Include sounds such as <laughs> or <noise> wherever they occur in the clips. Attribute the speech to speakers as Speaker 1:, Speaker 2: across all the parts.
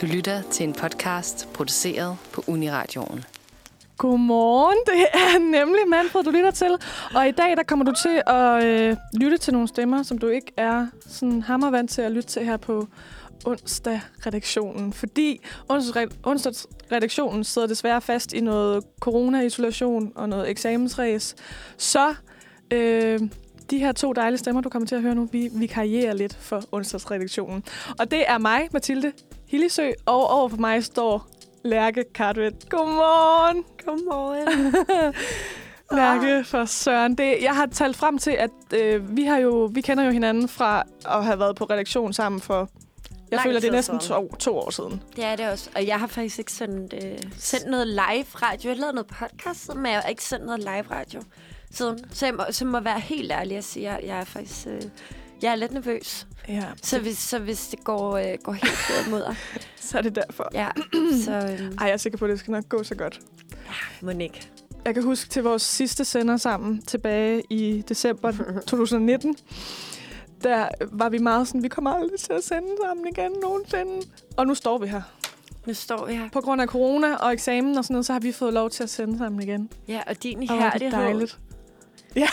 Speaker 1: Du lytter til en podcast produceret på Uniradioen.
Speaker 2: Godmorgen, det er nemlig Manfred, du lytter til. Og i dag der kommer du til at øh, lytte til nogle stemmer, som du ikke er sådan hammervant til at lytte til her på onsdag-redaktionen. Fordi onsdag-redaktionen sidder desværre fast i noget corona-isolation og noget eksamensræs. Så øh, de her to dejlige stemmer, du kommer til at høre nu, vi, vi karrierer lidt for onsdagsredaktionen. Og det er mig, Mathilde Hillisø, og over for mig står Lærke Cartwright. Godmorgen.
Speaker 3: Godmorgen. <laughs>
Speaker 2: Lærke for Søren. Det, jeg har talt frem til, at øh, vi, har jo, vi kender jo hinanden fra at have været på redaktion sammen for... Jeg
Speaker 3: Lang
Speaker 2: føler, det er næsten to, to år siden.
Speaker 3: Det er det også. Og jeg har faktisk ikke sendt, øh, sendt noget live radio. Jeg har lavet noget podcast, men jeg har ikke sendt noget live radio siden. Så jeg må, så må være helt ærlig at sige, at jeg er faktisk... Øh, jeg er lidt nervøs.
Speaker 2: Ja,
Speaker 3: Så hvis, så hvis det går, øh, går helt mod dig, <laughs>
Speaker 2: så er det derfor.
Speaker 3: ja, <clears throat> så øh,
Speaker 2: Ej, jeg er sikker på, at det skal nok gå så godt.
Speaker 3: må ikke.
Speaker 2: Jeg kan huske til vores sidste sender sammen tilbage i december <laughs> 2019. Der var vi meget sådan, vi kommer aldrig til at sende sammen igen nogensinde. Og nu står vi her.
Speaker 3: Nu står vi her.
Speaker 2: På grund af corona og eksamen og sådan noget, så har vi fået lov til at sende sammen igen.
Speaker 3: Ja, og din
Speaker 2: Og hvor er det
Speaker 3: ihærdighed.
Speaker 2: dejligt. Ja,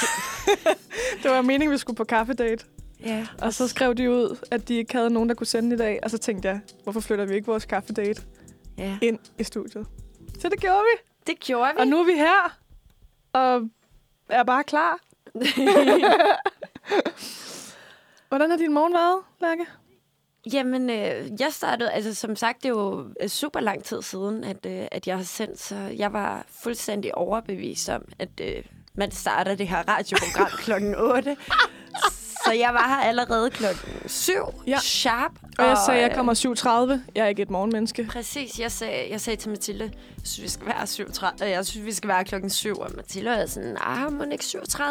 Speaker 2: <laughs> det var meningen, vi skulle på kaffedate.
Speaker 3: Ja,
Speaker 2: Og så skrev de ud, at de ikke havde nogen, der kunne sende i dag. Og så tænkte jeg, hvorfor flytter vi ikke vores kaffedate
Speaker 3: ja.
Speaker 2: ind i studiet? Så det gjorde vi.
Speaker 3: Det gjorde vi.
Speaker 2: Og nu er vi her. Og er bare klar. <laughs> Hvordan har din morgen været, Lærke?
Speaker 3: Jamen, øh, jeg startede, altså som sagt, det er jo øh, super lang tid siden, at, øh, at jeg har sendt, så jeg var fuldstændig overbevist om, at øh, man starter det her radioprogram klokken 8. <laughs> Så jeg var her allerede klokken 7,
Speaker 2: Ja.
Speaker 3: sharp.
Speaker 2: Og jeg sagde, at jeg kommer 7.30. Jeg er ikke et morgenmenneske.
Speaker 3: Præcis, jeg sagde, jeg sagde til Mathilde, synes, vi skal være 7.30. Jeg synes, vi skal være klokken 7. Og Mathilde er sådan, ah, må ikke 7.30?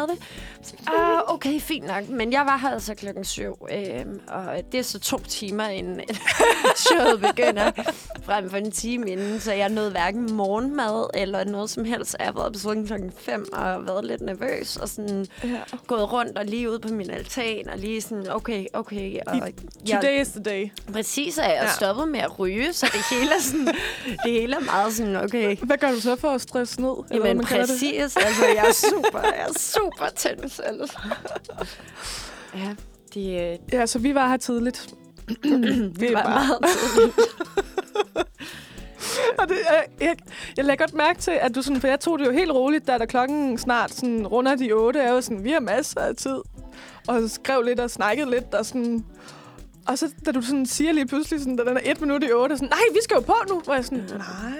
Speaker 3: Så, Ah, okay, fint nok. Men jeg var her altså klokken 7. Øhm, og det er så to timer, inden <laughs> showet begynder. Frem for en time inden. Så jeg nåede hverken morgenmad eller noget som helst. Jeg har været på sådan klokken 5 og været lidt nervøs. Og sådan
Speaker 2: Ja.
Speaker 3: gået rundt og lige ude på min altan. Og lige sådan, okay, okay. Og jeg,
Speaker 2: Today is the day.
Speaker 3: Præcis, og jeg
Speaker 2: Ja.
Speaker 3: stoppet med at ryge, så det hele er, sådan, det hele er meget sådan, okay.
Speaker 2: Hvad gør du så for at stresse ned? eller hvad
Speaker 3: Jamen
Speaker 2: man kalder det?
Speaker 3: præcis, altså jeg er super, jeg er super tændt altså. Ja, de, øh,
Speaker 2: Ja, så vi var her tidligt. <clears throat>
Speaker 3: det var
Speaker 2: bare-
Speaker 3: meget tidligt. <laughs>
Speaker 2: Og det, jeg, jeg, jeg lagde godt mærke til, at du sådan, for jeg tog det jo helt roligt, da der klokken snart sådan, runder de otte, er jo sådan, vi har masser af tid. Og skrev lidt og snakkede lidt, og sådan... Og så, da du sådan siger lige pludselig, sådan, da den er et minut i otte, sådan, nej, vi skal jo på nu. Hvor jeg sådan, nej,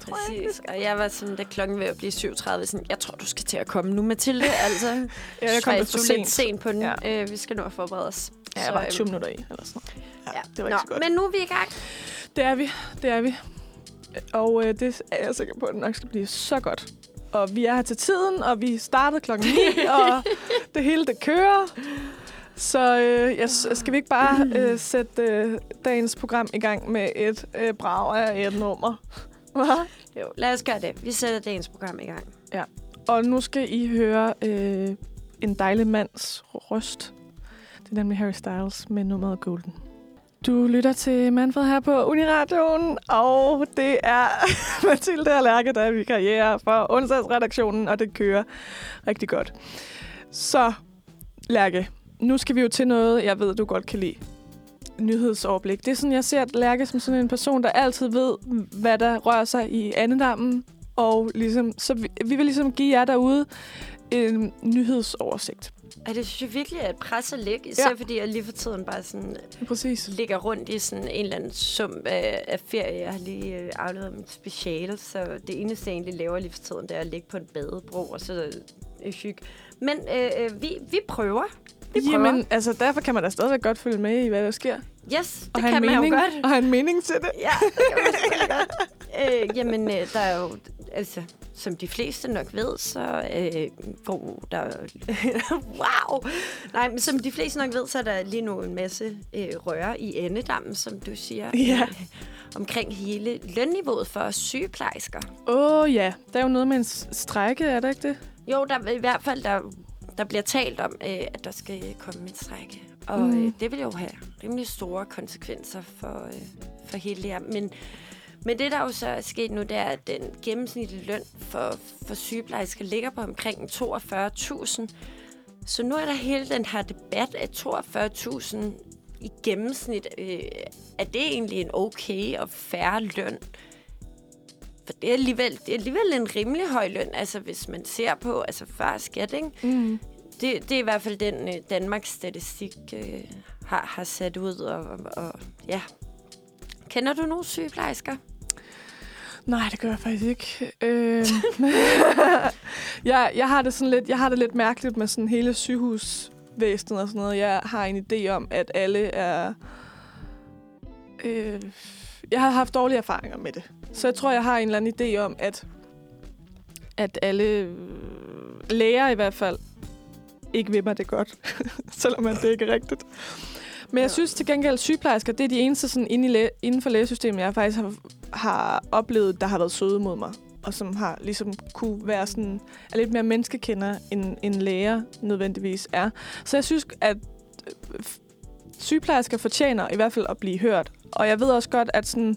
Speaker 2: tror jeg ikke.
Speaker 3: Præcis, og jeg var sådan, da klokken ved at blive 37, sådan, jeg tror, du skal til at komme nu, Mathilde, <laughs> altså.
Speaker 2: Ja, jeg kom
Speaker 3: Så
Speaker 2: lidt for sent.
Speaker 3: lidt sent på den.
Speaker 2: Ja.
Speaker 3: Ja. Øh, vi skal nå at forberede os.
Speaker 2: Ja, jeg
Speaker 3: Så,
Speaker 2: var
Speaker 3: øhm,
Speaker 2: 20 minutter i, eller sådan noget.
Speaker 3: Ja.
Speaker 2: det var
Speaker 3: Nå,
Speaker 2: ikke så godt.
Speaker 3: Men nu er vi i gang.
Speaker 2: Det er vi, det er vi. Og øh, det er jeg sikker på, at det nok skal blive så godt. Og vi er her til tiden, og vi startede klokken 9, <laughs> og det hele det kører. Så øh, jeg, skal vi ikke bare øh, sætte øh, dagens program i gang med et øh, brag af et nummer? Hva?
Speaker 3: Jo, lad os gøre det. Vi sætter dagens program i gang.
Speaker 2: Og nu skal I høre øh, en dejlig mands røst. Det er nemlig Harry Styles med nummeret Golden. Du lytter til Manfred her på Uniradioen, og det er <laughs> Mathilde og Lærke, der er vi karriere for onsdagsredaktionen, og det kører rigtig godt. Så, Lærke, nu skal vi jo til noget, jeg ved, du godt kan lide. Nyhedsoverblik. Det er sådan, jeg ser Lærke som sådan en person, der altid ved, hvad der rører sig i andedammen, og ligesom, så vi, vi vil ligesom give jer derude en nyhedsoversigt.
Speaker 3: Og det synes jeg virkelig er et pres at lægge, især
Speaker 2: Ja.
Speaker 3: fordi jeg lige for tiden bare sådan
Speaker 2: Præcis.
Speaker 3: ligger rundt i sådan en eller anden sum af, af ferie. Jeg har lige øh, afleveret mit speciale, så det eneste, jeg egentlig laver lige for tiden, det er at ligge på en badebro, og så hygge. Men øh, øh, vi, vi prøver. Vi prøver.
Speaker 2: Jamen, altså, derfor kan man da stadigvæk godt følge med i, hvad der sker.
Speaker 3: yes,
Speaker 2: Og
Speaker 3: det kan
Speaker 2: en
Speaker 3: man
Speaker 2: mening,
Speaker 3: jo godt.
Speaker 2: Og have en mening til det.
Speaker 3: Ja, det kan man <laughs> godt. Øh, jamen, øh, der er jo, altså, som de fleste nok ved, så øh, går der... <laughs> wow! Nej, men som de fleste nok ved, så er der lige nu en masse øh, røre i endedammen, som du siger.
Speaker 2: Ja.
Speaker 3: Øh, omkring hele lønniveauet for sygeplejersker.
Speaker 2: Åh oh, ja, der er jo noget med en strække, er der ikke det?
Speaker 3: Jo, der i hvert fald, der, der bliver talt om, øh, at der skal komme en strække Og
Speaker 2: mm.
Speaker 3: øh, det vil jo have rimelig store konsekvenser for, øh, for hele det her. Men, men det, der jo så er sket nu, det er, at den gennemsnitlige løn for, for sygeplejersker ligger på omkring 42.000. Så nu er der hele den her debat af 42.000 i gennemsnit. Øh, er det egentlig en okay og færre løn? For det er, alligevel, det er alligevel en rimelig høj løn, altså hvis man ser på altså før skat, ikke?
Speaker 2: Mm.
Speaker 3: Det, det er i hvert fald den øh, Danmarks statistik øh, har, har sat ud. Og, og, og ja. Kender du nogle sygeplejersker?
Speaker 2: Nej, det gør jeg faktisk ikke. Øh, <laughs> jeg, jeg, har det sådan lidt, jeg har det lidt mærkeligt med sådan hele sygehusvæsenet og sådan noget. Jeg har en idé om, at alle er... Øh, jeg har haft dårlige erfaringer med det. Så jeg tror, jeg har en eller anden idé om, at, at alle øh, læger i hvert fald ikke vil mig det godt. <laughs> Selvom at det ikke er rigtigt. Men jeg synes til gengæld, at sygeplejersker, det er de eneste sådan, inde i læ- inden for lægesystemet, jeg faktisk har, har oplevet, der har været søde mod mig. Og som har ligesom kunne være sådan, er lidt mere menneskekender, end en læger nødvendigvis er. Så jeg synes, at øh, sygeplejersker fortjener i hvert fald at blive hørt. Og jeg ved også godt, at sådan...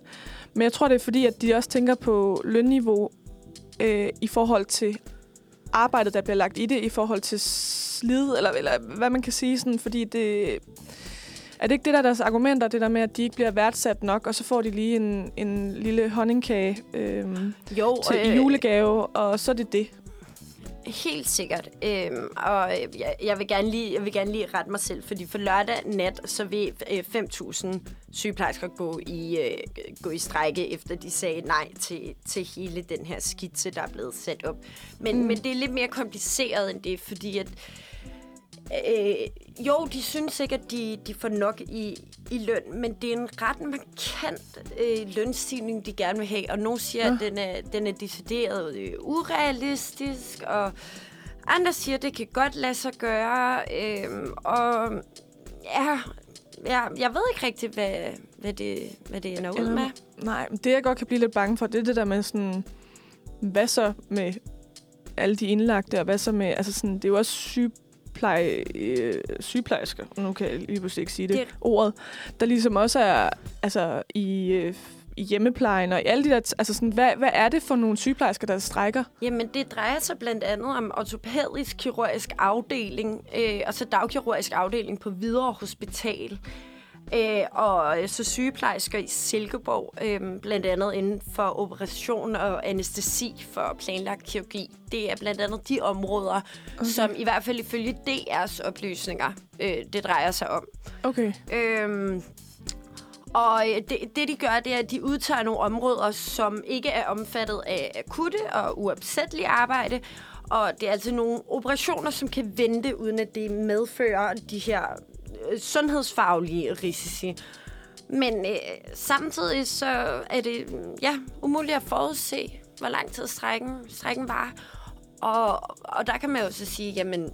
Speaker 2: Men jeg tror, det er fordi, at de også tænker på lønniveau øh, i forhold til arbejdet, der bliver lagt i det, i forhold til slid, eller, eller hvad man kan sige, sådan, fordi det... Er det ikke det, der er deres argumenter, det der med, at de ikke bliver værdsat nok, og så får de lige en, en lille honningkage øhm,
Speaker 3: Jo,
Speaker 2: til øh, julegave, og så er det det.
Speaker 3: Helt sikkert. Øhm, og øh, jeg, jeg, vil gerne lige, jeg vil gerne lige rette mig selv, fordi for lørdag nat, så vil øh, 5.000 sygeplejersker gå i, øh, gå i strække, efter de sagde nej til, til hele den her skitse, der er blevet sat op. Men,
Speaker 2: mm.
Speaker 3: men det er lidt mere kompliceret end det, fordi at Øh, jo, de synes sikkert, de, de får nok i, i løn, men det er en ret markant øh, lønstigning, de gerne vil have. Og nogle siger,
Speaker 2: Ja.
Speaker 3: at den er, den er decideret øh, urealistisk, og andre siger, at det kan godt lade sig gøre. Øh, og ja, ja, jeg ved ikke rigtigt, hvad, hvad, det, hvad det ender ud
Speaker 2: Ender
Speaker 3: med.
Speaker 2: Nej, det jeg godt kan blive lidt bange for, det er det der med sådan, hvad så med alle de indlagte, og hvad så med, altså sådan, det er jo også sygepleje, øh, sygeplejersker, nu kan jeg lige pludselig ikke sige det,
Speaker 3: Det-
Speaker 2: det, ordet, der ligesom også er altså, i, øh, i hjemmeplejen og i alle de der, altså sådan, hvad, hvad er det for nogle sygeplejersker, der strækker?
Speaker 3: Jamen, det drejer sig blandt andet om ortopædisk kirurgisk afdeling, øh, og så dagkirurgisk afdeling på Hvidovre Hospital. Øh, og så sygeplejersker i Silkeborg, øh, blandt andet inden for operation og anestesi for planlagt kirurgi. Det er blandt andet de områder, okay. som i hvert fald ifølge DR's oplysninger, øh, det drejer sig om.
Speaker 2: Okay.
Speaker 3: Øhm, og øh, det, det, de gør, det er, at de udtager nogle områder, som ikke er omfattet af akutte og uopsættelige arbejde. Og det er altså nogle operationer, som kan vente, uden at det medfører de her Øh, sundhedsfaglige risici. Men øh, samtidig så er det mm, ja, umuligt at forudse, hvor lang tid strækken, strækken var. Og, og der kan man jo så sige, jamen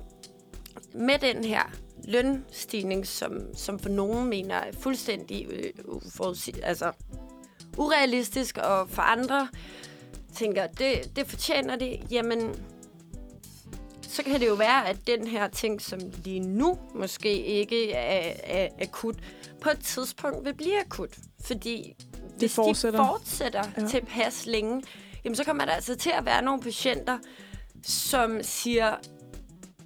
Speaker 3: med den her lønstigning, som, som for nogen mener er fuldstændig øh, altså, urealistisk, og for andre tænker, det, det fortjener det, jamen, så kan det jo være, at den her ting, som lige nu måske ikke er, er akut, på et tidspunkt vil blive akut. Fordi hvis
Speaker 2: fortsætter.
Speaker 3: de fortsætter
Speaker 2: ja.
Speaker 3: tilpas længe, jamen så kommer der altså til at være nogle patienter, som siger,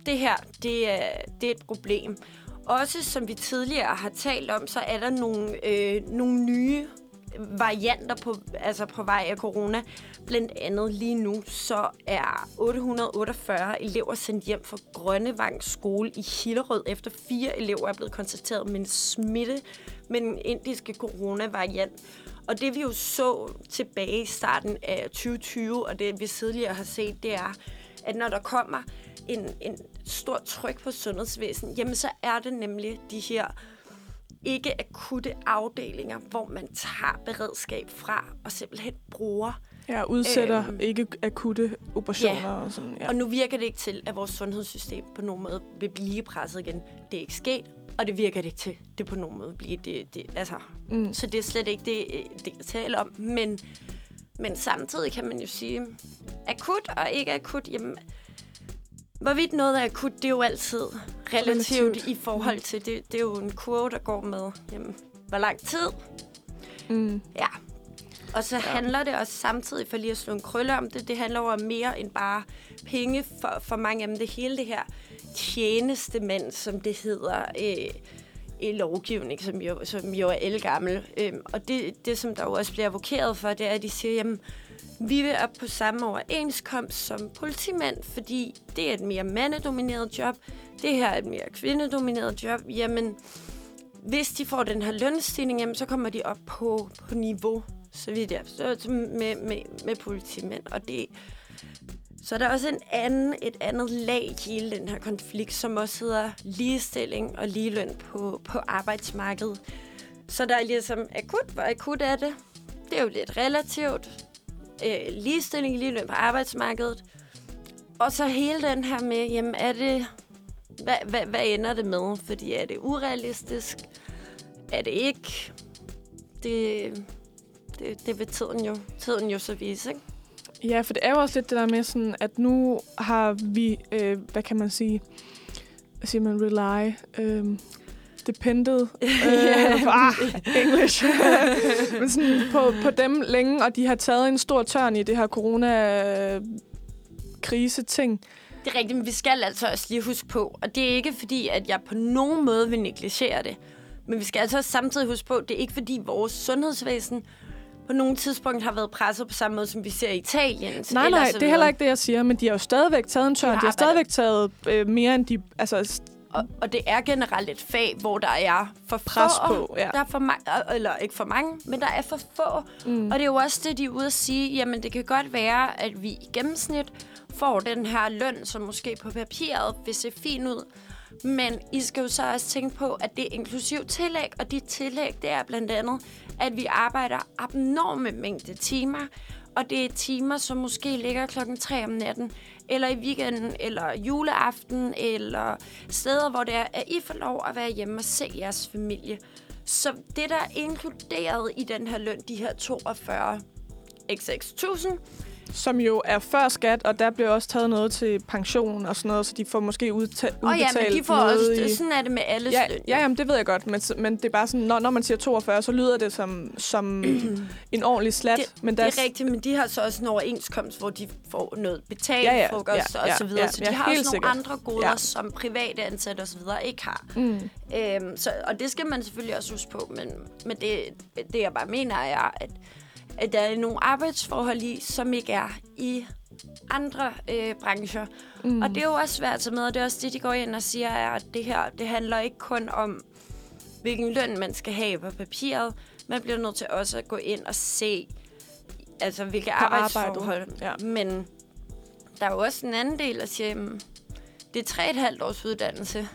Speaker 3: det her, det er, det er et problem. Også som vi tidligere har talt om, så er der nogle, øh, nogle nye varianter på, altså på vej af corona. Blandt andet lige nu, så er 848 elever sendt hjem fra Grønnevang skole i Hillerød, efter fire elever er blevet konstateret med en smitte med den indiske coronavariant. Og det vi jo så tilbage i starten af 2020, og det vi tidligere har set, det er, at når der kommer en, en stor tryk på sundhedsvæsenet, jamen så er det nemlig de her ikke akutte afdelinger, hvor man tager beredskab fra og simpelthen bruger.
Speaker 2: Ja, udsætter
Speaker 3: Øhm.
Speaker 2: ikke akutte operationer
Speaker 3: Ja.
Speaker 2: og sådan. Ja.
Speaker 3: Og nu virker det ikke til, at vores sundhedssystem på nogen måde vil blive presset igen. Det er ikke sket, og det virker det ikke til, det på nogen måde bliver. Det, det, altså,
Speaker 2: Mm.
Speaker 3: Så det er slet ikke det, det jeg taler om. Men, men samtidig kan man jo sige, akut og ikke akut, jamen, Hvorvidt noget er akut, det er jo altid relativt,
Speaker 2: Relativt.
Speaker 3: i forhold til, det, det er jo en kurve, der går med, jamen, hvor lang tid.
Speaker 2: Mm.
Speaker 3: Ja. Og så ja. handler det også samtidig, for lige at slå en krølle om det, det handler om mere end bare penge for, for mange af dem. Det hele det her tjenestemænd, som det hedder øh, i lovgivning, som jo, som jo er elgammel. Øhm, og det, det, som der jo også bliver advokeret for, det er, at de siger, jamen, vi vil op på samme overenskomst som politimænd, fordi det er et mere mandedomineret job, det her er et mere kvindedomineret job. Jamen, hvis de får den her lønstigning, jamen, så kommer de op på, på niveau, så vidt jeg forstår, med, med, med politimænd. Og det, så er der også en anden, et andet lag i hele den her konflikt, som også hedder ligestilling og ligeløn på, på arbejdsmarkedet. Så der er ligesom akut, hvor akut er det? Det er jo lidt relativt. Øh, ligestilling, ligeløn på arbejdsmarkedet. Og så hele den her med, jamen er det... Hvad, hvad, hvad ender det med? Fordi er det urealistisk? Er det ikke? Det, det, det vil tiden jo, tiden jo så vise, ikke?
Speaker 2: Ja, for det er jo også lidt det der med sådan, at nu har vi, øh, hvad kan man sige, siger man, rely, øh, depended, <laughs> øh, ah, English, <laughs> men sådan på, på dem længe, og de har taget en stor tørn i det her corona krise ting.
Speaker 3: Det er rigtigt, men vi skal altså også lige huske på, og det er ikke fordi, at jeg på nogen måde vil negligere det, men vi skal altså også samtidig huske på, det er ikke fordi vores sundhedsvæsen på nogle tidspunkt har været presset på samme måde, som vi ser i Italien.
Speaker 2: Nej, nej, det er heller ikke det, jeg siger, men de har jo stadigvæk taget en tørn. De
Speaker 3: har
Speaker 2: de har stadigvæk taget øh, mere end de... Altså,
Speaker 3: Og, og det er generelt et fag, hvor der er for
Speaker 2: Pres
Speaker 3: få.
Speaker 2: på, ja.
Speaker 3: Der er for mange, eller ikke for mange, men der er for få. Mm. Og det er jo også det, de er ude at sige, jamen det kan godt være, at vi i gennemsnit får den her løn, som måske på papiret vil se fin ud. Men I skal jo så også tænke på, at det er inklusiv tillæg, og de tillæg, det er blandt andet, at vi arbejder abnorme mængde timer, og det er timer, som måske ligger klokken 3 om natten, eller i weekenden, eller juleaften, eller steder, hvor det er, at I får lov at være hjemme og se jeres familie. Så det, der er inkluderet i den her løn, de her 42 x6.000,
Speaker 2: som jo er før skat, og der bliver også taget noget til pension og sådan noget, så de får måske udta-
Speaker 3: og ja,
Speaker 2: udbetalt
Speaker 3: men de får
Speaker 2: noget
Speaker 3: også,
Speaker 2: i...
Speaker 3: sådan er det med alles
Speaker 2: Ja, ja jamen, det ved jeg godt, men, men det er bare sådan, når, når man siger 42, så lyder det som, som <clears throat> en ordentlig slat.
Speaker 3: Det,
Speaker 2: men
Speaker 3: det
Speaker 2: der
Speaker 3: er rigtigt, men de har så også en overenskomst, hvor de får noget betalt
Speaker 2: Ja, ja,
Speaker 3: frokost
Speaker 2: ja,
Speaker 3: og
Speaker 2: ja,
Speaker 3: så videre.
Speaker 2: ja,
Speaker 3: så de
Speaker 2: ja,
Speaker 3: har også
Speaker 2: sikkert.
Speaker 3: nogle andre goder,
Speaker 2: Ja.
Speaker 3: som private ansatte og så videre ikke har.
Speaker 2: Mm.
Speaker 3: Øhm, så, og det skal man selvfølgelig også huske på, men, men det, det jeg bare mener er, at, at der er nogle arbejdsforhold i, som ikke er i andre øh, brancher. Mm. Og det er jo også svært at tage med, og det er også det, de går ind og siger, er, at det her det handler ikke kun om, hvilken løn man skal have på papiret. Man bliver nødt til også at gå ind og se, altså hvilke
Speaker 2: På
Speaker 3: arbejdsforhold.
Speaker 2: arbejdet, ja.
Speaker 3: Men der er jo også en anden del, der siger, jamen, det er tre et halvt års uddannelse.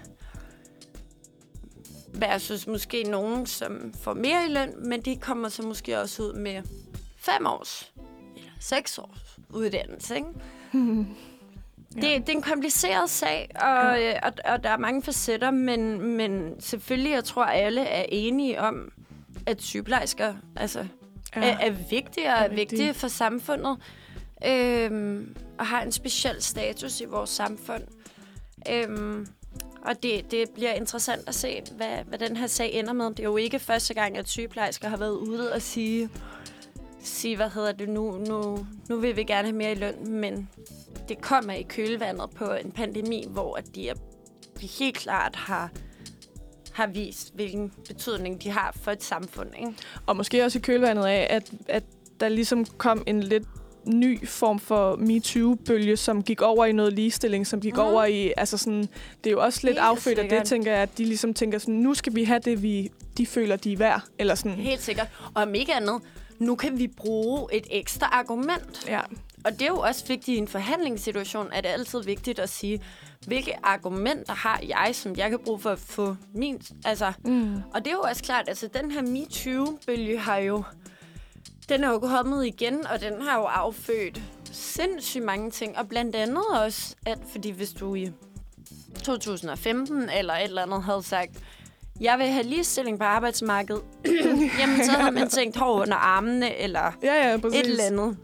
Speaker 3: Versus måske nogen, som får mere i løn, men de kommer så måske også ud med fem års eller seks års uddannelse. Ikke? <laughs> Det, det er en kompliceret sag, og, ja. og, og der er mange facetter, men, men selvfølgelig, jeg tror, alle er enige om, at sygeplejersker altså, ja. er, er vigtige og er,
Speaker 2: Er
Speaker 3: er
Speaker 2: vigtige.
Speaker 3: vigtige for samfundet, øhm, og har en speciel status i vores samfund. Øhm, og det, det bliver interessant at se, hvad, hvad den her sag ender med. Det er jo ikke første gang, at sygeplejersker har været ude og sige, sige hvad hedder det nu, nu, nu vil vi gerne have mere i løn, men det kommer i kølvandet på en pandemi, hvor at de, er, de helt klart har, har vist, hvilken betydning de har for et samfund. Ikke?
Speaker 2: Og måske også i kølvandet af, at, at der ligesom kom en lidt ny form for MeToo-bølge, som gik over i noget ligestilling, som gik mm. over i, altså sådan, det er jo også lidt
Speaker 3: Helt
Speaker 2: affødt af det, tænker jeg, at de ligesom tænker sådan, nu skal vi have det, vi, de føler, de er værd, eller sådan.
Speaker 3: Helt sikkert. Og om ikke andet, nu kan vi bruge et ekstra argument.
Speaker 2: Ja,
Speaker 3: Og det er jo også vigtigt i en forhandlingssituation, at det er altid vigtigt at sige, hvilke argumenter har jeg, som jeg kan bruge for at få min... Altså,
Speaker 2: mm.
Speaker 3: og det er jo også klart, altså den her MeToo-bølge har jo... Den er jo kommet igen, og den har jo affødt sindssygt mange ting. Og blandt andet også, at fordi hvis du i 2015 eller et eller andet havde sagt, jeg vil have ligestilling på arbejdsmarkedet, <clears throat> jamen så havde man tænkt hår under armene, eller
Speaker 2: ja, ja, præcis.
Speaker 3: et eller andet.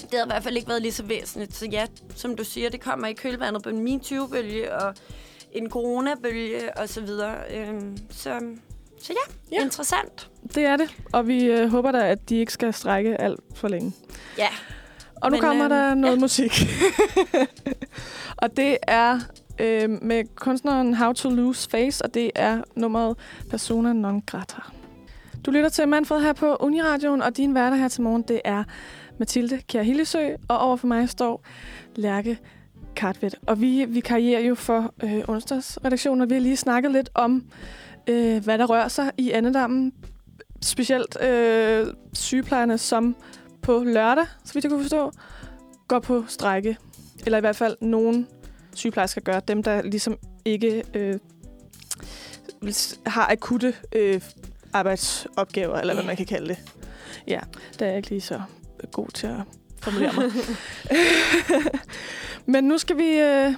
Speaker 3: det havde i hvert fald ikke været lige så væsentligt. Så ja, som du siger, det kommer i kølvandet på en MeToo-bølge og en coronabølge og så videre. Øhm, så, så ja,
Speaker 2: Ja.
Speaker 3: interessant.
Speaker 2: Det er det, og vi øh, håber da, at de ikke skal strække alt for længe.
Speaker 3: Ja,
Speaker 2: Og nu
Speaker 3: Men,
Speaker 2: kommer
Speaker 3: øhm,
Speaker 2: der noget
Speaker 3: ja.
Speaker 2: musik. <laughs> og det er øh, med kunstneren How to Lose Face, og det er nummeret Persona non grata. Du lytter til Manfred her på Uniradioen, og din værter her til morgen, det er Mathilde Kjær Hillesø, og overfor mig står Lærke Kartvedt. Og vi, vi karrierer jo for øh, onsdagsredaktionen, og vi har lige snakket lidt om, øh, hvad der rører sig i andedammen. Specielt øh, sygeplejerne, som på lørdag, så vidt jeg kunne forstå, går på strække. Eller i hvert fald nogen sygeplejersker gør. Dem, der ligesom ikke øh, har akutte øh, arbejdsopgaver, eller hvad
Speaker 3: Ja.
Speaker 2: man kan kalde det. Ja, der er jeg ikke lige så god til at formulere mig. <laughs> Men nu skal vi, øh,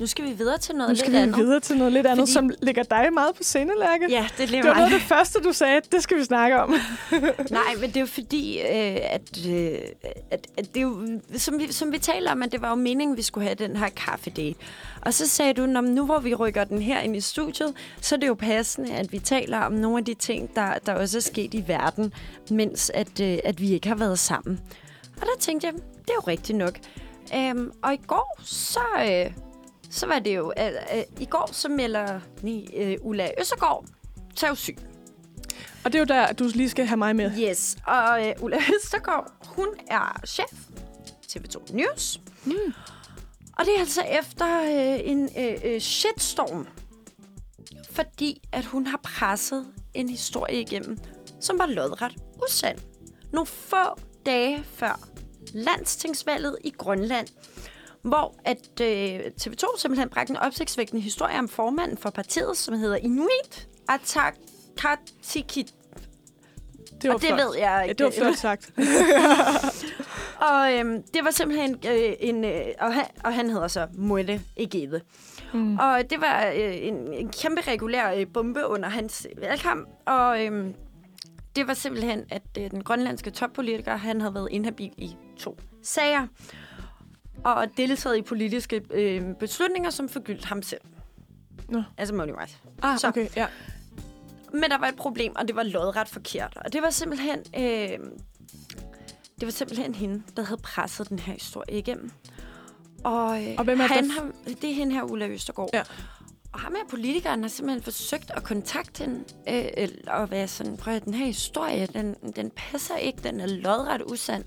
Speaker 3: nu skal vi videre til noget
Speaker 2: nu
Speaker 3: lidt
Speaker 2: skal vi
Speaker 3: andet.
Speaker 2: videre til noget lidt andet,
Speaker 3: Fordi-
Speaker 2: som ligger dig meget på scene, Lærke.
Speaker 3: Ja, det
Speaker 2: Det
Speaker 3: er
Speaker 2: var noget af det første, du sagde. Det skal vi snakke om. <laughs>
Speaker 3: Nej, men det er jo fordi, øh, at, øh, at, at det er jo, som vi, som vi taler om, at det var jo meningen, at vi skulle have den her kaffedate. Og så sagde du, "Nå, men nu hvor vi rykker den her ind i studiet, så er det jo passende, at vi taler om nogle af de ting, der, der også er sket i verden, mens at, øh, at vi ikke har været sammen. Og der tænkte jeg, det er jo rigtigt nok. Øhm, og i går, så, øh, så var det jo... Øh, øh, I går, så melder nej, øh, Ulla Østergaard sig jo syg.
Speaker 2: Og det er jo der, du lige skal have mig med.
Speaker 3: Yes, og øh, Ulla Østergaard, hun er chef TV2 News. Mm. Og det er altså efter øh, en øh, øh, shitstorm, fordi at hun har presset en historie igennem, som var lodret usand. Nogle få dage før landstingsvalget i Grønland, hvor at øh, TV2 simpelthen bragte en opsigtsvækkende historie om formanden for partiet, som hedder Inuit Ataqatigiit
Speaker 2: Det var
Speaker 3: og det
Speaker 2: flot.
Speaker 3: ved jeg
Speaker 2: Ja,
Speaker 3: ikke.
Speaker 2: det var flot sagt. <laughs> <laughs>
Speaker 3: Og øhm, det var simpelthen øh, en... Øh, og, han, og han hedder så Muette Egede. Mm. Og det var øh, en, en kæmpe regulær øh, bombe under hans valgkamp. Og øhm, det var simpelthen, at øh, den grønlandske toppolitiker, han havde været inhabil i to sager. Og deltaget i politiske øh, beslutninger, som forgyldte ham selv.
Speaker 2: Nå.
Speaker 3: Altså Money Wise.
Speaker 2: Ah,
Speaker 3: Så-
Speaker 2: okay, ja.
Speaker 3: Men der var et problem, og det var lodret forkert. Og det var simpelthen... Øh, det var simpelthen hende, der havde presset den her historie igennem. Og, øh,
Speaker 2: Og hvem er
Speaker 3: han
Speaker 2: det?
Speaker 3: har, det er hende her, Ulla Østergaard.
Speaker 2: Ja.
Speaker 3: Og ham her politikeren har simpelthen forsøgt at kontakte hende, øh, eller- og være sådan, prøv at den her historie, den, den passer ikke, den er lodret usand.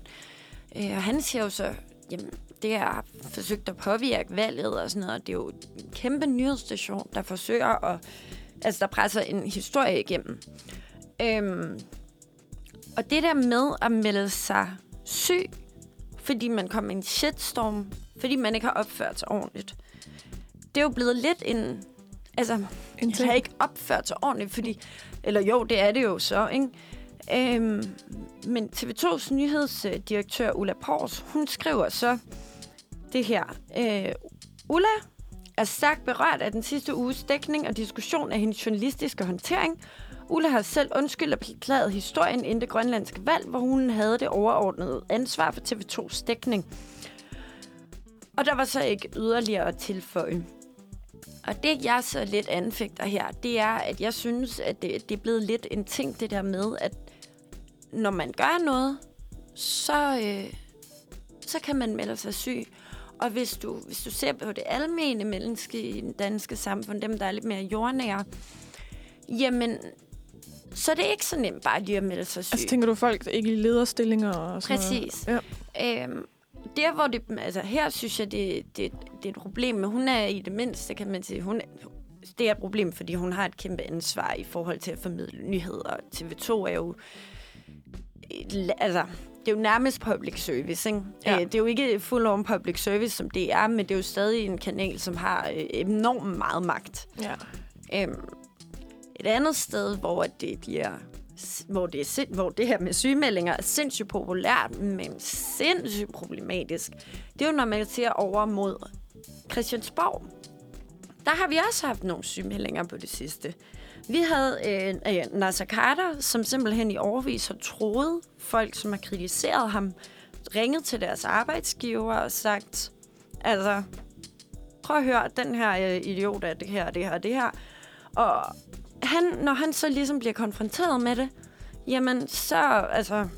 Speaker 3: Øh, og han siger jo så, jamen, det er forsøgt at påvirke valget og sådan noget, og det er jo en kæmpe nyhedsstation, der forsøger at, altså der presser en historie igennem. Øhm, og det der med at melde sig syg, fordi man kom i en shitstorm, fordi man ikke har opført sig ordentligt, det er jo blevet lidt en... Altså,
Speaker 2: En
Speaker 3: jeg har ikke opført sig ordentligt, fordi... Eller jo, det er det jo så, ikke? Øhm, men TV2's nyhedsdirektør Ulla Pors, hun skriver så det her. Øh, Ulla er stærkt berørt af den sidste uges dækning og diskussion af hendes journalistiske håndtering. Ulla har selv undskyldt og beklaget historien inden det grønlandske valg, hvor hun havde det overordnede ansvar for TV2's dækning. Og der var så ikke yderligere at tilføje. Og det, jeg så lidt anfægter her, det er, at jeg synes, at det, det er blevet lidt en ting, det der med, at når man gør noget, så, øh, så kan man melde sig syg. Og hvis du, hvis du ser på det almene menneske i den danske samfund, dem, der er lidt mere jordnære, jamen, så er det ikke så nemt bare lige at melde sig syg.
Speaker 2: Altså, tænker du folk ikke i lederstillinger og sådan
Speaker 3: Præcis.
Speaker 2: noget?
Speaker 3: Øhm, der hvor det, altså her synes jeg, det, det, det er et problem, men hun er i det mindste, kan man sige, hun, det er et problem, fordi hun har et kæmpe ansvar i forhold til at formidle nyheder. TV2 er jo, altså, det er jo nærmest public service, ikke?
Speaker 2: Ja.
Speaker 3: Øh, Det er jo ikke full on public service, som det er, men det er jo stadig en kanal, som har øh, enormt meget magt.
Speaker 2: Ja.
Speaker 3: Øhm, et andet sted, hvor det bliver hvor det, er, sind- hvor det her med sygemeldinger er sindssygt populært, men sindssygt problematisk, det er jo, når man ser over mod Christiansborg. Der har vi også haft nogle sygemeldinger på det sidste. Vi havde øh, øh, Nasser Carter, som simpelthen i overvis har troet folk, som har kritiseret ham, ringet til deres arbejdsgiver og sagt, altså, prøv at høre, den her øh, idiot er det her, det her, det her. Og han, når han så ligesom bliver konfronteret med det, jamen så, altså,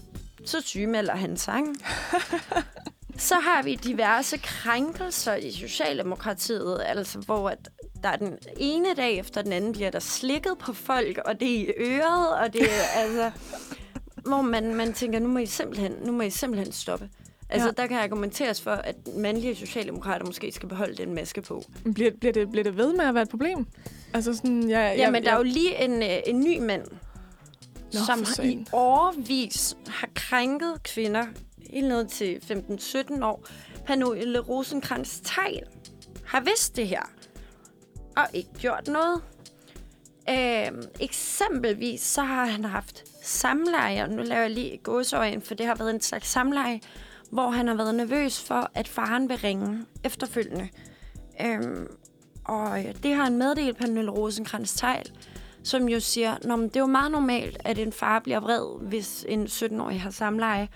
Speaker 3: så sygemelder han sig. <laughs> så har vi diverse krænkelser i Socialdemokratiet, altså hvor at der er den ene dag efter den anden bliver der slikket på folk, og det er i øret, og det er altså... Hvor man, man tænker, nu må I simpelthen, nu må I simpelthen stoppe. Altså,
Speaker 2: Ja.
Speaker 3: der kan argumenteres for, at mandlige socialdemokrater måske skal beholde den maske på.
Speaker 2: Bliver, bliver, det, bliver det ved med at være et problem? Altså sådan, jeg,
Speaker 3: Ja, men der er jo lige en, øh, en ny mand,
Speaker 2: Nå,
Speaker 3: som i årvis har krænket kvinder helt ned til 15-17 år. Pernille rosenkrantz teil har vidst det her, og ikke gjort noget. Øh, eksempelvis så har han haft samleje, og nu laver jeg lige gåsøjen, for det har været en slags samleje, hvor han har været nervøs for, at faren vil ringe efterfølgende. Øhm, og øh, det har han meddelt Pernille rosenkrantz teil som jo siger, at det er jo meget normalt, at en far bliver vred, hvis en 17-årig har samleje.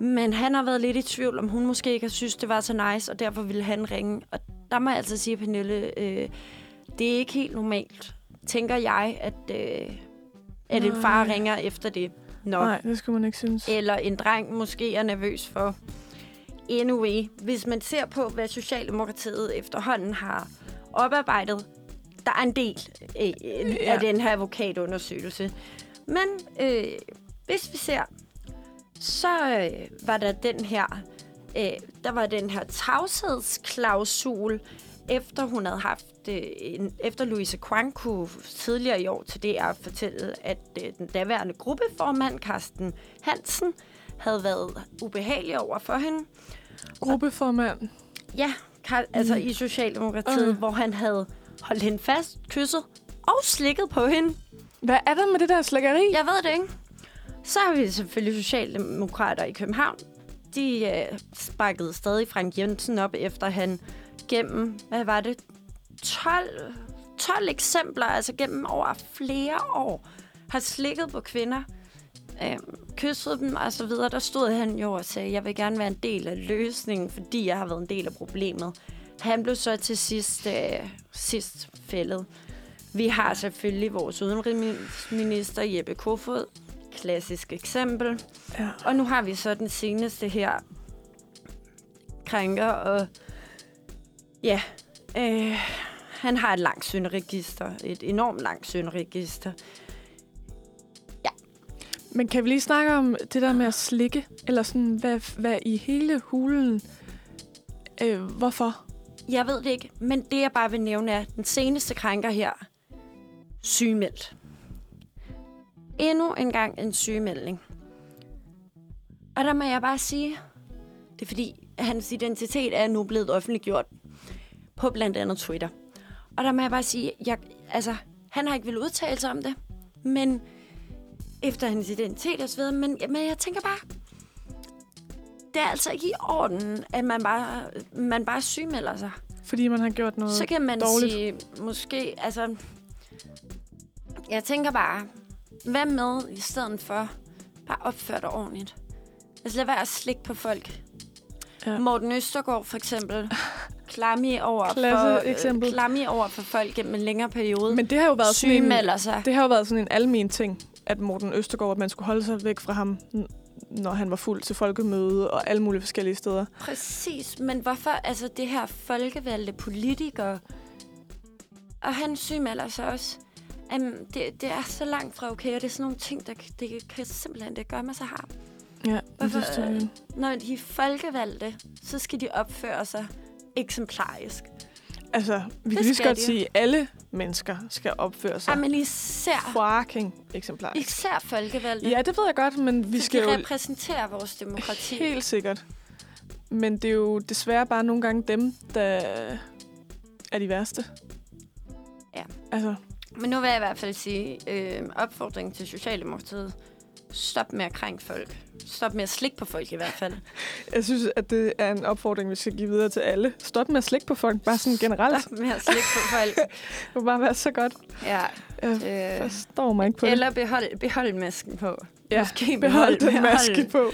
Speaker 3: Men han har været lidt i tvivl, om hun måske ikke har synes, det var så nice, og derfor ville han ringe. Og der må jeg altså sige, Pernille, øh, det er ikke helt normalt, tænker jeg, at, øh, at en far
Speaker 2: Nej.
Speaker 3: ringer efter det. Nok.
Speaker 2: Nej, det skulle man ikke synes.
Speaker 3: Eller en dreng måske er nervøs for. Anyway, hvis man ser på, hvad Socialdemokratiet efterhånden har oparbejdet, der er en del øh, øh,
Speaker 2: Ja.
Speaker 3: af den her advokatundersøgelse. Men øh, hvis vi ser, så øh, var der den her, øh, der var den her tavshedsklausul, efter hun havde haft, øh, en, efter Louise Kwang kunne tidligere i år til DR fortælle, at øh, den daværende gruppeformand, Carsten Hansen, havde været ubehagelig over for hende.
Speaker 2: Gruppeformand.
Speaker 3: Ja, Karl, altså i Socialdemokratiet,
Speaker 2: Øh.
Speaker 3: hvor han havde holdt hende fast, kysset og slikket på hende.
Speaker 2: Hvad er der med det der slækkeri?
Speaker 3: Jeg ved det ikke. Så har vi selvfølgelig Socialdemokrater i København. De øh, sparkede stadig Frank Jensen op, efter han gennem, hvad var det, 12, 12 eksempler, altså gennem over flere år, har slikket på kvinder, øh, kysset dem og så videre. Der stod han jo og sagde, jeg vil gerne være en del af løsningen, fordi jeg har været en del af problemet. Han blev så til sidst, øh, sidst fældet. Vi har selvfølgelig vores udenrigsminister Jeppe Kofod, klassisk eksempel.
Speaker 2: Ja.
Speaker 3: Og nu har vi så den seneste her krænker, og ja, øh, han har et langt synderegister, et enormt langt synderegister.
Speaker 2: Men kan vi lige snakke om det der med at slikke? Eller sådan, hvad, hvad i hele hulen? Øh, hvorfor?
Speaker 3: Jeg ved det ikke, men det jeg bare vil nævne er, den seneste krænker her, sygemeldt. Endnu en gang en sygemelding. Og der må jeg bare sige, det er fordi, hans identitet er nu blevet offentliggjort på blandt andet Twitter. Og der må jeg bare sige, jeg, altså, han har ikke vil udtale sig om det, men efter hans identitet og så videre, men, men jeg tænker bare, det er altså ikke i orden, at man bare, man bare sygemelder sig.
Speaker 2: Fordi man har gjort noget
Speaker 3: Så kan man
Speaker 2: dårligt.
Speaker 3: sige, måske, altså... Jeg tænker bare, hvad med i stedet for bare opføre dig ordentligt? Altså lad være at slikke på folk.
Speaker 2: Ja.
Speaker 3: Morten Østergaard for eksempel, klammy over,
Speaker 2: Klasse
Speaker 3: for,
Speaker 2: eksempel.
Speaker 3: øh, klammy over for folk gennem en længere periode.
Speaker 2: Men det har jo været sådan en,
Speaker 3: sig.
Speaker 2: det har jo været sådan en almen ting, at Morten Østergaard, at man skulle holde sig væk fra ham, når han var fuld til folkemøde og alle mulige forskellige steder.
Speaker 3: Præcis, men hvorfor altså det her folkevalgte politikere, og han sygemelder sig også, um, det, det er så langt fra okay, og det er sådan nogle ting, der det kan simpelthen det gør mig så har.
Speaker 2: Ja, det
Speaker 3: Hvorfor,
Speaker 2: forstår jeg.
Speaker 3: Når de er folkevalgte, så skal de opføre sig eksemplarisk.
Speaker 2: Altså, vi
Speaker 3: det
Speaker 2: kan lige så godt
Speaker 3: de
Speaker 2: sige, at alle mennesker skal opføre sig.
Speaker 3: Ja, men især,
Speaker 2: fucking eksemplarisk.
Speaker 3: især folkevalgte.
Speaker 2: Ja, det ved jeg godt, men vi
Speaker 3: for
Speaker 2: skal
Speaker 3: de
Speaker 2: jo
Speaker 3: repræsenterer vores demokrati.
Speaker 2: helt sikkert. Men det er jo desværre bare nogle gange dem, der er de værste.
Speaker 3: Ja.
Speaker 2: Altså,
Speaker 3: Men nu vil jeg i hvert fald sige, øh, opfordring til Socialdemokratiet. Stop med at krænke folk. Stop med at slikke på folk i hvert fald. <laughs>
Speaker 2: Jeg synes, at det er en opfordring, vi skal give videre til alle. Stop med at slikke på folk, bare sådan generelt.
Speaker 3: Stop med at slikke på folk. <laughs>
Speaker 2: Det må bare være så godt.
Speaker 3: Ja.
Speaker 2: Jeg
Speaker 3: Øh,
Speaker 2: forstår mig ikke på
Speaker 3: eller behold, behold masken på.
Speaker 2: Ja,
Speaker 3: Måske
Speaker 2: Behold den
Speaker 3: behold-
Speaker 2: maske på.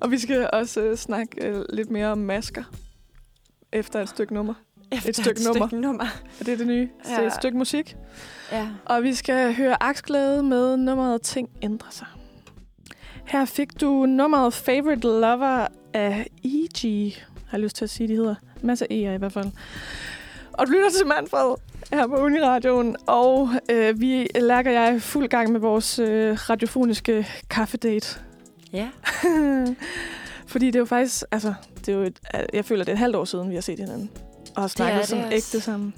Speaker 2: Og vi skal også øh, snakke øh, lidt mere om masker. Efter et stykke nummer.
Speaker 3: Efter
Speaker 2: Et stykke nummer.
Speaker 3: Stykke nummer.
Speaker 2: Er det det nye? Ja.
Speaker 3: Ja.
Speaker 2: Et stykke musik.
Speaker 3: Ja.
Speaker 2: Og vi skal høre Aksglæde med nummeret Ting ændrer sig. Her fik du nummeret Favorite Lover af E.G. Har jeg lyst til at sige, de hedder. Masser af E'er i hvert fald. Og du lytter til Manfred her på Uniradioen. Og øh, vi lærker jeg fuld gang med vores øh, radiofoniske kaffedate.
Speaker 3: Ja. <laughs>
Speaker 2: Fordi det er jo faktisk, altså, det er jo et, jeg føler, det er et halvt år siden, vi har set hinanden. Og har snakket
Speaker 3: det
Speaker 2: som
Speaker 3: også.
Speaker 2: ægte sammen.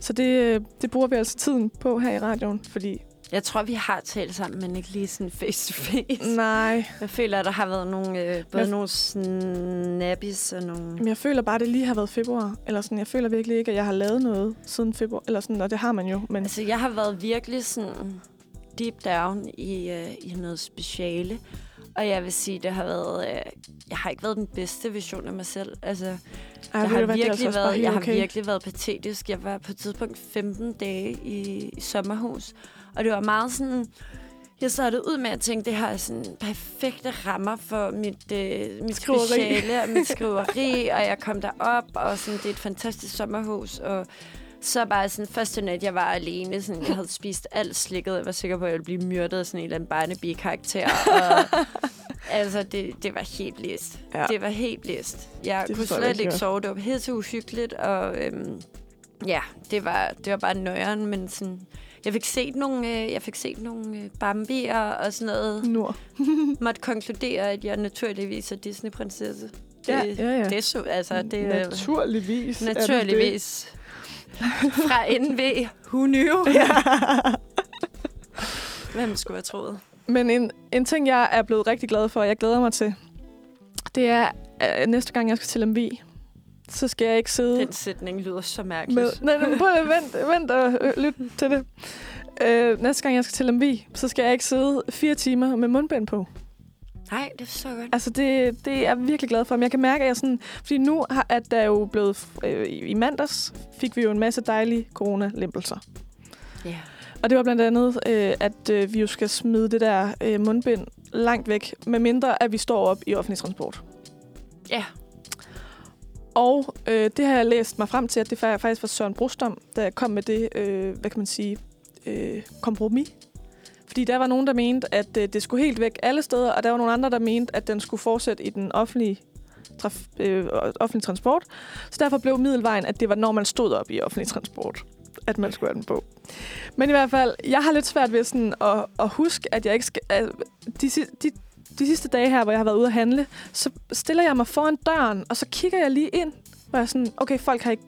Speaker 2: Så det, øh, det bruger vi altså tiden på her i radioen, fordi
Speaker 3: Jeg tror, vi har talt sammen, men ikke lige sådan face to face.
Speaker 2: nej,
Speaker 3: Jeg føler, at der har været nogle, øh, både
Speaker 2: Men-
Speaker 3: nogle snappis og nogle...
Speaker 2: men jeg føler bare, at det lige har været februar. Eller sådan, jeg føler virkelig ikke, at jeg har lavet noget siden februar. Eller sådan, og det har man jo. Men
Speaker 3: Altså, jeg har været virkelig sådan deep down i, øh, i noget speciale. Og jeg vil sige, det har været... Øh, jeg har ikke været den bedste version af mig selv. Altså,
Speaker 2: ej,
Speaker 3: jeg, har virkelig
Speaker 2: altså
Speaker 3: været, jeg
Speaker 2: okay.
Speaker 3: har virkelig været patetisk. Jeg var på et tidspunkt 15 dage i, i sommerhus. Og det var meget sådan... Jeg startede ud med at tænke, det her er sådan perfekte rammer for mit, øh, mit
Speaker 2: Skriveri.
Speaker 3: speciale og mit skriveri, og jeg kom derop, og sådan, det er et fantastisk sommerhus, og så bare sådan, første nat, jeg var alene, sådan, jeg havde spist alt slikket, jeg var sikker på, at jeg ville blive myrdet af sådan en eller anden barnebi-karakter, og <laughs> altså, det, det var helt blæst.
Speaker 2: Ja.
Speaker 3: Det var helt blæst. Jeg
Speaker 2: Det
Speaker 3: kunne slet ikke sove, det var helt så uhyggeligt, og øhm, ja, det var, det var bare nøjeren, men sådan, jeg fik set nogle, øh, jeg fik set nogle øh, bambier og sådan noget.
Speaker 2: Nord. <laughs>
Speaker 3: Måtte konkludere, at jeg naturligvis er Disney-prinsesse. Det,
Speaker 2: Ja, ja, ja.
Speaker 3: Det så, altså, det
Speaker 2: Naturligvis.
Speaker 3: naturligvis. <laughs> Fra NV. Who knew?
Speaker 2: Ja. <laughs>
Speaker 3: Hvem skulle have troet?
Speaker 2: Men en, en ting, jeg er blevet rigtig glad for, og jeg glæder mig til, det er, at næste gang, jeg skal til MV, så skal jeg ikke sidde
Speaker 3: Den sætning lyder så mærkeligt.
Speaker 2: med... Nej, nej, prøv at vent, vent og lyt til det. Øh, næste gang, jeg skal til MV, så skal jeg ikke sidde fire timer med mundbind på.
Speaker 3: Nej, det er så godt.
Speaker 2: Altså, det, det er jeg virkelig glad for. Men jeg kan mærke, at jeg sådan... Fordi nu har, at der jo blevet... Øh, i- mandags fik vi jo en masse dejlige coronalempelser.
Speaker 3: Ja.
Speaker 2: Og det var blandt andet, øh, at øh, vi jo skal smide det der øh, mundbind langt væk, med mindre at vi står op i offentlig transport.
Speaker 3: Ja.
Speaker 2: Og øh, det har jeg læst mig frem til, at det fa- faktisk var Søren Brostom, der kom med det, øh, hvad kan man sige, øh, kompromis. Fordi der var nogen, der mente, at øh, det skulle helt væk alle steder, og der var nogle andre, der mente, at den skulle fortsætte i den offentlige, traf- øh, offentlige transport. Så derfor blev middelvejen, at det var, når man stod op i offentlig transport, at man skulle have den på. Men i hvert fald, jeg har lidt svært ved sådan at, at huske, at jeg ikke skal... At de, de, de sidste dage her, hvor jeg har været ude at handle, så stiller jeg mig foran døren, og så kigger jeg lige ind, hvor jeg er sådan, okay, folk har ikke,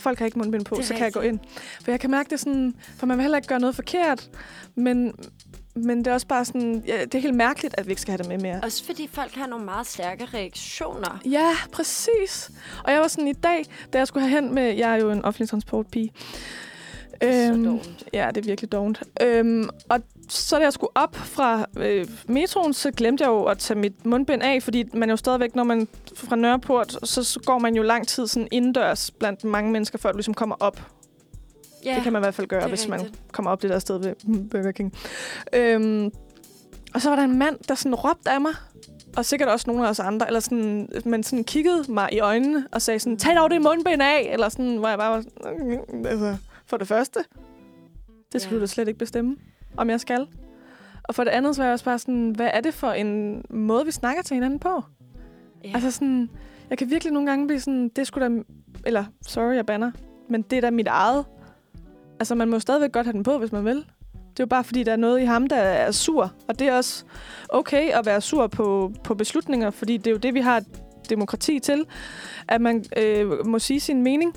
Speaker 2: folk har ikke mundbind på,
Speaker 3: Det
Speaker 2: så kan jeg gå ind. For jeg kan mærke det sådan, for man vil heller ikke gøre noget forkert, men, men det er også bare sådan, ja, det er helt mærkeligt, at vi ikke skal have det med mere.
Speaker 3: Også fordi folk har nogle meget stærke reaktioner.
Speaker 2: Ja, præcis. Og jeg var sådan i dag, da jeg skulle have hen med, jeg er jo en offentlig transportpige.
Speaker 3: Så
Speaker 2: Øhm,
Speaker 3: dårligt.
Speaker 2: Ja, det er virkelig dovent. Øhm, og så da jeg skulle op fra øh, metroen, så glemte jeg jo at tage mit mundbind af, fordi man jo stadigvæk, når man fra Nørreport, så, så går man jo lang tid sådan indendørs blandt mange mennesker, før du ligesom kommer op.
Speaker 3: Ja,
Speaker 2: Det kan man i hvert fald gøre,
Speaker 3: er
Speaker 2: hvis man
Speaker 3: rigtigt.
Speaker 2: kommer op det der sted ved Burger King. Øhm, og så var der en mand, der sådan råbte af mig, og sikkert også nogle af os andre, eller sådan, men sådan kiggede mig i øjnene og sagde sådan, tag dog det mundbind af, eller sådan, hvor jeg bare var "Mm, altså, for det første, det skal
Speaker 3: Ja.
Speaker 2: du da slet ikke bestemme, om jeg skal. Og for det andet, så var jeg også bare sådan, hvad er det for en måde, vi snakker til hinanden på?
Speaker 3: Ja.
Speaker 2: Altså sådan, jeg kan virkelig nogle gange blive sådan, det skulle da, eller sorry, jeg banner, men det er da mit eget. Altså, man må stadigvæk godt have den på, hvis man vil. Det er jo bare, fordi der er noget i ham, der er sur. Og det er også okay at være sur på, på beslutninger, fordi det er jo det, vi har demokrati til. At man øh, må sige sin mening.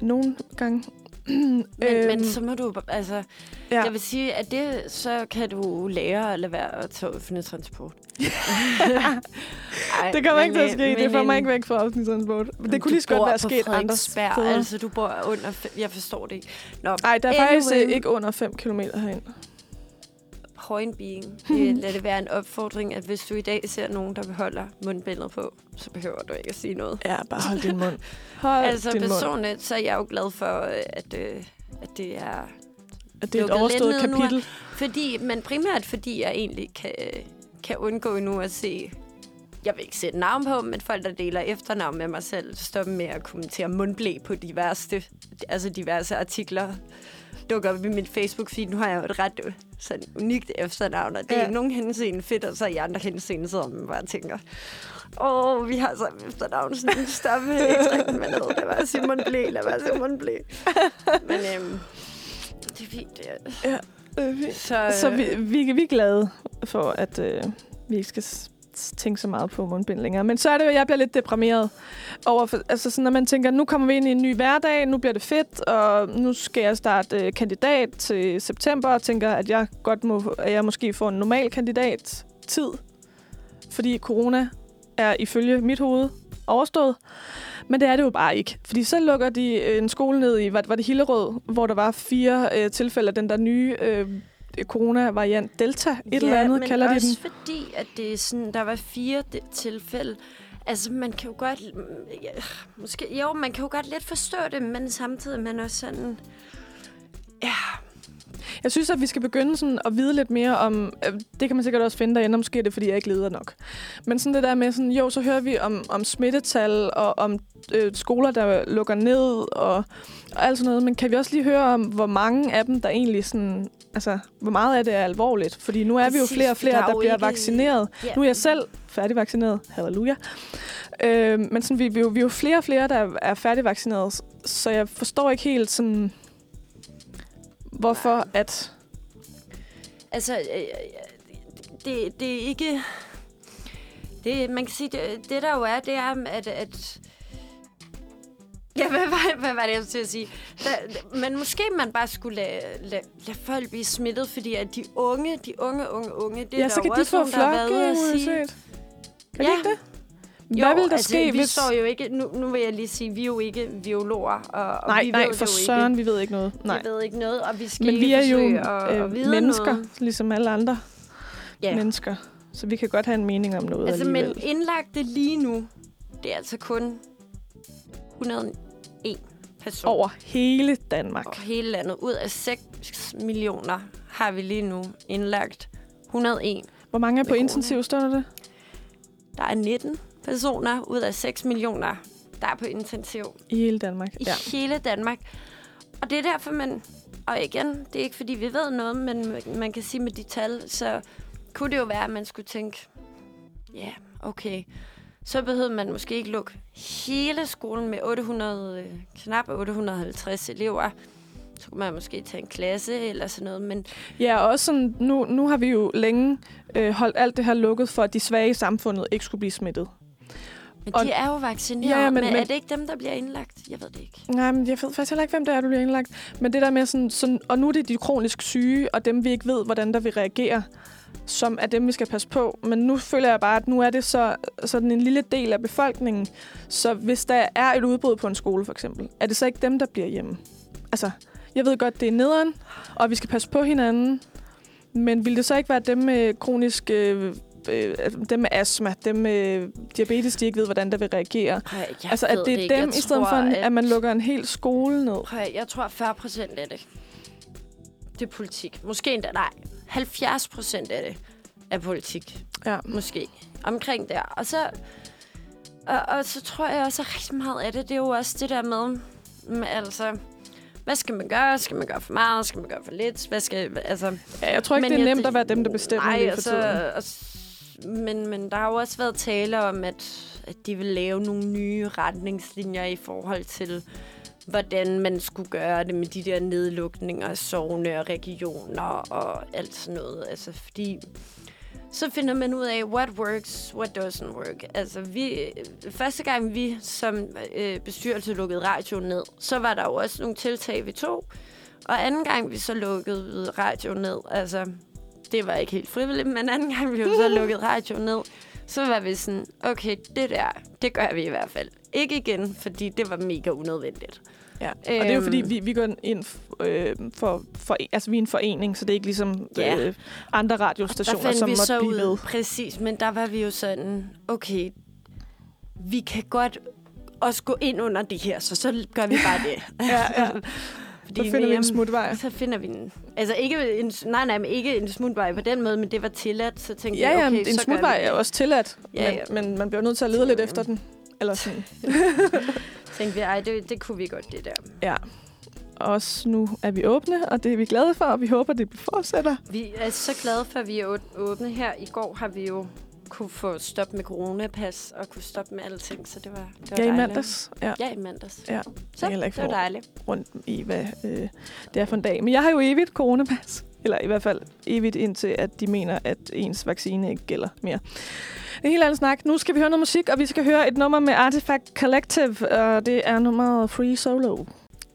Speaker 2: Nogle gange.
Speaker 3: Men,
Speaker 2: Øhm,
Speaker 3: men så må du, altså,
Speaker 2: ja.
Speaker 3: jeg vil sige, at det, så kan du lære at lade være at tage offentlig transport. Ej, <laughs>
Speaker 2: det kommer ikke til at
Speaker 3: men,
Speaker 2: ske.
Speaker 3: øh,
Speaker 2: Det får
Speaker 3: men
Speaker 2: mig ikke væk fra offentlig transport. Det
Speaker 3: Du
Speaker 2: kunne lige så godt være sket andre steder.
Speaker 3: Altså, du bor under... Jeg forstår det ikke.
Speaker 2: Nej, der er faktisk øh,
Speaker 3: Anyway.
Speaker 2: ikke under 5 km herind.
Speaker 3: Point being. <laughs> Øh, lad det være en opfordring, at hvis du i dag ser nogen, der beholder mundbindet på, så behøver du ikke at sige noget.
Speaker 2: Ja, bare hold din mund. <laughs> Hold
Speaker 3: altså
Speaker 2: din mund.
Speaker 3: personligt, så er jeg jo glad for, øh, at, øh, at det er...
Speaker 2: At det er et overstået
Speaker 3: ned nu
Speaker 2: kapitel.
Speaker 3: Fordi, men primært fordi jeg egentlig kan, kan undgå nu at se... Jeg vil ikke sætte navn på, men folk, der deler efternavn med mig selv, stoppe med at kommentere mundblæ på diverse, altså diverse artikler dukker op i min Facebook-feed. Nu har jeg jo et ret øh, sådan unikt efternavn, og det er
Speaker 2: Ja.
Speaker 3: ja. i nogen henseende fedt, og så i andre henseende sidder man bare og tænker, åh, vi har samme efternavn, sådan en stoppe, ikke den med ned. Lad være Simon Blæ, lad være Simon Blæ. Men øhm, det er fint. Det er.
Speaker 2: Øh,
Speaker 3: Så,
Speaker 2: Så vi, vi, vi er glade for, at øh, vi ikke skal s- tænke så meget på mundbind længere. Men så er det jo, jeg bliver lidt deprimeret over, for, altså sådan, når man tænker, nu kommer vi ind i en ny hverdag, nu bliver det fedt, og nu skal jeg starte øh, kandidat til september, og tænker, at jeg godt må, at jeg måske får en normal kandidat tid, fordi corona er ifølge mit hoved overstået. Men det er det jo bare ikke. Fordi så lukker de øh, en skole ned i, var det Hillerød, hvor der var fire øh, tilfælde af den der nye øh, corona-variant Delta, et
Speaker 3: ja,
Speaker 2: eller andet
Speaker 3: men
Speaker 2: kalder de
Speaker 3: også
Speaker 2: den.
Speaker 3: fordi, at det er sådan, der var fire de- tilfælde. Altså, man kan jo godt... Ja, måske, jo, man kan jo godt lidt forstå det, men samtidig man også sådan... Ja,
Speaker 2: Jeg synes, at vi skal begynde sådan at vide lidt mere om... Øh, det kan man sikkert også finde derinde, og måske er det, fordi jeg ikke leder nok. Men sådan det der med sådan, jo, så hører vi om, om smittetal og om øh, skoler, der lukker ned og, og alt sådan noget. Men kan vi også lige høre om, hvor mange af dem, der egentlig sådan... Altså, hvor meget af det er alvorligt? Fordi nu er vi jo
Speaker 3: Præcis,
Speaker 2: flere og flere,
Speaker 3: der er
Speaker 2: der bliver
Speaker 3: ikke-
Speaker 2: vaccineret.
Speaker 3: ja.
Speaker 2: Nu er jeg selv færdigvaccineret. Halleluja. Øh, men sådan, vi, vi, er jo, vi er jo flere og flere, der er færdigvaccineret. Så jeg forstår ikke helt sådan... Hvorfor at...
Speaker 3: Altså, øh, det, det er ikke... Det, man kan sige, det, det der jo er, det er, at... at ja, hvad var, hvad var det, jeg skulle til at sige? Der, men måske man bare skulle lade, lade, lade folk blive smittet, fordi at de unge, de unge, unge, unge, det er
Speaker 2: Ja,
Speaker 3: der
Speaker 2: så
Speaker 3: jo
Speaker 2: kan de
Speaker 3: også
Speaker 2: få
Speaker 3: nogen, der har været at sige.
Speaker 2: Kan
Speaker 3: Ja.
Speaker 2: de ikke det?
Speaker 3: Jo,
Speaker 2: Hvad vil der
Speaker 3: altså,
Speaker 2: ske,
Speaker 3: vi
Speaker 2: hvis...
Speaker 3: står jo ikke... Nu, nu vil jeg lige sige, vi er jo ikke biologer, og, og
Speaker 2: Nej,
Speaker 3: vi
Speaker 2: nej,
Speaker 3: ved
Speaker 2: for
Speaker 3: det jo
Speaker 2: søren,
Speaker 3: ikke.
Speaker 2: vi ved ikke noget. Nej.
Speaker 3: Vi ved ikke noget, og vi skal
Speaker 2: Men vi er jo
Speaker 3: at, at
Speaker 2: øh,
Speaker 3: vide
Speaker 2: mennesker,
Speaker 3: Noget.
Speaker 2: ligesom alle andre
Speaker 3: Ja.
Speaker 2: mennesker. Så vi kan godt have en mening om noget
Speaker 3: Altså, men
Speaker 2: alligevel.
Speaker 3: indlagte lige nu, det er altså kun 101 personer
Speaker 2: Over hele Danmark.
Speaker 3: over hele landet. Ud af 6 millioner har vi lige nu indlagt 101.
Speaker 2: Hvor mange er på intensiv, står der det?
Speaker 3: Der er 19 personer ud af 6 millioner, der er på intensiv
Speaker 2: I hele Danmark.
Speaker 3: i
Speaker 2: Ja.
Speaker 3: hele Danmark. Og det er derfor, man... Og igen, det er ikke, fordi vi ved noget, men man kan sige med de tal, så kunne det jo være, at man skulle tænke, ja, yeah, okay, så behøvede man måske ikke lukke hele skolen med 800, øh, knap 850 elever. Så kunne man måske tage en klasse eller sådan noget, men
Speaker 2: Ja, og også sådan, nu, nu har vi jo længe øh, holdt alt det her lukket, for at de svage i samfundet ikke skulle blive smittet.
Speaker 3: Men
Speaker 2: Og-
Speaker 3: de er jo vaccineret,
Speaker 2: Ja, ja, men-
Speaker 3: men, men er det ikke dem, der bliver indlagt? Jeg ved det ikke.
Speaker 2: Nej, men jeg ved faktisk heller ikke, hvem det er, du bliver indlagt. Men det der med sådan, sådan, og nu er det de kronisk syge, og dem vi ikke ved, hvordan der vil reagere, som er dem, vi skal passe på. Men nu føler jeg bare, at nu er det så sådan en lille del af befolkningen. Så hvis der er et udbrud på en skole, for eksempel, er det så ikke dem, der bliver hjemme? Altså, jeg ved godt, det er nederen, og vi skal passe på hinanden. Men vil det så ikke være dem med kronisk... Øh, øh, dem med astma, dem med diabetes, de ikke ved, hvordan der vil reagere.
Speaker 3: Prøv,
Speaker 2: altså, at det er dem,
Speaker 3: Jeg
Speaker 2: i stedet for,
Speaker 3: tror,
Speaker 2: at, at man lukker en hel skole ned.
Speaker 3: Prøv, jeg tror 40 procent af det, det er politik. Måske endda, nej, 70 procent af det er politik.
Speaker 2: Ja.
Speaker 3: Måske. Omkring der. Og så, og, og så tror jeg også, at rigtig meget af det, det er jo også det der med, med altså, hvad skal man gøre? Skal man gøre for meget? Skal man gøre for lidt? Hvad skal, altså,
Speaker 2: Ja, jeg tror ikke, det er nemt at være dem, der bestemmer
Speaker 3: Nej,
Speaker 2: lige for
Speaker 3: altså,
Speaker 2: tiden.
Speaker 3: og men, men der har jo også været tale om, at, at de vil lave nogle nye retningslinjer i forhold til, hvordan man skulle gøre det med de der nedlukninger sovne og regioner og alt sådan noget. Altså, fordi så finder man ud af, what works, what doesn't work. Altså, vi, første gang vi som øh, bestyrelse lukkede radioen ned, så var der jo også nogle tiltag, vi tog. Og anden gang vi så lukkede radioen ned, altså, det var ikke helt frivilligt, men anden gang vi jo så <laughs> lukkede radioen ned, så var vi sådan, okay, det der, det gør vi i hvert fald. Ikke igen, fordi det var mega unødvendigt.
Speaker 2: Ja. Og det er jo
Speaker 3: Øhm.
Speaker 2: fordi, vi, vi går ind øh, for, for... Altså, vi er en forening, så det er ikke ligesom
Speaker 3: Ja.
Speaker 2: øh, andre radiostationer, som
Speaker 3: vi
Speaker 2: måtte
Speaker 3: så
Speaker 2: blive
Speaker 3: ud,
Speaker 2: med.
Speaker 3: præcis, men der var vi jo sådan, okay, vi kan godt også gå ind under det her, så så gør vi bare det. <laughs>
Speaker 2: Ja, ja. <laughs> Så finder vi
Speaker 3: mere-
Speaker 2: en smutvej.
Speaker 3: Så finder vi en... Altså ikke en, nej, nej, men ikke en smutvej på den måde, men det var tilladt, så tænkte
Speaker 2: Ja,
Speaker 3: jeg,
Speaker 2: ja,
Speaker 3: okay,
Speaker 2: men en
Speaker 3: så
Speaker 2: smutvej
Speaker 3: vi
Speaker 2: er også tilladt,
Speaker 3: Ja,
Speaker 2: men,
Speaker 3: ja.
Speaker 2: men man bliver nødt til at lede lidt
Speaker 3: Ja.
Speaker 2: efter den. Eller sådan. <laughs>
Speaker 3: Tænkte vi, ej, det, det kunne vi godt, det der.
Speaker 2: Ja. Også nu er vi åbne, og det er vi glade for, og vi håber, det fortsætter.
Speaker 3: Vi er så glade for, at vi er åbne her. I går har vi jo kunne få stop med coronapas og kunne stoppe med alting, så det var, det var
Speaker 2: Ja, i mandags. Ja,
Speaker 3: Ja, i mandags.
Speaker 2: Ja.
Speaker 3: Så
Speaker 2: heller ikke
Speaker 3: det var dejligt.
Speaker 2: rundt i, hvad øh, det er for en dag. Men jeg har jo evigt coronapas. Eller i hvert fald evigt indtil, at de mener, at ens vaccine ikke gælder mere. Det er en helt anden snak. Nu skal vi høre noget musik, og vi skal høre et nummer med Artifact Collective, og det er nummeret Free Solo.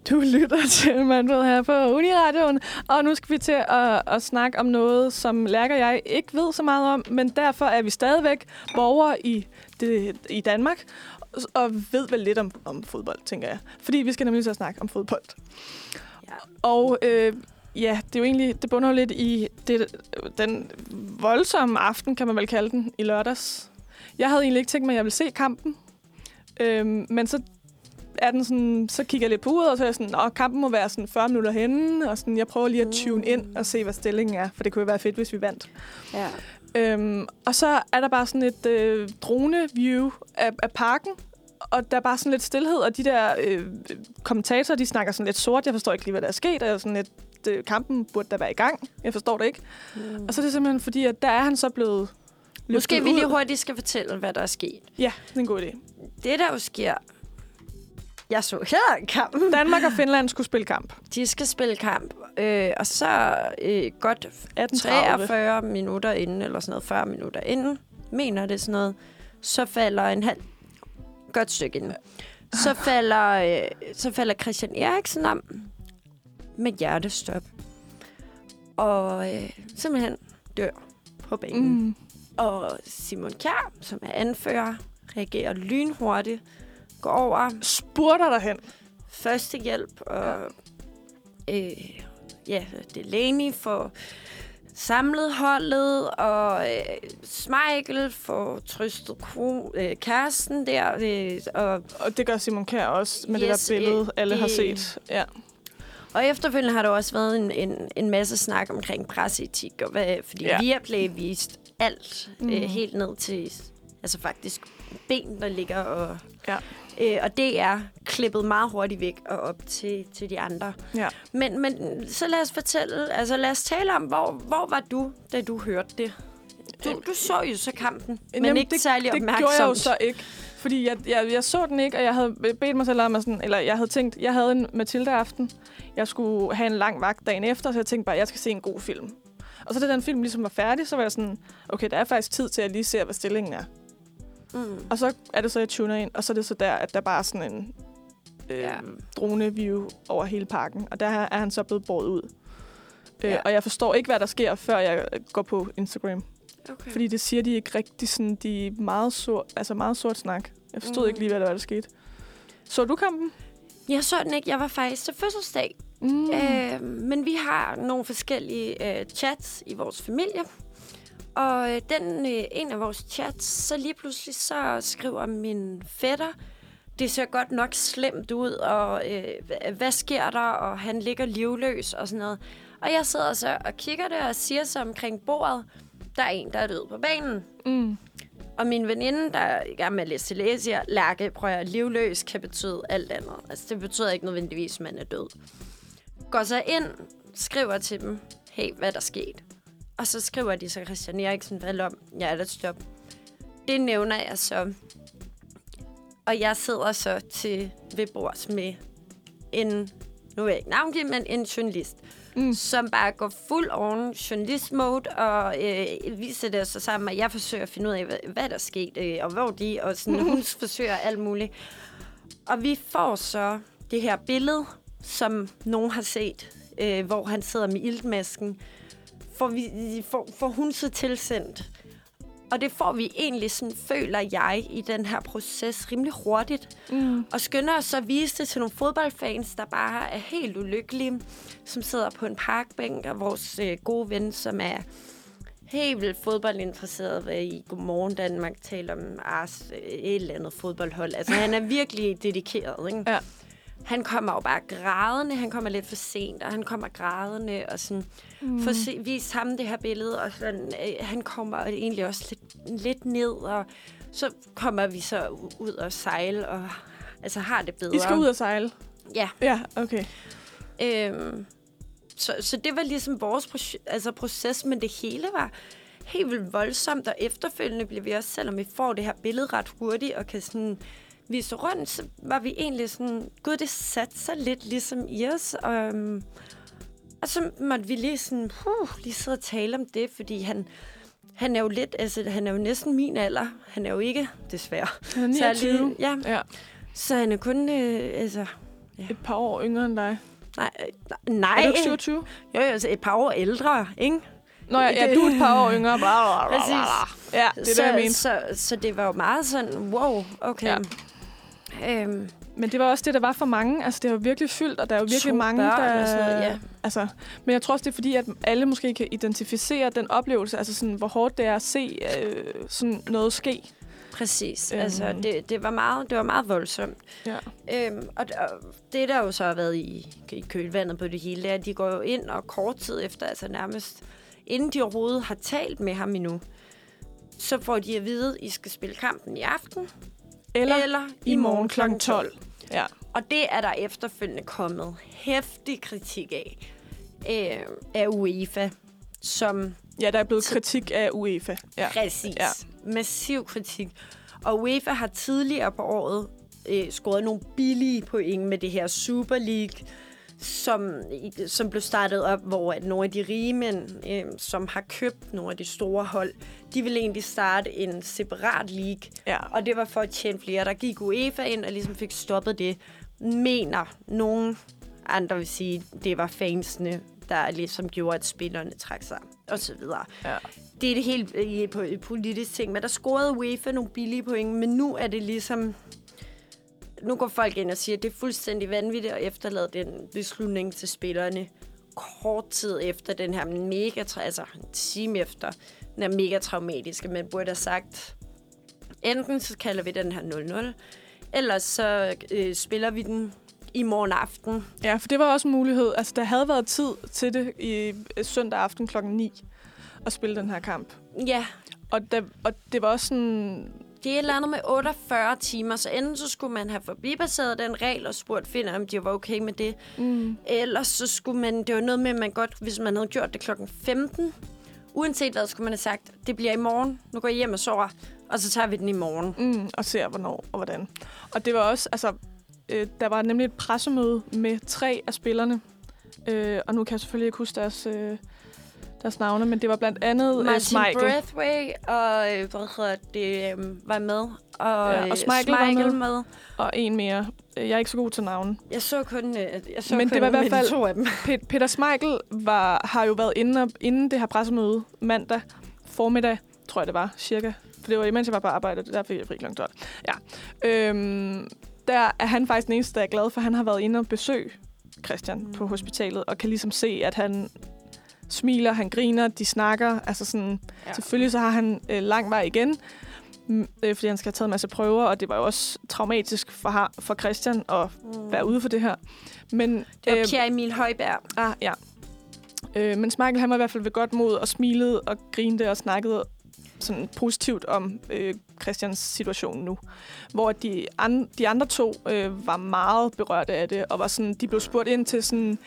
Speaker 2: Du lytter <laughs> til Manfred her på Uniradioen, og nu skal vi til at, at snakke om noget, som Lærke og jeg ikke ved så meget om, men derfor er vi stadigvæk borgere i, det, i Danmark, og ved vel lidt om, om fodbold, tænker jeg. Fordi vi skal nemlig så snakke om fodbold.
Speaker 3: Ja.
Speaker 2: Og øh, ja, det er jo egentlig, det bunder jo lidt i det, den voldsomme aften, kan man vel kalde den, i lørdags. Jeg havde egentlig ikke tænkt mig, at jeg ville se kampen. Øhm, men så er den sådan, så kigger jeg lidt på uret, og så er jeg sådan, at kampen må være sådan 40 minutter henne, og sådan, jeg prøver lige at tune ind og se, hvad stillingen er, for det kunne jo være fedt, hvis vi vandt.
Speaker 3: Ja.
Speaker 2: Øhm, og så er der bare sådan et øh, drone-view af, af parken, og der er bare sådan lidt stillhed, og de der øh, kommentatorer, de snakker sådan lidt sort. Jeg forstår ikke lige, hvad der er sket, og jeg er sådan lidt, øh, kampen burde da være i gang. Jeg forstår det ikke.
Speaker 3: Mm.
Speaker 2: Og så er det simpelthen fordi, at der er han så blevet
Speaker 3: Måske vi lige hurtigt skal fortælle, hvad der er sket.
Speaker 2: Ja, det er en god idé.
Speaker 3: Det, der jo sker... Jeg så her kampen.
Speaker 2: Danmark og Finland skulle spille kamp.
Speaker 3: De skal spille kamp, øh, og så øh, godt
Speaker 2: 18.30.
Speaker 3: 43 minutter inden, eller sådan noget, 40 minutter inden, mener det sådan noget, så falder en halv... Godt stykke inden. Så falder, øh, så falder Christian Eriksen om med hjertestop. Og øh, simpelthen dør på banen. Mm. Og Simon Kjær, som er anfører, reagerer lynhurtigt, går over
Speaker 2: Spurter derhen.
Speaker 3: førstehjælp, og øh, ja, Delaney får samlet holdet, og øh, Smeichel får trøstet ko, øh, kæresten der, øh, og,
Speaker 2: Og det gør Simon Kjær også med
Speaker 3: Yes,
Speaker 2: det der billede,
Speaker 3: øh,
Speaker 2: alle har
Speaker 3: det-
Speaker 2: set. Ja.
Speaker 3: Og efterfølgende har der også været en, en, en masse snak omkring presseetik, og hvad, fordi
Speaker 2: Ja.
Speaker 3: Viaplay vist alt, mm.
Speaker 2: Mhm.
Speaker 3: øh, helt ned til altså faktisk ben, der ligger og...
Speaker 2: Ja.
Speaker 3: Øh, og det er klippet meget hurtigt væk og op til, til de andre.
Speaker 2: ja.
Speaker 3: Men, men så lad os fortælle, altså lad os tale om, hvor, hvor var du, da du hørte det? Du, du så jo så kampen, men
Speaker 2: Jamen,
Speaker 3: ikke
Speaker 2: det,
Speaker 3: særlig
Speaker 2: det
Speaker 3: opmærksomt.
Speaker 2: gjorde jeg jo så ikke. Fordi jeg, jeg, jeg så den ikke, og jeg havde bedt mig selv om, sådan, eller jeg havde tænkt, jeg havde en Mathilde-aften. Jeg skulle have en lang vagt dagen efter, så jeg tænkte bare, at jeg skal se en god film. Og så da den film ligesom var færdig, så var jeg sådan, okay, der er faktisk tid til at lige se, hvad stillingen er.
Speaker 3: Mm.
Speaker 2: Og så er det så, jeg tuner ind, og så er det så der, at der bare er sådan en øh,
Speaker 3: Ja.
Speaker 2: drone-view over hele parken. Og der er han så blevet båret ud. Ja.
Speaker 3: Ja.
Speaker 2: Øh, og jeg forstår ikke, hvad der sker, før jeg går på Instagram.
Speaker 3: Okay.
Speaker 2: Fordi det siger de ikke rigtig sådan, de er meget sort, altså meget sort snak. Jeg forstod
Speaker 3: Mhm.
Speaker 2: ikke lige, hvad der var, der skete. Så du kampen?
Speaker 3: Jeg så den ikke. Jeg var faktisk til fødselsdag.
Speaker 2: Mm.
Speaker 3: Mm. Øh, men vi har nogle forskellige øh, chats i vores familie. Og øh, den, øh, en af vores chats, så lige pludselig så skriver min fætter, det ser godt nok slemt ud, og øh, hva- hvad sker der, og han ligger livløs og sådan noget. Og jeg sidder så og kigger det og siger så omkring bordet, der er en, der er død på banen.
Speaker 2: Mm.
Speaker 3: Og min veninde, der er i gang med at læse til læge, siger, Lærke, prøv at livløs kan betyde alt andet. Altså, det betyder ikke nødvendigvis, at man er død. Går så ind, skriver til dem, hey, hvad er der sket? Og så skriver de så Christian Eriksen valg om, ja, er der stop. Det nævner jeg så. Og jeg sidder så til ved bords med en, nu vil jeg ikke navngive, men en journalist,
Speaker 2: Mm.
Speaker 3: som bare går fuld on journalist-mode, og øh, viser det så sammen, at jeg forsøger at finde ud af, hvad, hvad der er sket, øh, og hvor de, og sådan, <laughs> hun forsøger alt muligt. Og vi får så det her billede, som nogen har set, øh, hvor han sidder med iltmasken, får, vi, får, får hun så tilsendt. Og det får vi egentlig, sådan, føler jeg, i den her proces rimelig hurtigt.
Speaker 2: Mm.
Speaker 3: Og skynder os så at vise det til nogle fodboldfans, der bare er helt ulykkelige, som sidder på en parkbænk, og vores øh, gode ven, som er helt vildt fodboldinteresseret ved i Godmorgen Danmark, taler om Ars, øh, et eller andet fodboldhold. Altså, han er <laughs> virkelig dedikeret, ikke?
Speaker 2: Ja.
Speaker 3: Han kommer jo bare grædende, han kommer lidt for sent, og han kommer grædende, og sådan, mm. får se, vist ham det her billede, og sådan, øh, han kommer egentlig også lidt, lidt ned, og så kommer vi så ud og sejle, og altså har det bedre.
Speaker 2: I skal ud og sejle?
Speaker 3: Ja.
Speaker 2: Ja, okay.
Speaker 3: Øhm, så, så det var ligesom vores proce- altså proces, men det hele var helt vildt voldsomt, og efterfølgende blev vi også, selvom vi får det her billede ret hurtigt, og kan sådan vise rundt, så var vi egentlig sådan, gud, det satte sig lidt ligesom i os, og, øhm, og så måtte vi lige sådan, huh, lige sidde og tale om det, fordi han, han er jo lidt, altså han er jo næsten min alder, han er jo ikke, desværre.
Speaker 2: Han er
Speaker 3: særlig-
Speaker 2: 29.
Speaker 3: Ja,
Speaker 2: Ja,
Speaker 3: så han er kun, øh, altså,
Speaker 2: et par år yngre end dig.
Speaker 3: nej, øh, nej,
Speaker 2: Er du ikke 27?
Speaker 3: Jo, jo, altså et par år ældre, ikke?
Speaker 2: Nå ja, ja, du er et par år yngre.
Speaker 3: Præcis.
Speaker 2: Ja, det er
Speaker 3: så,
Speaker 2: det, jeg mente.
Speaker 3: Så, så det var jo meget sådan, wow, okay.
Speaker 2: Ja.
Speaker 3: Ja. Øhm,
Speaker 2: Men det var også det, der var for mange. Altså, det jo virkelig fyldt, og der er jo virkelig
Speaker 3: To
Speaker 2: mange,
Speaker 3: børn
Speaker 2: der...
Speaker 3: og sådan noget, ja.
Speaker 2: Altså, men jeg tror også, det er fordi, at alle måske kan identificere den oplevelse, altså sådan, hvor hårdt det er at se øh, sådan noget ske.
Speaker 3: præcis.
Speaker 2: Øhm.
Speaker 3: Altså, det, det, var meget, det var meget voldsomt.
Speaker 2: Ja.
Speaker 3: Øhm, og, og det, der jo så har været i, i kølvandet på det hele, er, at de går jo ind og kort tid efter, altså nærmest inden de overhovedet har talt med ham endnu, så får de at vide, at I skal spille kampen i aften,
Speaker 2: Eller,
Speaker 3: eller
Speaker 2: i morgen kl. 12. Ja.
Speaker 3: Og det er der efterfølgende kommet hæftig kritik af, øh, af UEFA, som
Speaker 2: ja, der er blevet kritik af UEFA. Ja.
Speaker 3: præcis,
Speaker 2: ja.
Speaker 3: massiv kritik. Og UEFA har tidligere på året øh, scoret nogle billige point med det her Super League, som, som blev startet op, hvor at nogle af de rige mænd, øh, som har købt nogle af de store hold, de ville egentlig starte en separat league,
Speaker 2: ja.
Speaker 3: og det var for at tjene flere. Der gik UEFA ind og ligesom fik stoppet det. Mener nogen andre vil sige, det var fansene, der ligesom gjorde, at spillerne trak sig, og så videre.
Speaker 2: Ja.
Speaker 3: Det er det helt øh, politisk ting, men der scorede UEFA nogle billige point, men nu er det ligesom... Nu går folk ind og siger, at det er fuldstændig vanvittigt at efterlade den beslutning til spillerne kort tid efter den her mega, altså en time efter, den er mega traumatisk, at man burde have sagt, enten så kalder vi den her 0-0, eller så øh, spiller vi den i morgen aften.
Speaker 2: ja, for det var også en mulighed. Altså, der havde været tid til det i øh, søndag aften klokken 9 at spille den her kamp.
Speaker 3: Ja,
Speaker 2: Og, der, og det var også sådan...
Speaker 3: det er et eller andet med 48 timer, så enten så skulle man have forbibaseret den regel og spurgt Finder, om de var okay med det.
Speaker 2: Mm,
Speaker 3: Ellers så skulle man, det var noget med, at man godt, hvis man havde gjort det klokken 15, uanset hvad, skulle man have sagt, det bliver i morgen, nu går jeg hjem og sover, og så tager vi den i morgen.
Speaker 2: mm, og ser, hvornår og hvordan. Og det var også... Altså, øh, der var nemlig et pressemøde med tre af spillerne. Øh, og nu kan jeg selvfølgelig ikke huske deres, øh, deres navne, men det var blandt andet øh,
Speaker 3: Martin
Speaker 2: Schmeichel.
Speaker 3: Braithwaite og, øh, hvad hedder det, øh, var med. Og,
Speaker 2: Ja, og
Speaker 3: øh,
Speaker 2: Schmeichel var med.
Speaker 3: med.
Speaker 2: Og en mere. Øh, Jeg er ikke så god til navne.
Speaker 3: Jeg så kun, jeg så
Speaker 2: Men
Speaker 3: kun
Speaker 2: det var i hvert <laughs> fald-
Speaker 3: to af dem.
Speaker 2: Pe- Peter Schmeichel var, har jo været inde, inden det her pressemøde mandag formiddag, tror jeg det var, cirka. For det var imens jeg var på arbejde, der fik jeg fri kl. 12. Ja. Øhm, der er han faktisk den eneste, der er glad for. Han har været inde og besøge Christian mm. på hospitalet, og kan ligesom se, at han smiler, han griner, de snakker. Altså sådan, ja. Selvfølgelig så har han øh, lang vej igen, øh, fordi han skal have taget en masse prøver, og det var jo også traumatisk for, har, for Christian at
Speaker 3: Mm.
Speaker 2: være ude for det her. Men,
Speaker 3: Det var
Speaker 2: øh,
Speaker 3: Pierre Emil Højberg.
Speaker 2: Ah, ja. Øh, men Michael, han var i hvert fald ved godt mod og smilede og grinte og snakkede sådan positivt om øh, Christians situation nu. Hvor de, an, de andre to øh, var meget berørte af det, og var sådan, de blev spurgt ind til sådan,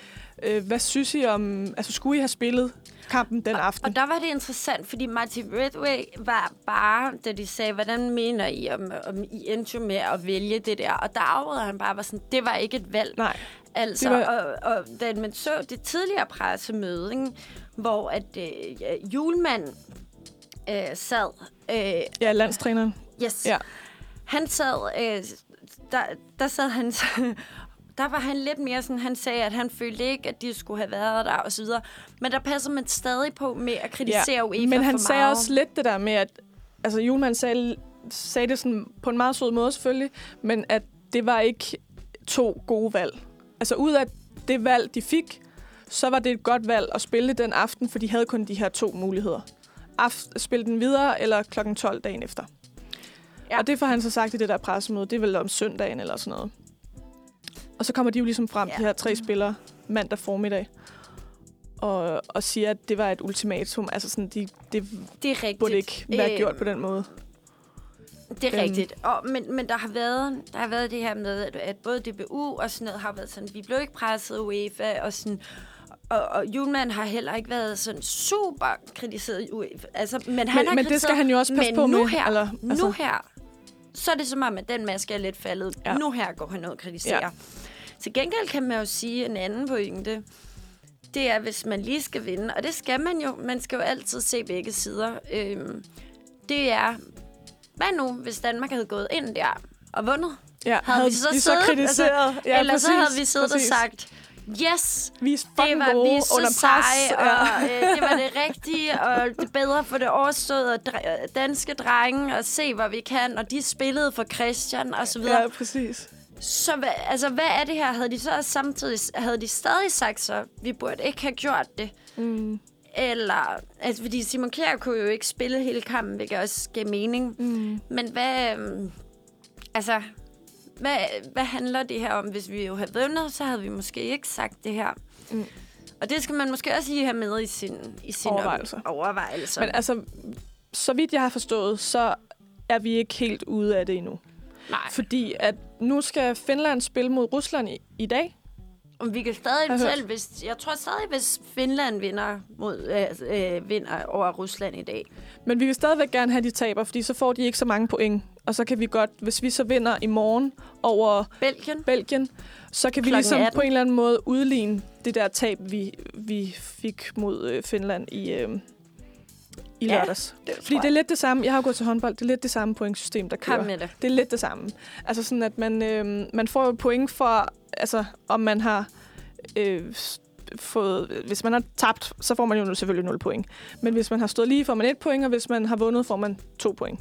Speaker 2: øh, hvad synes I om, altså skulle I have spillet kampen den aften?
Speaker 3: Og der var det interessant, fordi Martin Redway var bare, da de sagde, hvordan mener I, om, om I endte med at vælge det der? Og der afråder han bare, var sådan, det var ikke et valg.
Speaker 2: Nej,
Speaker 3: Altså,
Speaker 2: var-
Speaker 3: og, og da man så det tidligere pressemøde, ikke, hvor at øh, julemanden øh, sad, øh,
Speaker 2: ja, landstræneren.
Speaker 3: yes,
Speaker 2: Ja.
Speaker 3: han sad, øh, der, der sad han, der var han lidt mere sådan, han sagde, at han følte ikke, at de skulle have været der, og så videre. Men der passer man stadig på med at kritisere
Speaker 2: Ja,
Speaker 3: UEFA
Speaker 2: Men han
Speaker 3: for
Speaker 2: sagde
Speaker 3: meget.
Speaker 2: også lidt det der med, at altså Julemand sagde, sagde det sådan på en meget sød måde selvfølgelig, men at det var ikke to gode valg. Altså ud af det valg, de fik, så var det et godt valg at spille den aften, for de havde kun de her to muligheder. Aft- spille den videre, eller klokken 12 dagen efter.
Speaker 3: Ja.
Speaker 2: Og det får han så sagt i det der pressemøde. Det er vel om søndagen eller sådan noget. Og så kommer de jo ligesom frem,
Speaker 3: Ja.
Speaker 2: de her tre spillere, mandag formiddag, og, og siger, at det var et ultimatum. Altså sådan, de, det
Speaker 3: Det er rigtigt.
Speaker 2: burde ikke være
Speaker 3: Øh,
Speaker 2: gjort på den måde.
Speaker 3: Det er
Speaker 2: Øhm.
Speaker 3: rigtigt. Og, men, men der har været der har været det her med, at, at både DBU og sådan noget har været sådan, vi blev ikke presset UEFA, og sådan, og, og Julemand har heller ikke været sådan super kritiseret i UEFA. Altså, men han
Speaker 2: Men,
Speaker 3: har
Speaker 2: men det skal han jo også passe
Speaker 3: men
Speaker 2: på
Speaker 3: nu
Speaker 2: med.
Speaker 3: Her,
Speaker 2: eller,
Speaker 3: altså. Nu her, så er det som om, at den maske er lidt faldet. Ja. Nu her går han ud og kritiserer. Ja. Til gengæld kan man jo sige en anden pointe. Det er, hvis man lige skal vinde. Og det skal man jo. Man skal jo altid se begge sider. Øhm, det er, hvad nu, hvis Danmark havde gået ind der og vundet?
Speaker 2: ja,
Speaker 3: havde vi så
Speaker 2: de
Speaker 3: siddet,
Speaker 2: kritiseret.
Speaker 3: Ja,
Speaker 2: ja,
Speaker 3: Eller
Speaker 2: præcis,
Speaker 3: så havde vi siddet
Speaker 2: præcis.
Speaker 3: og sagt, yes,
Speaker 2: vi er
Speaker 3: det var
Speaker 2: gode
Speaker 3: vi så
Speaker 2: under pres.
Speaker 3: seje,
Speaker 2: Ja.
Speaker 3: og øh, det var det rigtige, og det bedre for det overståede og dre- danske drenge, og se, hvad vi kan, og de spillede for Christian, og så videre.
Speaker 2: ja, præcis.
Speaker 3: Så hvad, altså, hvad er det her? Havde de så samtidig, havde de stadig sagt så, vi burde ikke have gjort det?
Speaker 2: Mm.
Speaker 3: Eller, altså, fordi Simon Kjær kunne jo ikke spille hele kampen, hvilket også gav mening.
Speaker 2: Mm.
Speaker 3: Men hvad, øhm, altså, hvad, hvad handler det her om? Hvis vi jo havde vundet, så havde vi måske ikke sagt det her.
Speaker 2: Mm.
Speaker 3: Og det skal man måske også lige have med i sin, i sin
Speaker 2: Overvejelser.
Speaker 3: overvejelser.
Speaker 2: Men altså, så vidt jeg har forstået, så er vi ikke helt ude af det endnu.
Speaker 3: Nej,
Speaker 2: Fordi at nu skal Finland spille mod Rusland i, i dag.
Speaker 3: og vi kan stadig
Speaker 2: hørt.
Speaker 3: selv, hvis, jeg tror stadig, hvis Finland vinder, mod, øh, øh, vinder over Rusland i dag.
Speaker 2: Men vi vil stadigvæk gerne have, de taber, fordi så får de ikke så mange point. Og så kan vi godt, hvis vi så vinder i morgen over
Speaker 3: Belgien,
Speaker 2: Belgien, så kan vi
Speaker 3: Klokken
Speaker 2: ligesom
Speaker 3: 18.
Speaker 2: på en eller anden måde udligne det der tab, vi, vi fik mod øh, Finland i, øh, i
Speaker 3: Ja,
Speaker 2: lørdags.
Speaker 3: det
Speaker 2: Fordi det er lidt det samme. Jeg har jo gået til håndbold. Det er lidt det samme pointsystem, der kører.
Speaker 3: kom med det.
Speaker 2: Det er lidt det samme. Altså sådan, at man, øh, man får jo point for, altså om man har øh, fået... Hvis man har tabt, så får man jo selvfølgelig 0 point. Men hvis man har stået lige, får man 1 point, og hvis man har vundet, får man 2 point.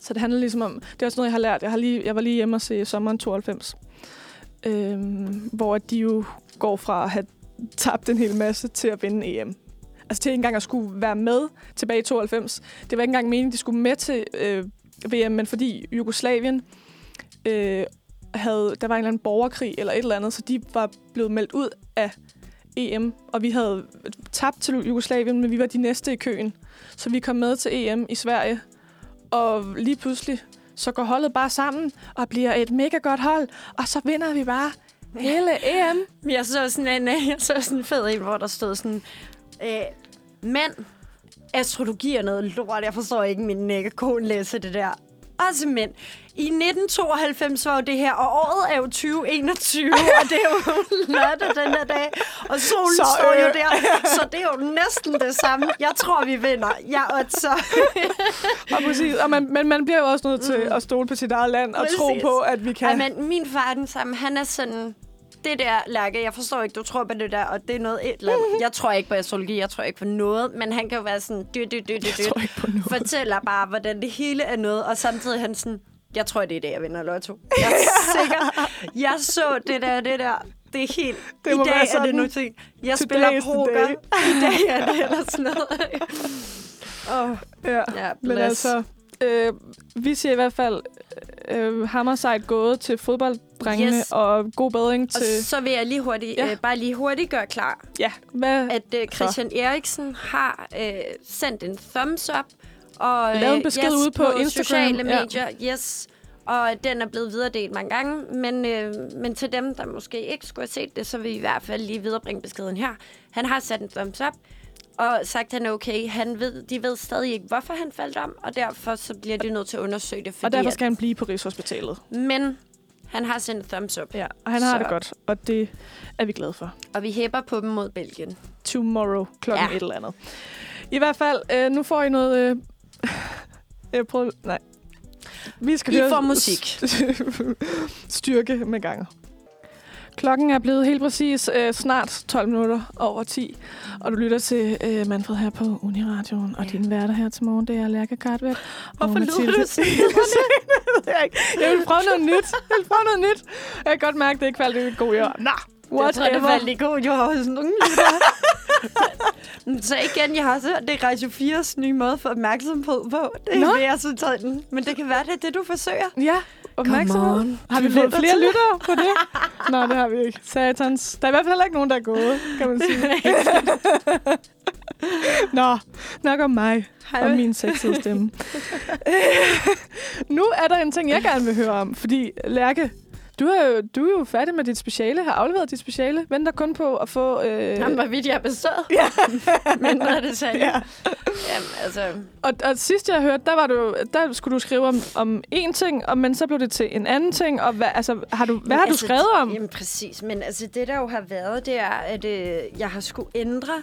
Speaker 2: Så det handler ligesom om... Det er også noget, jeg har lært. Jeg, har lige, jeg var lige hjemme og se sommeren 92. Øh, hvor de jo går fra at have tabt en hel masse til at vinde EM. Altså til ikke engang at skulle være med tilbage i 92. Det var ikke engang meningen, de skulle med til øh, VM, men fordi Jugoslavien øh, havde, der var en eller anden borgerkrig eller et eller andet, så de var blevet meldt ud af EM, og vi havde tabt til Jugoslavien, men vi var de næste i køen. Så vi kom med til EM i Sverige, og lige pludselig, så går holdet bare sammen og bliver et mega godt hold, og så vinder vi bare hele EM.
Speaker 3: Jeg så sådan en, øh, jeg så sådan en fed en, hvor der stod sådan, øh, mænd, astrologi er noget lort, jeg forstår ikke, min øh, kone læser det der. Også mænd. I 1992 var jo det her, og året er jo 2021, <laughs> og det er jo lørdag den her dag, og solen
Speaker 2: Så,
Speaker 3: står jo
Speaker 2: øh.
Speaker 3: der, <laughs> så det er jo næsten det samme. Jeg tror, vi vinder. Ja, og så... <laughs>
Speaker 2: Og, præcis, og man, men man bliver jo også nødt til at stole på sit eget land og tro på, at vi kan.
Speaker 3: Ej, men min far er den samme. Han er sådan... Det der, Lærke, jeg forstår ikke, du tror på det der, og det er noget et eller andet. Jeg tror ikke på astrologi, jeg tror ikke på noget, men han kan jo være sådan, dy, dy, dy, dy, dy. fortæller bare, hvordan det hele er noget, og samtidig han sådan, jeg tror, det er det, jeg vinder lotto. Jeg er <laughs> sikker. Jeg så det der, det der. Det er helt...
Speaker 2: Det
Speaker 3: I dag er det nu ting. Jeg
Speaker 2: Today
Speaker 3: spiller poker. I dag er det eller sådan noget. <laughs> oh,
Speaker 2: Ja.
Speaker 3: ja,
Speaker 2: Men altså, øh, vi siger i hvert fald øh, hammersejt gået til fodbolddrengene,
Speaker 3: Yes.
Speaker 2: og god bedring
Speaker 3: Og
Speaker 2: til...
Speaker 3: så vil jeg lige hurtigt,
Speaker 2: Ja.
Speaker 3: ja. øh, bare lige hurtigt gøre klar,
Speaker 2: Ja, hvad?
Speaker 3: at øh, Christian Eriksen har øh, sendt en thumbs up. Og,
Speaker 2: Lavet en besked
Speaker 3: yes,
Speaker 2: ude på Instagram,
Speaker 3: sociale
Speaker 2: ja.
Speaker 3: medier, yes. Og den er blevet videredelt mange gange. Men, øh, men til dem, der måske ikke skulle have set det, så vil vi i hvert fald lige viderebringe beskeden her. Han har sat en thumbs up og sagt, at han er okay. Han ved, de ved stadig ikke, hvorfor han faldt om, og derfor så bliver de nødt til at undersøge det. Fordi
Speaker 2: Og derfor
Speaker 3: at,
Speaker 2: skal han blive på Rigshospitalet.
Speaker 3: men han har sendt en thumbs up,
Speaker 2: Ja, og han har
Speaker 3: Så-
Speaker 2: det godt, og det er vi glade for.
Speaker 3: og vi hæpper på dem mod Belgien.
Speaker 2: Tomorrow klokken
Speaker 3: Ja.
Speaker 2: et eller andet. I hvert fald, øh, nu får I noget... Øh, <laughs> jeg prøver... Nej. Vi skal
Speaker 3: I
Speaker 2: høre
Speaker 3: får musik. <laughs>
Speaker 2: styrke med ganger. Klokken er blevet helt præcis øh, snart 12 minutter over 10, og du lytter til øh, Manfred her på Uniradioen, og
Speaker 3: Ja.
Speaker 2: din værter her til morgen, det er Lærke Kartvæk.
Speaker 3: Hvorfor lyder du sådan? <laughs>
Speaker 2: ved jeg. Jeg vil prøve noget nyt. Jeg vil prøve noget nyt. Jeg kan godt mærke, at det ikke faldt i god jord. Nå,
Speaker 3: Jeg tror, det faldt i god jord hos nogle. <laughs> Så igen, jeg har også det er Radio 4's nye måde for opmærksomhed på. Det
Speaker 2: Nå.
Speaker 3: er mere så tøjden. Men det kan være, det er det, du forsøger.
Speaker 2: Ja, opmærksomhed. Har vi fået flere lyttere på det? <laughs> Nå, det har vi ikke. Satans. Der er i hvert fald heller ikke nogen, der er gået, kan man sige. <laughs> Nå, nok om mig
Speaker 3: Hej.
Speaker 2: og min sexede stemme. <laughs> nu er der en ting, jeg gerne vil høre om, fordi Lærke, du er, jo, du er jo færdig med dit speciale, har afleveret dit speciale, venter kun på at få... Øh,
Speaker 3: Jamen, hvorvidt jeg er bestået.
Speaker 2: Ja. <laughs>
Speaker 3: Mindre detaljer.
Speaker 2: ja.
Speaker 3: Jamen, altså...
Speaker 2: Og, og sidst jeg hørte, der, var du, der skulle du skrive om, om én ting, og, men så blev det til en anden ting. Og hvad, altså, har du, hvad har du
Speaker 3: altså,
Speaker 2: skrevet om?
Speaker 3: Jamen, præcis. Men altså, det, der jo har været, det er, at øh, jeg har skulle ændre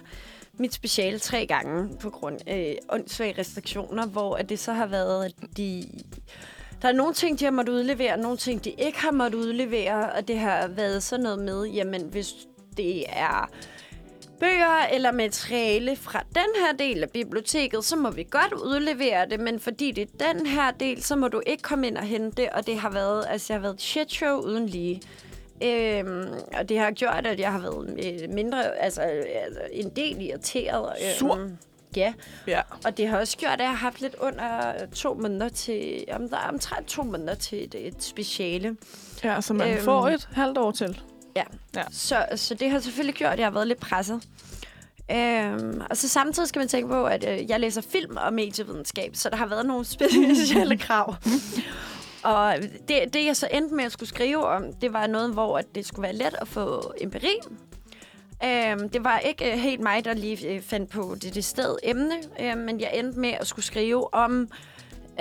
Speaker 3: mit speciale tre gange på grund af øh, åndssvage restriktioner, hvor at det så har været, at de... Der er nogle ting, de har måttet udlevere, og nogle ting, de ikke har måttet udlevere, og det har været sådan noget med, jamen, hvis det er bøger eller materiale fra den her del af biblioteket, så må vi godt udlevere det, men fordi det er den her del, så må du ikke komme ind og hente det, og det har været, altså, jeg har været et shit show uden lige. Øhm, og det har gjort, at jeg har været øh, mindre, altså, altså en del irriteret.
Speaker 2: Sur.
Speaker 3: Øhm, ja,
Speaker 2: Ja.
Speaker 3: og det har også gjort, at jeg har haft lidt under to måneder til, om der er omtrent to måneder til et, et speciale.
Speaker 2: ja, så man
Speaker 3: øhm.
Speaker 2: får et halvt år til.
Speaker 3: Ja.
Speaker 2: Ja.
Speaker 3: Så, så det har selvfølgelig gjort, at jeg har været lidt presset. Øhm, og så samtidig skal man tænke på, at øh, jeg læser film og medievidenskab, så der har været nogle specielle <laughs> krav. Og det, det, jeg så endte med at skulle skrive om, det var noget, hvor at det skulle være let at få empiri. Øhm, det var ikke øh, helt mig, der lige øh, fandt på det, det sted emne, øh, men jeg endte med at skulle skrive om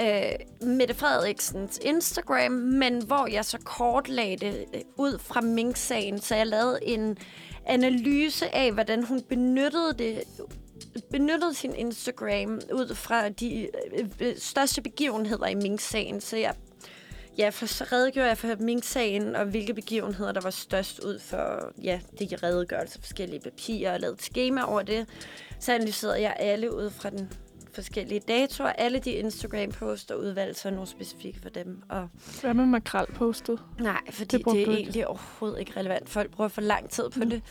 Speaker 3: øh, Mette Frederiksens Instagram, men hvor jeg så kortlagde det øh, ud fra Mink-sagen, så jeg lavede en analyse af, hvordan hun benyttede det benyttede sin Instagram ud fra de øh, øh største begivenheder i Mink-sagen, så jeg Ja, for så redegjorde jeg for Mink-sagen, og hvilke begivenheder, der var størst ud for ja, det jeg redegørelse forskellige papirer, og lavede et schema over det. Så analyserede jeg alle ud fra den forskellige datoer, alle de Instagram-poster, udvalgte så nogle specifikke for dem. Og
Speaker 2: Hvad med makrelpostet?
Speaker 3: nej, fordi
Speaker 2: Det
Speaker 3: det, er egentlig overhovedet ikke relevant. Folk bruger for lang tid på
Speaker 2: Mm.
Speaker 3: det.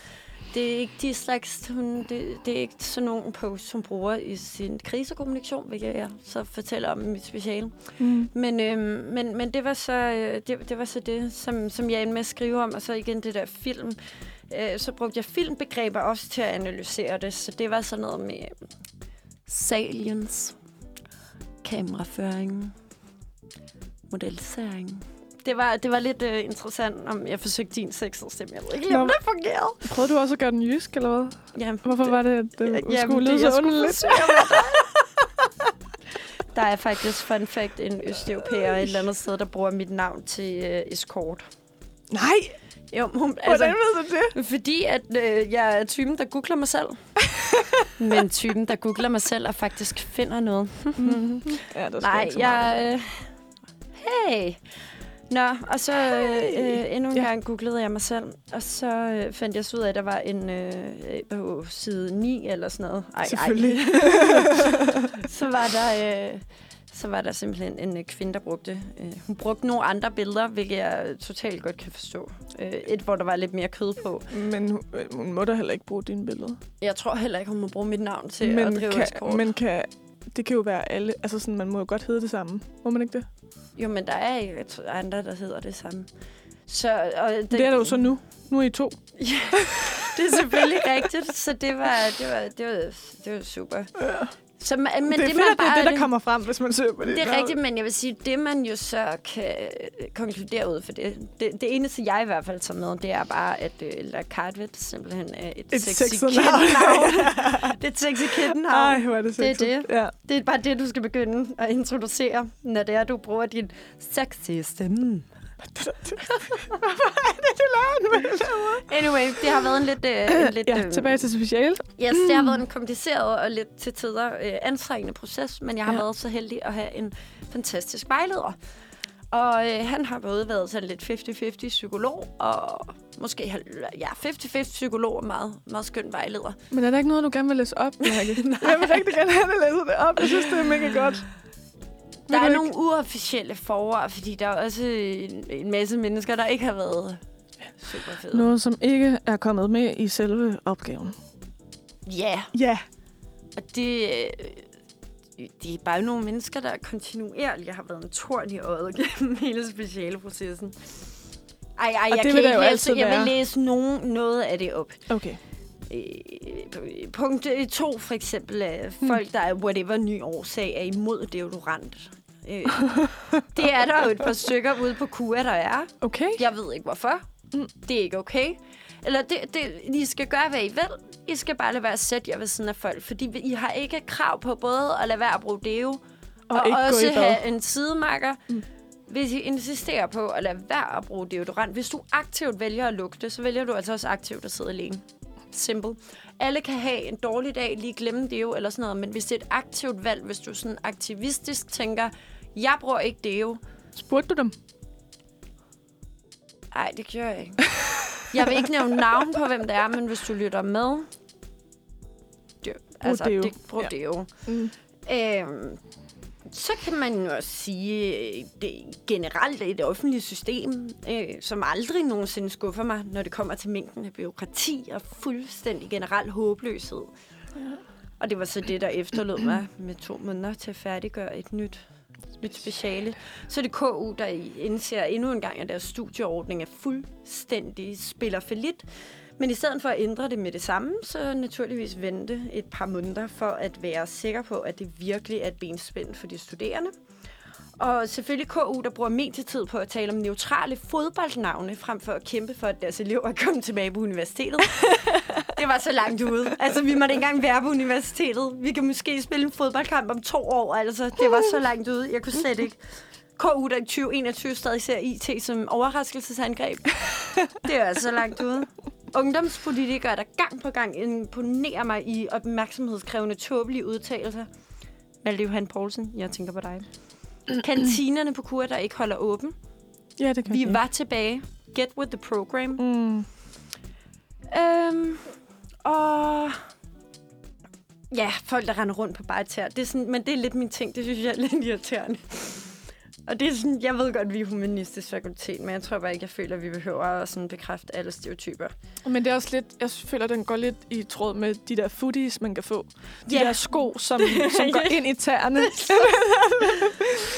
Speaker 3: Det er ikke de slags, hun, det, det er ikke sådan nogle posts, hun bruger i sin krisekommunikation, hvilket jeg så fortæller om i mit speciale.
Speaker 2: Mm.
Speaker 3: Men, øhm, men, men det var så øh, det, det, var så det som, som jeg endte med at skrive om. Og så igen det der film. Øh, så brugte jeg filmbegreber også til at analysere det. Så det var sådan noget med øh, saliens, kameraføring, modellisering. Det var, det var lidt øh, interessant, om jeg forsøgte din sexede stemme. Jeg ved ikke lige, om det fungerede.
Speaker 2: Prøvede du også at gøre den jysk, eller hvad?
Speaker 3: Ja,
Speaker 2: Hvorfor var det, at det
Speaker 3: Ja,
Speaker 2: skulle
Speaker 3: det,
Speaker 2: lyde så underligt? <laughs>
Speaker 3: Der er faktisk, fun fact, en østeuropæer et eller andet sted, der bruger mit navn til øh, escort.
Speaker 2: Nej,
Speaker 3: Jo, hun,
Speaker 2: hvordan
Speaker 3: altså,
Speaker 2: ved du det?
Speaker 3: fordi at øh, jeg er typen, der googler mig selv. <laughs> Men typen, der googler mig selv og faktisk finder noget.
Speaker 2: Mm. Ja, der skal
Speaker 3: Nej, jeg... Øh, hey! Nå, og så øh, øh, endnu en
Speaker 2: Ja.
Speaker 3: gang googlede jeg mig selv, og så øh, fandt jeg så ud af, at der var en øh, øh, på side 9 eller sådan noget. Ej,
Speaker 2: Selvfølgelig.
Speaker 3: Ej. <laughs> <laughs> så var der... Øh, så var der simpelthen en øh, kvinde, der brugte... Øh, hun brugte nogle andre billeder, hvilket jeg totalt godt kan forstå. Øh, et, hvor der var lidt mere kød på.
Speaker 2: Men hun- øh, hun må da heller ikke bruge dine billeder.
Speaker 3: Jeg tror heller ikke, hun må bruge mit navn til at
Speaker 2: Men
Speaker 3: drive
Speaker 2: kan,
Speaker 3: escort.
Speaker 2: men kan, det kan jo være alle. Altså sådan, man må jo godt hedde det samme. Må man ikke det?
Speaker 3: Jo, men der er ikke andre, der hedder det samme. Så, og det,
Speaker 2: Det er der jo så nu. Nu er I to.
Speaker 3: det er selvfølgelig rigtigt, så det var, det var, det var, det var super.
Speaker 2: Ja.
Speaker 3: Så, man- men
Speaker 2: det er
Speaker 3: det, man
Speaker 2: at det er
Speaker 3: bare,
Speaker 2: det, der kommer frem, hvis man søger på det.
Speaker 3: det er rigtigt, men jeg vil sige, det man jo så kan øh, konkludere ud for det, det, det eneste jeg i hvert fald tager med, det er bare, at uh, La Cartvet simpelthen er et,
Speaker 2: Et
Speaker 3: sexy
Speaker 2: sexet
Speaker 3: kitten-navn. <laughs> det er <laughs> et sexy kitten-navn.
Speaker 2: Ej, hvor er det
Speaker 3: Det er det.
Speaker 2: Ja.
Speaker 3: Det er bare det, du skal begynde at introducere, når det er, du bruger din sexy stemme.
Speaker 2: Hvorfor er det, du laver måde?
Speaker 3: Anyway, det har været en lidt... Øh, en lidt
Speaker 2: Ja,
Speaker 3: øh,
Speaker 2: tilbage til specialet.
Speaker 3: Yes, det har været en kompliceret og lidt til tider øh, anstrengende proces, men jeg har
Speaker 2: Ja.
Speaker 3: været så heldig at have en fantastisk vejleder. Og øh, han har både været sådan lidt 50-50 psykolog, og måske ja, 50-50 psykolog og meget, meget skøn vejleder.
Speaker 2: Men er der ikke noget, du gerne vil læse op, Lærke? <laughs> jeg vil rigtig gerne have, at læse det op. Jeg synes, det er mega godt.
Speaker 3: Der er nogle uofficielle forår, fordi der er også en, en masse mennesker, der ikke har været super fede.
Speaker 2: Noget, som ikke er kommet med i selve opgaven.
Speaker 3: Ja,
Speaker 2: Ja.
Speaker 3: og det, øh, det er bare nogle mennesker, der kontinuerligt har været en torn i øjet gennem <laughs> hele specialeprocessen. Ej, ej, jeg
Speaker 2: det
Speaker 3: kan ikke læse, jeg vil læse nogen, noget af det op.
Speaker 2: Okay.
Speaker 3: Øh, punkt 2 for eksempel er folk, der er whatever ny årsag er imod deodorant. Øh, det er der jo et par stykker ude på KUA, der er.
Speaker 2: Okay.
Speaker 3: Jeg ved ikke hvorfor.
Speaker 2: Mm.
Speaker 3: Det er ikke okay. Eller det, det, I skal gøre, hvad I vil. I skal bare lade være at sætte jer ved siden af folk. Fordi I har ikke krav på både at lade være at bruge deo, og,
Speaker 2: Og
Speaker 3: også have en sidemarker.
Speaker 2: Mm.
Speaker 3: Hvis I insisterer på at lade være at bruge deodorant, hvis du aktivt vælger at lugte, så vælger du altså også aktivt at sidde alene. Simple. Alle kan have en dårlig dag, lige glemme deo eller sådan noget, men hvis det er et aktivt valg, hvis du sådan aktivistisk tænker, jeg bruger ikke deo,
Speaker 2: Spurgte du dem?
Speaker 3: Nej, det gør jeg ikke. <laughs> Jeg vil ikke nævne navn på, hvem det er, men hvis du lytter med... Det, altså,
Speaker 2: deo.
Speaker 3: Det, brug
Speaker 2: Ja.
Speaker 3: deo.
Speaker 2: Mm.
Speaker 3: Øhm, så kan man jo også sige, øh, det generelt er et offentligt system, øh, som aldrig nogensinde skuffer mig, når det kommer til mængden af byråkrati og fuldstændig generel håbløshed.
Speaker 2: Ja.
Speaker 3: Og det var så det, der efterlod mig med to måneder til at færdiggøre et nyt, nyt speciale. Så er det KU, der indser endnu en gang, at deres studieordning er fuldstændig spiller for lidt. Men i stedet for at ændre det med det samme, så naturligvis vente et par måneder for at være sikker på, at det virkelig er et benspænd for de studerende. Og selvfølgelig KU, der bruger medietid på at tale om neutrale fodboldnavne, frem for at kæmpe for, at deres elever er kommet tilbage på universitetet. <laughs> det var så langt ude. Altså, vi måtte ikke engang være på universitetet. Vi kan måske spille en fodboldkamp om to år. Altså, det var så langt ude. Jeg kunne slet ikke. KU, der i 2021 stadig ser IT som overraskelsesangreb. det er så langt ude. Ungdomspolitikere, der gang på gang imponerer mig i opmærksomhedskrævende tåbelige udtalelser. Malte Johan Poulsen, jeg tænker på dig. Kantinerne på kur, der ikke holder åben.
Speaker 2: Ja, det kan
Speaker 3: Vi
Speaker 2: jeg.
Speaker 3: var tilbage. Get with the program.
Speaker 2: Mm.
Speaker 3: Øhm, og ja, folk, der render rundt på bare tær. Det er sådan, men det er lidt min ting. Det synes jeg er lidt irriterende. Og det er sådan, jeg ved godt, vi er humanistisk fakultet, men jeg tror bare ikke, jeg føler, at vi behøver at sådan bekræfte alle stereotyper.
Speaker 2: Men det er også lidt, jeg føler, den går lidt i tråd med de der footies, man kan få. De
Speaker 3: Ja.
Speaker 2: der sko, som, som går <laughs> ind i tæerne. <laughs>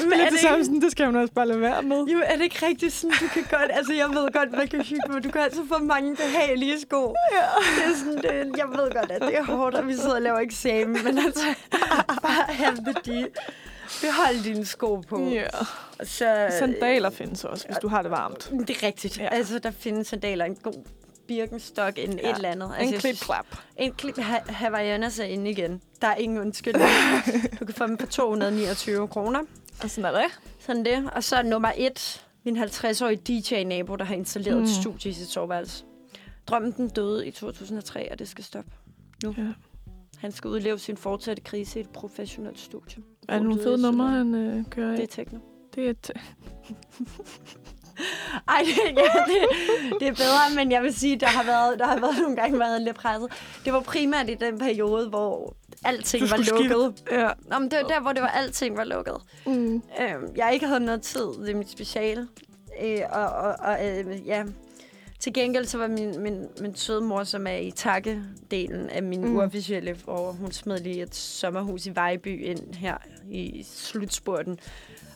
Speaker 3: Men er
Speaker 2: det,
Speaker 3: det,
Speaker 2: det, samme, sådan, det skal man også bare lade være med.
Speaker 3: jo, er det ikke rigtigt sådan, du kan godt, altså jeg ved godt, man kan hygge mig, du kan altså få mange behagelige sko. Ja. Det er sådan, det, jeg ved godt, at det er hårdt, at vi sidder og laver eksamen, men altså, bare have de, behold dine sko på.
Speaker 2: Ja.
Speaker 3: Så,
Speaker 2: Sandaler findes også, hvis du har det varmt.
Speaker 3: Det er rigtigt.
Speaker 2: Ja.
Speaker 3: Altså, der findes sandaler, en god birkenstok, en ja. Et eller andet.
Speaker 2: En
Speaker 3: Altså, jeg
Speaker 2: klip
Speaker 3: synes-
Speaker 2: klap.
Speaker 3: En klip ha- Havaianas er inde igen. Der er ingen undskyldning. <laughs> du kan få dem for 229 kroner.
Speaker 2: Og sådan er det.
Speaker 3: Sådan det. Og så nummer et. Min 50-årige DJ-nabo, der har installeret mm. Et studie i sit soveværelse. Drømmen den døde i 2003, og det skal stoppe.
Speaker 2: Ja.
Speaker 3: Han skal udleve sin fortsatte krise i et professionelt studie.
Speaker 2: Er det nogle fede numre, han øh, kører
Speaker 3: Det er techno.
Speaker 2: Det er et... <laughs>
Speaker 3: Ej, det, ja, det, det er bedre, men jeg vil sige, der har været, der har været nogle gange været lidt presset. Det var primært i den periode, hvor alting var lukket.
Speaker 2: Ja.
Speaker 3: Nå, men det var der, hvor det var, alting var lukket.
Speaker 2: Mm.
Speaker 3: Øhm, jeg ikke havde noget tid i mit speciale. Øh, og og, og øh, ja, til gengæld så var min, min, min søde mor, som er i takkedelen af min
Speaker 2: Mm.
Speaker 3: uofficielle, hvor hun smed lige et sommerhus i Vejby ind her i slutspurten.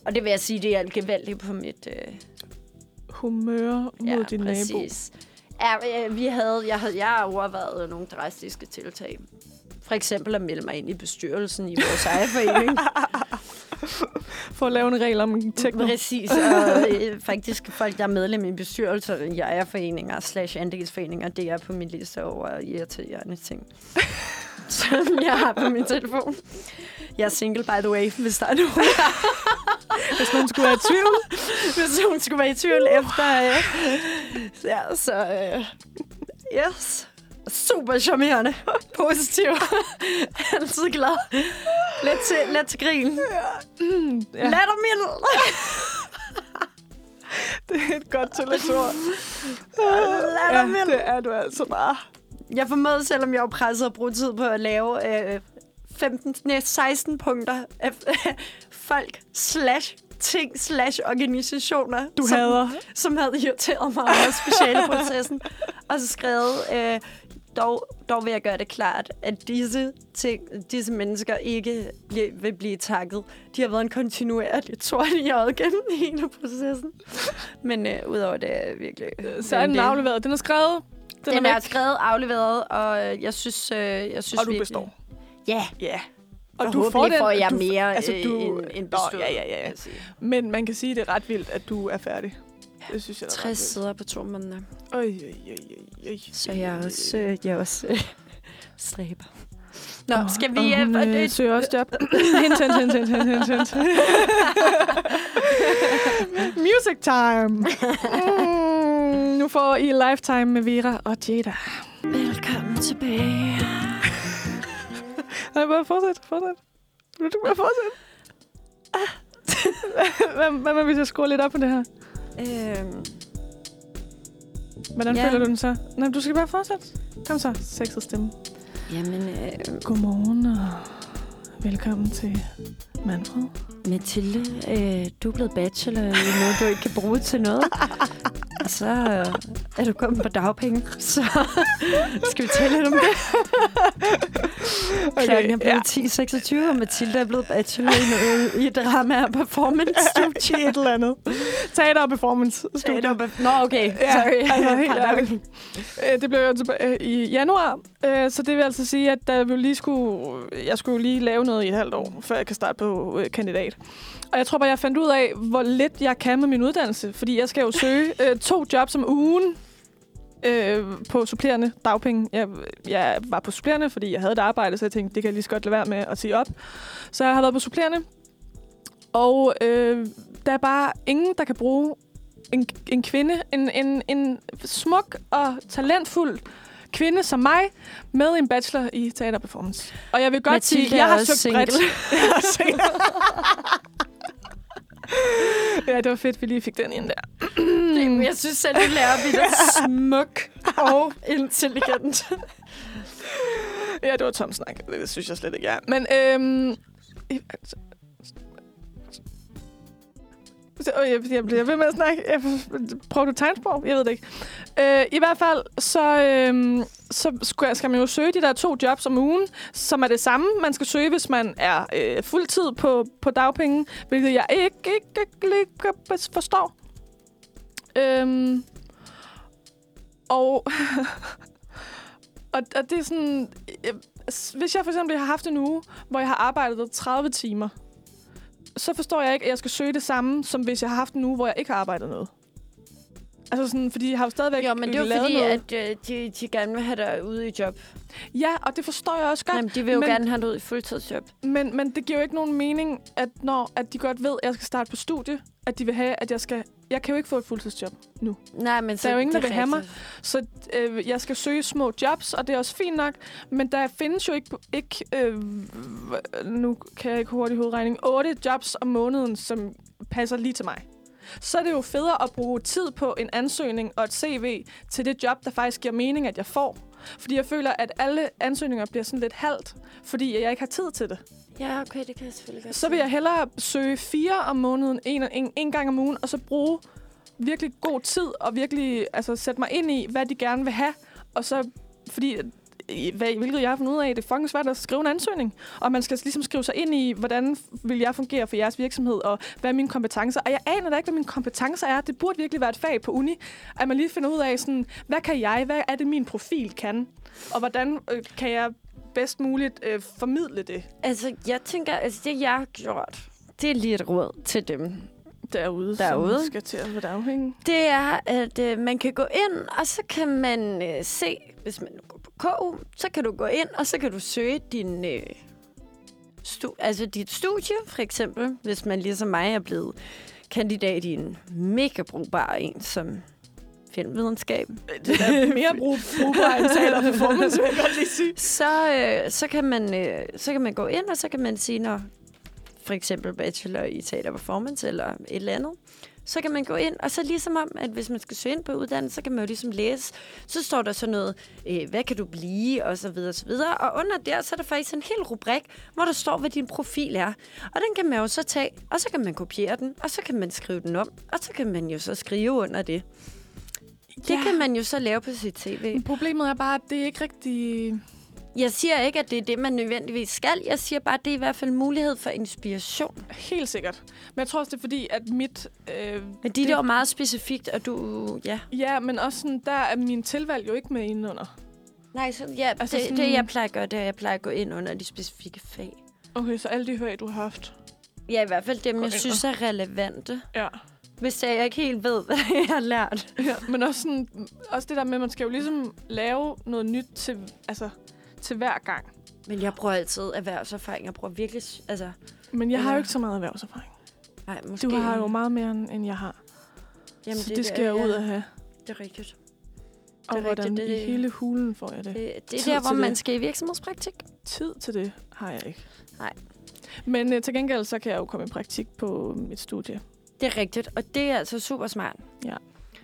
Speaker 3: Og det vil jeg sige, det er gevaldigt på mit, øh,
Speaker 2: Humør mod
Speaker 3: ja,
Speaker 2: din nabo.
Speaker 3: præcis. Ja, øh, vi havde, jeg, havde, jeg har overvejet nogle drastiske tiltag. For eksempel at melde mig ind i bestyrelsen i vores ejerforening. <laughs>
Speaker 2: For at lave en regel om techno.
Speaker 3: Præcis, og øh, faktisk folk, der er medlem i bestyrelser i ejerforeninger slash andelsforeninger, det er på min liste over irriterende ting. <laughs> Som jeg har på min telefon. Jeg er single, by the way, hvis der er nogen. <laughs>
Speaker 2: Hvis nogen skulle være i tvivl.
Speaker 3: hvis hun skulle være i tvivl efter. Øh, ja, så øh, yes. Super charmerende. <laughs> Positiv. <laughs> Altid glad. Let til, let til grin.
Speaker 2: Mm,
Speaker 3: Ja.
Speaker 2: ja.
Speaker 3: Lattermiddel. <laughs>
Speaker 2: Det er et godt tillægsord.
Speaker 3: Lad
Speaker 2: ja, det er du altså bare.
Speaker 3: Jeg formåede, selvom jeg var presset at bruge tid på at lave øh, 15, nej, 16 punkter af folk slash ting slash organisationer,
Speaker 2: Du
Speaker 3: som,
Speaker 2: hader.
Speaker 3: som havde irriteret mig over specialeprocessen. og så skrevet, øh, dog, dog vil jeg gøre det klart, at disse, ting, disse mennesker ikke bli- vil blive takket. De har været en kontinuerlig tort i øjet gennem hele processen. Men øh, udover det er virkelig...
Speaker 2: Så er den
Speaker 3: det-
Speaker 2: afleveret. Den er skrevet. Den,
Speaker 3: Den
Speaker 2: er,
Speaker 3: er skrevet, afleveret, og øh, jeg synes, øh, jeg synes
Speaker 2: og du
Speaker 3: virkelig-
Speaker 2: består.
Speaker 3: Ja,
Speaker 2: Ja.
Speaker 3: og du får, får jeg
Speaker 2: du,
Speaker 3: mere
Speaker 2: altså,
Speaker 3: altså,
Speaker 2: du,
Speaker 3: end, end
Speaker 2: Nå,
Speaker 3: bestået.
Speaker 2: ja, ja, ja. Men man kan sige, at det er ret vildt, at du er færdig. Det synes jeg er
Speaker 3: 60
Speaker 2: ret
Speaker 3: sider på to måneder.
Speaker 2: Øj, øj, øj, øj, øj.
Speaker 3: Så jeg er også, øh, jeg er også øh, <laughs> stræber. Nå,
Speaker 2: Og-
Speaker 3: skal
Speaker 2: og
Speaker 3: vi...
Speaker 2: hun,
Speaker 3: øh,
Speaker 2: øh,
Speaker 3: det,
Speaker 2: søger også job. <laughs> hint, hint, hint, hint, hint, hint, hint. <laughs> Music time. Mm, nu får I Lifetime med Vera og Jada.
Speaker 3: velkommen tilbage.
Speaker 2: Nej, bare fortsæt, fortsæt. Du bare fortsætte? hvad, hvad med, hvis jeg skruer lidt op på det her?
Speaker 3: Øhm,
Speaker 2: Hvordan
Speaker 3: Ja.
Speaker 2: føler du den så? Nej, du skal bare fortsætte. Kom så, sexet stemme.
Speaker 3: jamen, øh,
Speaker 2: Godmorgen og velkommen til Manfred.
Speaker 3: Mathilde, øh, du er blevet bachelor i noget, du ikke kan bruge til noget. Og <laughs> så øh, er du kommet på dagpenge, så <laughs> skal vi tale lidt om det. Okay, Klokken er blevet
Speaker 2: ja.
Speaker 3: 10.26, og Mathilde er blevet bachelor i, noget, i drama og performance <laughs> studie.
Speaker 2: et eller andet. Teater og performance studie.
Speaker 3: Nå, okay.
Speaker 2: Ja,
Speaker 3: Sorry.
Speaker 2: altså, helt ærligt. Øh, Det blev jo tilbage øh, i januar, øh, så det vil altså sige, at der vil lige skulle, jeg skulle lige lave noget i et halvt år, før jeg kan starte på kandidat. Og jeg tror bare, jeg fandt ud af, hvor lidt jeg kan med min uddannelse, fordi jeg skal jo søge <laughs> øh, to jobs om ugen øh, på supplerende dagpenge. Jeg, jeg var på supplerende, fordi jeg havde et arbejde, så jeg tænkte, det kan jeg lige så godt lade være med at sige op. Så jeg har været på supplerende, og øh, der er bare ingen, der kan bruge en, en kvinde, en, en, en smuk og talentfuld kvinde som mig, med en bachelor i teater og performance. Og jeg vil godt
Speaker 3: Mathilde
Speaker 2: sige,
Speaker 3: er <laughs>
Speaker 2: jeg har søgt bredt.
Speaker 3: single.
Speaker 2: Jeg er single. ja, det var fedt, vi lige fik den ind der.
Speaker 3: Jamen, Jeg synes selv, du lærer at blive smuk og <laughs> intelligent.
Speaker 2: Ja, det var tom snak. Det synes jeg slet ikke, jeg er. Men, øhm jeg, jeg bliver ved med at snakke. Jeg, prøver du tegnsprog? Jeg ved det ikke. Øh, I hvert fald, så, øh, så skal, jeg- skal man jo søge de der to jobs om ugen, som er det samme, man skal søge, hvis man er øh, fuldtid på, på dagpenge, hvilket jeg ikke, ikke, ikke ikke forstår. Øh, og, <laughs> og, og det er sådan... øh, Hvis jeg for eksempel har haft en uge, hvor jeg har arbejdet 30 timer, så forstår jeg ikke, at jeg skal søge det samme, som hvis jeg har haft en uge, hvor jeg ikke har arbejdet noget. Altså sådan, fordi jeg har jo stadigvæk
Speaker 3: Jo, men det er jo fordi,
Speaker 2: noget.
Speaker 3: at øh, de, de gerne vil have dig ude i job.
Speaker 2: Ja, og det forstår jeg også godt.
Speaker 3: Jamen, de vil jo
Speaker 2: men-
Speaker 3: gerne have dig ud i fuldtidsjob.
Speaker 2: Men, men det giver jo ikke nogen mening, at når at de godt ved, at jeg skal starte på studie, at de vil have, at jeg skal... Jeg kan jo ikke få et fuldtidsjob nu.
Speaker 3: Nej, men så,
Speaker 2: er jo ingen, der vil have mig. Så øh, jeg skal søge små jobs, og det er også fint nok. Men der findes jo ikke, ikke øh, nu kan jeg ikke hurtigt hovedregning, otte jobs om måneden, som passer lige til mig. Så er det jo federe at bruge tid på en ansøgning og et CV til det job, der faktisk giver mening, at jeg får. Fordi jeg føler, at alle ansøgninger bliver sådan lidt halvt, fordi jeg ikke har tid til det.
Speaker 3: Ja, okay, det kan jeg selvfølgelig godt
Speaker 2: Så vil jeg hellere søge fire om måneden, en, en, en gang om ugen, og så bruge virkelig god tid og virkelig altså, sætte mig ind i, hvad de gerne vil have. Og så, fordi, hvad, hvilket jeg har fundet ud af, det er fucking svært at skrive en ansøgning. Og man skal ligesom skrive sig ind i, hvordan vil jeg fungere for jeres virksomhed, og hvad er mine kompetencer. Og jeg aner da ikke, hvad mine kompetencer er. Det burde virkelig være et fag på uni, at man lige finder ud af, sådan, hvad kan jeg, hvad er det, min profil kan, og hvordan øh, kan jeg bedst muligt øh, formidle det
Speaker 3: Altså, jeg tænker, altså det, jeg har gjort, det er lige et råd til dem.
Speaker 2: derude,
Speaker 3: Derude.
Speaker 2: som skal til at være afhængig.
Speaker 3: Det er, at øh, man kan gå ind, og så kan man øh, se, hvis man nu går KU, så kan du gå ind, og så kan du søge din, øh, stu- altså dit studie, for eksempel, hvis man ligesom mig er blevet kandidat i en mega brugbar en som filmvidenskab.
Speaker 2: Det er mere brug, brugbar end teater performance, vil jeg godt lige sige.
Speaker 3: Så, øh, så, kan man, øh, så kan man gå ind, og så kan man sige, når for for eksempel bachelor i teater performance eller et eller andet, så kan man gå ind, og så ligesom om, at hvis man skal søge ind på uddannelse, så kan man jo ligesom læse, så står der sådan noget, øh, hvad kan du blive, og så videre, og så videre. Og under der, så er der faktisk en hel rubrik, hvor der står, hvad din profil er. Og den kan man jo så tage, og så kan man kopiere den, og så kan man skrive den om, og så kan man jo så skrive under det. Det
Speaker 2: Ja.
Speaker 3: kan man jo så lave på sit CV.
Speaker 2: Men Problemet er bare, at det er ikke rigtig...
Speaker 3: Jeg siger ikke, at det er det, man nødvendigvis skal. Jeg siger bare, at det er i hvert fald mulighed for inspiration.
Speaker 2: Helt sikkert. Men jeg tror også, det er fordi, at mit... Øh,
Speaker 3: Men de det... der er meget specifikt, og du... Ja.
Speaker 2: Ja, men også sådan, der er min tilvalg jo ikke med indenunder.
Speaker 3: Nej, så, ja,
Speaker 2: Altså
Speaker 3: det,
Speaker 2: sådan-
Speaker 3: det, jeg plejer at gøre, det er, at jeg plejer at gå ind under de specifikke fag.
Speaker 2: Okay, så alle de hører, du har haft.
Speaker 3: Ja, i hvert fald dem,
Speaker 2: Gå
Speaker 3: jeg synes er relevante.
Speaker 2: Ja.
Speaker 3: Hvis jeg ikke helt ved, <laughs> hvad jeg har lært.
Speaker 2: ja. Men også, sådan, også det der med, at man skal jo ligesom lave noget nyt til, altså, til hver gang.
Speaker 3: Men jeg bruger altid erhvervserfaring. Jeg bruger virkelig... Altså,
Speaker 2: Men jeg har jo
Speaker 3: Ja.
Speaker 2: ikke så meget erhvervserfaring.
Speaker 3: nej, måske...
Speaker 2: Du har jo meget mere, end jeg har.
Speaker 3: Jamen,
Speaker 2: så det, det skal jeg ud og have.
Speaker 3: Det er rigtigt.
Speaker 2: Og
Speaker 3: er
Speaker 2: hvordan
Speaker 3: rigtigt, det-
Speaker 2: i hele hulen får jeg det.
Speaker 3: Det, det er
Speaker 2: Tid
Speaker 3: der, hvor man
Speaker 2: det.
Speaker 3: skal i virksomhedspraktik.
Speaker 2: Tid til det har jeg ikke.
Speaker 3: Nej.
Speaker 2: Men øh, til gengæld, så kan jeg jo komme i praktik på mit studie.
Speaker 3: Det er rigtigt, og det er altså super smart.